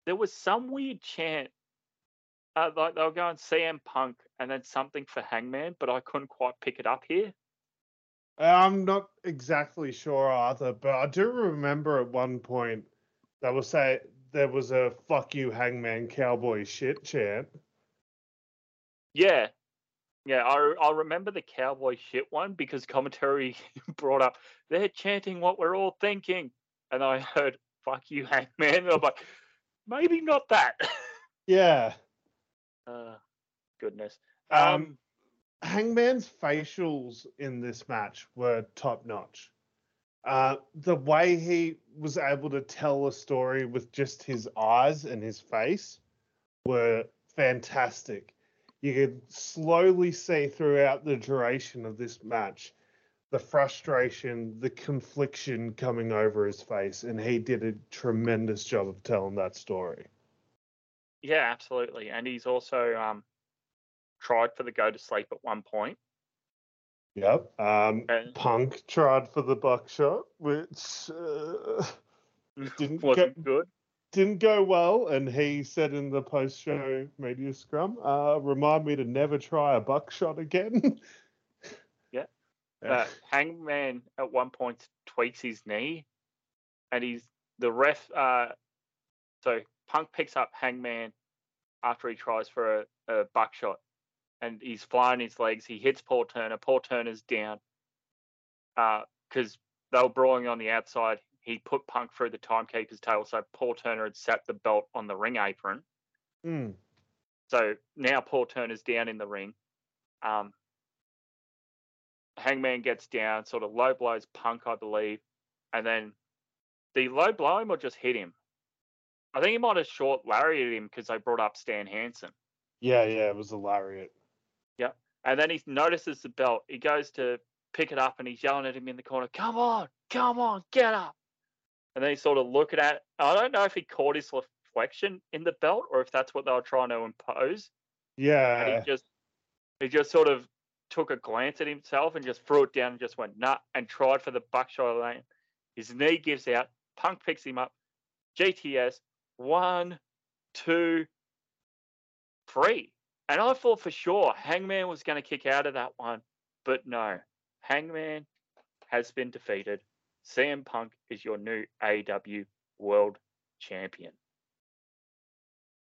There was some weird chant. Uh, like they were going CM Punk and then something for Hangman, but I couldn't quite pick it up here. I'm not exactly sure either, but I do remember at one point they were say there was a "fuck you, hangman, cowboy shit" chant. Yeah, yeah. I I remember the cowboy shit one because commentary brought up they're chanting what we're all thinking, and I heard "fuck you, Hangman," and I'm like, maybe not that. Yeah, uh, goodness. um, Um, Hangman's facials in this match were top notch. Uh, the way he was able to tell a story with just his eyes and his face were fantastic. You could slowly see throughout the duration of this match the frustration, the confliction coming over his face, and he did a tremendous job of telling that story. Yeah, absolutely. And he's also um, tried for the go to sleep at one point. Yep. Um, And Punk tried for the buckshot, which uh, didn't wasn't go, good. Didn't go well, and he said in the post-show media scrum, uh, "Remind me to never try a buckshot again." Yeah. Yeah. Uh, Hangman at one point tweaks his knee, and he's the ref. Uh, so Punk picks up Hangman after he tries for a, a buckshot, and he's flying his legs. He hits Paul Turner. Paul Turner's down because they were brawling on the outside. He put Punk through the timekeeper's tail, so Paul Turner had sat the belt on the ring apron. Mm. So now Paul Turner's down in the ring. Um, Hangman gets down, sort of low blows Punk, I believe, and then the low blow him or just hit him. I think he might have short lariated him because they brought up Stan Hansen. Yeah, yeah, it was a lariat. Yeah, and then he notices the belt. He goes to pick it up and he's yelling at him in the corner, "Come on, come on, get up!" And then he's sort of looking at. I don't know if he caught his reflection in the belt or if that's what they were trying to impose. Yeah, And he just he just sort of took a glance at himself and just threw it down and just went nut and tried for the buckshot lariat. His knee gives out. Punk picks him up. GTS one, two, three. And I thought for sure Hangman was going to kick out of that one, but no. Hangman has been defeated. CM Punk is your new AEW World Champion.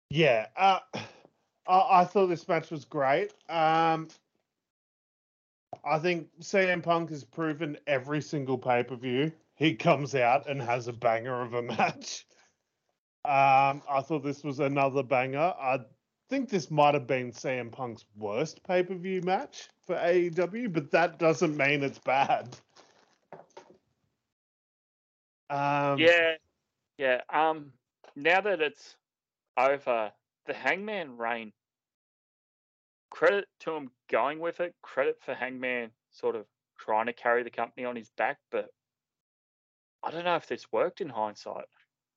yeah. Uh, I, I thought this match was great. Um, I think CM Punk has proven every single pay per view he comes out and has a banger of a match. Um, I thought this was another banger. I think this might have been CM Punk's worst pay per view match for AEW, but that doesn't mean it's bad. Um, Yeah, yeah. Um, now that it's over, the Hangman reign. Credit to him going with it. Credit for Hangman sort of trying to carry the company on his back, but I don't know if this worked in hindsight.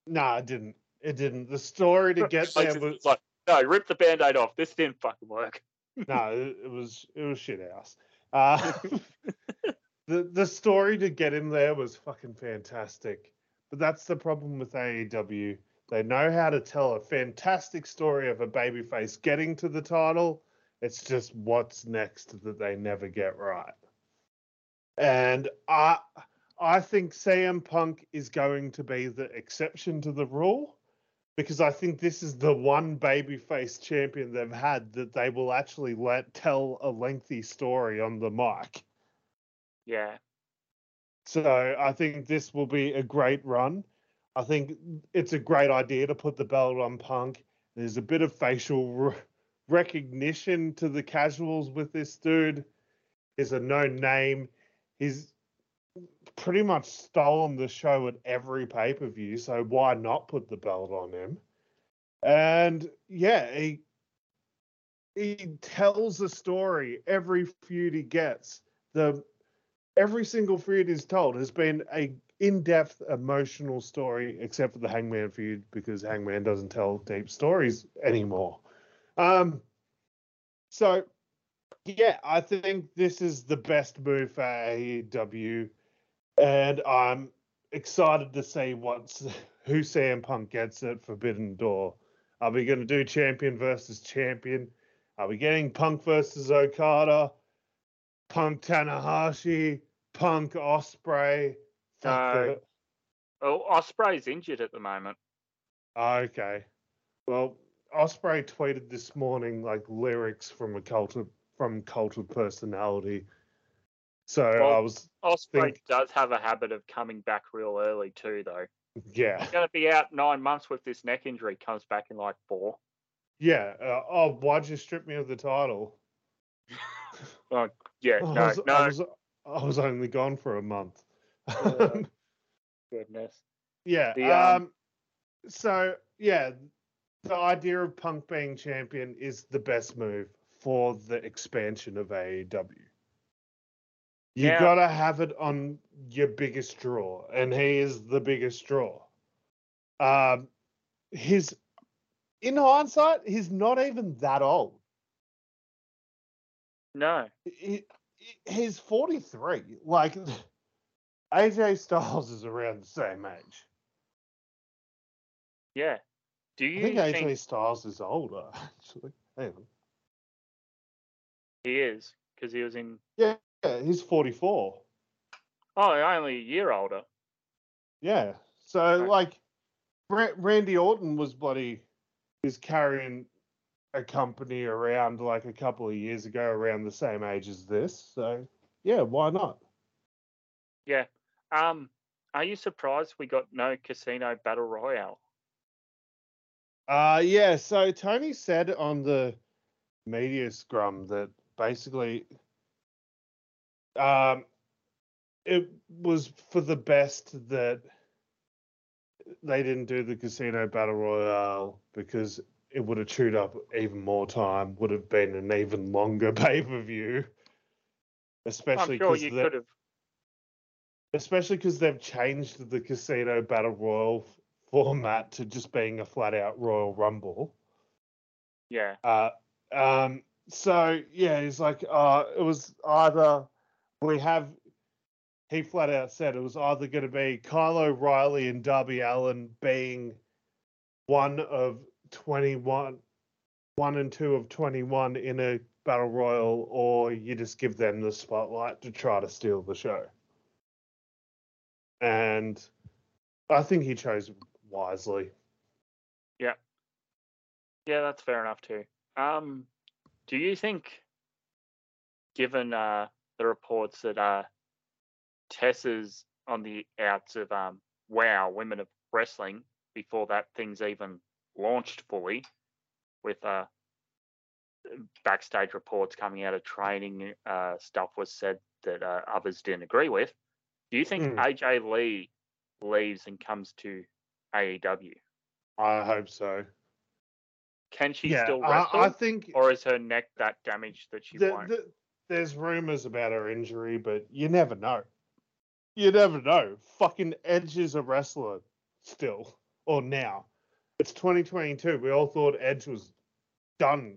No, it didn't. It didn't. The story to get Like, there was like, no, rip the band-aid off. This didn't fucking work. no, it, it was it was shit house. Uh, the the story to get him there was fucking fantastic. But that's the problem with AEW. They know how to tell a fantastic story of a babyface getting to the title. It's just what's next that they never get right. And I I think CM Punk is going to be the exception to the rule because I think this is the one babyface champion they've had that they will actually let tell a lengthy story on the mic. Yeah, So I think this will be a great run. I think it's a great idea to put the belt on Punk. There's a bit of facial re- recognition to the casuals with this dude. He's a known name. He's pretty much stolen the show at every pay per view. So why not put the belt on him? And yeah, he he tells a story every feud he gets. The every single feud he's told has been a in-depth emotional story, except for the Hangman feud because Hangman doesn't tell deep stories anymore. Um, so yeah, I think this is the best move for AEW, and I'm excited to see what's who CM Punk gets at Forbidden Door. Are we going to do champion versus champion? Are we getting Punk versus Okada? Punk Tanahashi? Punk Ospreay? No. Oh, Ospreay's injured at the moment. Okay. Well, Ospreay tweeted this morning like lyrics from a cult of, from cult of personality. So Well- I was Ospreay Think- does have a habit of coming back real early too, though. yeah He's going to be out nine months with this neck injury. Comes back in like four. yeah. Uh, oh, why'd you strip me of the title? Oh, yeah, I no, was, no, I was I was only gone for a month. Goodness. yeah. The, um, um. So yeah, the idea of Punk being champion is the best move for the expansion of AEW. You Yeah. gotta have it on your biggest draw, and he is the biggest draw. Um, his in hindsight, he's not even that old. No, he- he's forty three. Like AJ Styles is around the same age. yeah. Do I you think think, AJ Styles is older. Actually, hang on. he is? Because he was in. Yeah, he's forty four. Oh, only a year older. Yeah. So Right. like, Randy Orton was bloody is carrying a company around like a couple of years ago, around the same age as this. So yeah, why not? Yeah. Um, are you surprised we got no casino battle royale? Uh yeah. So Tony said on the media scrum that basically Um, it was for the best that they didn't do the casino battle royale because it would have chewed up even more time. Would have been an even longer pay per view. Especially sure because have. especially because they've changed the casino battle royal format to just being a flat out Royal Rumble. Yeah. Uh, um, so yeah, he's like, uh, it was either we have. He flat out said it was either going to be Kyle O'Reilly and Darby Allin being one of 21, one and two of 21 in a battle royal, or you just give them the spotlight to try to steal the show. And I think he chose wisely. Yeah, Yeah, that's fair enough too. Um, do you think, given uh, the reports that uh, Tess is on the outs of um, Wow Women of Wrestling before that thing's even launched fully, with uh, backstage reports coming out of training, uh, stuff was said that uh, others didn't agree with. Do you think Hmm. AJ Lee leaves and comes to AEW? I hope so. Can she yeah, still I, wrestle, I think or is her neck that damaged that she the- won't? the- there's rumors about her injury, but you never know. You never know. Fucking Edge is a wrestler still, or now. It's 2022. We all thought Edge was done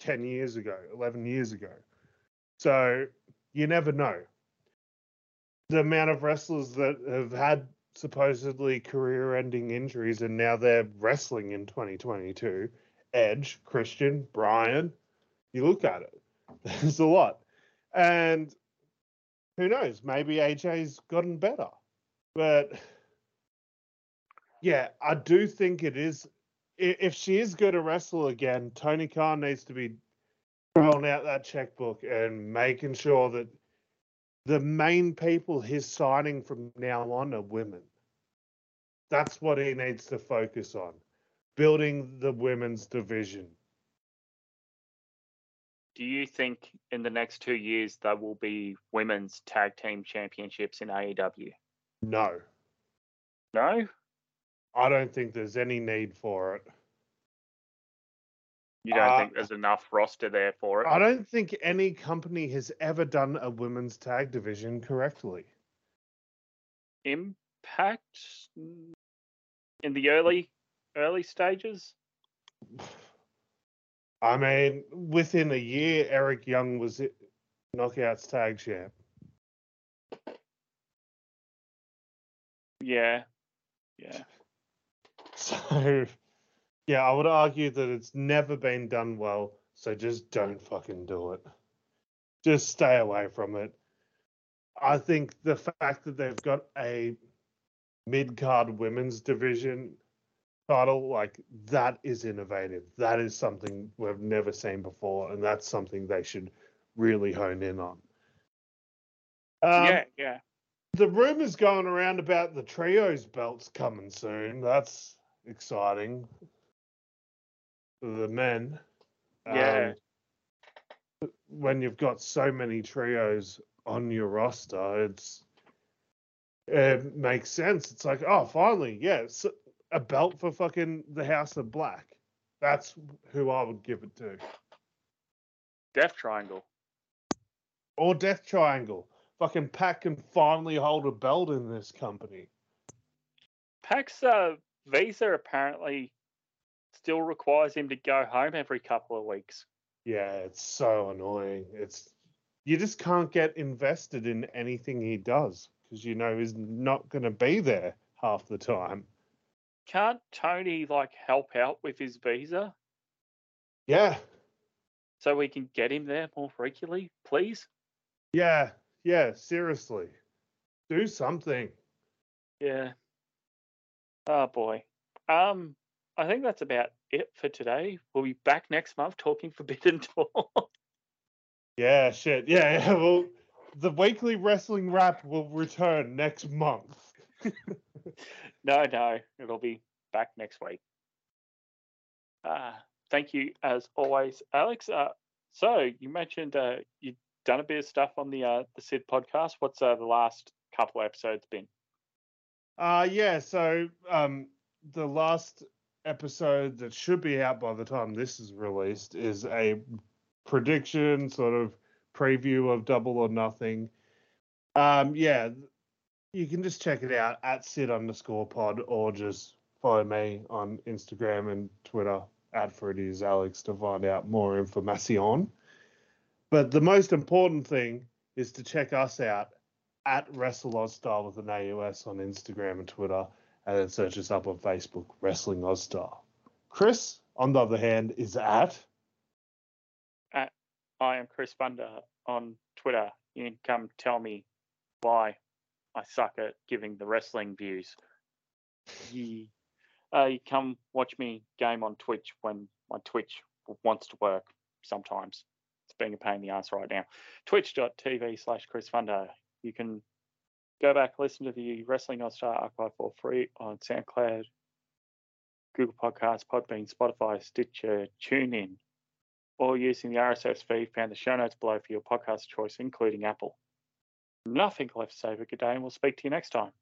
10 years ago, 11 years ago. So you never know. The amount of wrestlers that have had supposedly career ending injuries and now they're wrestling in 2022 Edge, Christian, Bryan. You look at it, there's a lot. And who knows? Maybe AJ's gotten better. But yeah, I do think it is. If she is going to wrestle again, Tony Khan needs to be rolling out that checkbook and making sure that the main people he's signing from now on are women. That's what he needs to focus on building the women's division. Do you think in the next two years there will be women's tag team championships in AEW? No, No, I don't think there's any need for it. you don't Uh, think there's enough roster there for it. I don't think any company has ever done a women's tag division correctly. Impact in the early early stages. I mean, within a year, Eric Young was Knockouts tag champ. Yeah, yeah. So, yeah, I would argue that it's never been done well. So just don't fucking do it. Just stay away from it. I think the fact that they've got a mid card women's division title, like that is innovative. That is something we've never seen before, and that's something they should really hone in on. Um, yeah, yeah. the rumors going around about the trios belts coming soon. That's exciting for the men. Yeah. Um, when you've got so many trios on your roster, it's it makes sense. It's like, oh, finally, yeah, a belt for fucking the House of Black. That's who I would give it to. Death Triangle. Or Death Triangle. Fucking Pac can finally hold a belt in this company. Pac's uh, visa apparently still requires him to go home every couple of weeks. Yeah, it's so annoying. It's you just can't get invested in anything he does because you know he's not going to be there half the time. Can't Tony like help out with his visa Yeah, so we can get him there more regularly, please? yeah, yeah. Seriously, do something. Yeah. Oh boy. Um, I think that's about it for today. We'll be back next month talking Forbidden Door. Yeah, shit. Yeah, yeah. Well, the weekly wrestling wrap will return next month. no, no, it'll be back next week. Uh, thank you as always, Alex. Uh, so you mentioned uh, you done a bit of stuff on the uh, the Sid podcast. What's uh, the last couple episodes been? Uh yeah, so um the last episode that should be out by the time this is released is a prediction sort of preview of Double or Nothing. Um yeah, you can just check it out at Sid underscore pod or just follow me on Instagram and Twitter at Fruity's Alex to find out more information. But the most important thing is to check us out at Wrestle Style with an AUS on Instagram and Twitter, and then search us up on Facebook, Wrestling Style. Chris, on the other hand, is at. At I am Chris Funder on Twitter. You can come tell me why I suck at giving the wrestling views. Yeah. Uh, you come watch me game on Twitch when my Twitch wants to work sometimes. It's being a pain in the ass right now. Twitch.tv slash Chris Funder. You can go back, listen to the Wrestling North Star archive for free on SoundCloud, Google Podcasts, Podbean, Spotify, Stitcher, TuneIn, or using the RSS feed found the show notes below for your podcast choice, including Apple. Nothing left to say but good day, and we'll speak to you next time.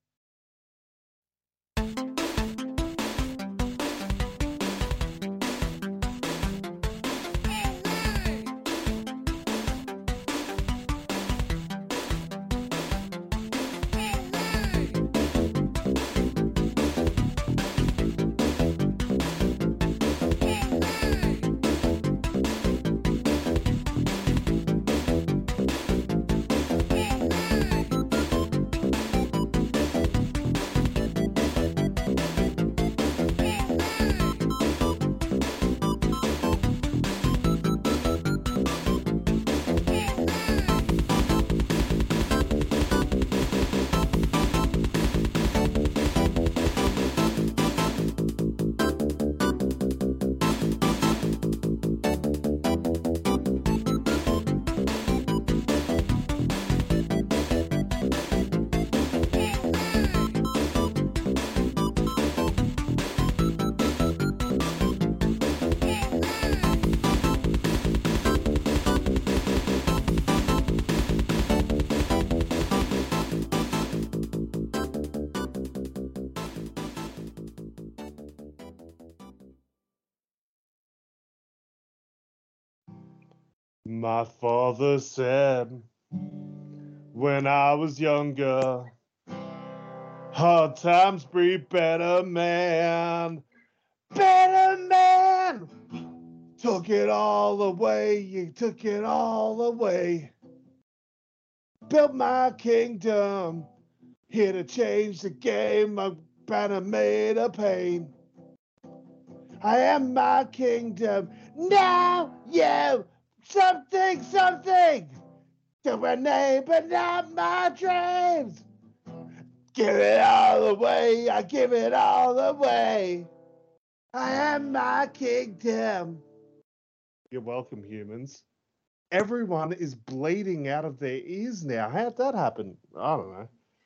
My father said when I was younger, hard times breed better man. Better man! Took it all away, you took it all away. Built my kingdom, here to change the game. My banner made of pain. I am my kingdom. Now you Something, something to a name, but not my dreams. Give it all away, I give it all away. I am my kingdom. You're welcome, humans. Everyone is bleeding out of their ears now. How'd that happen? I don't know.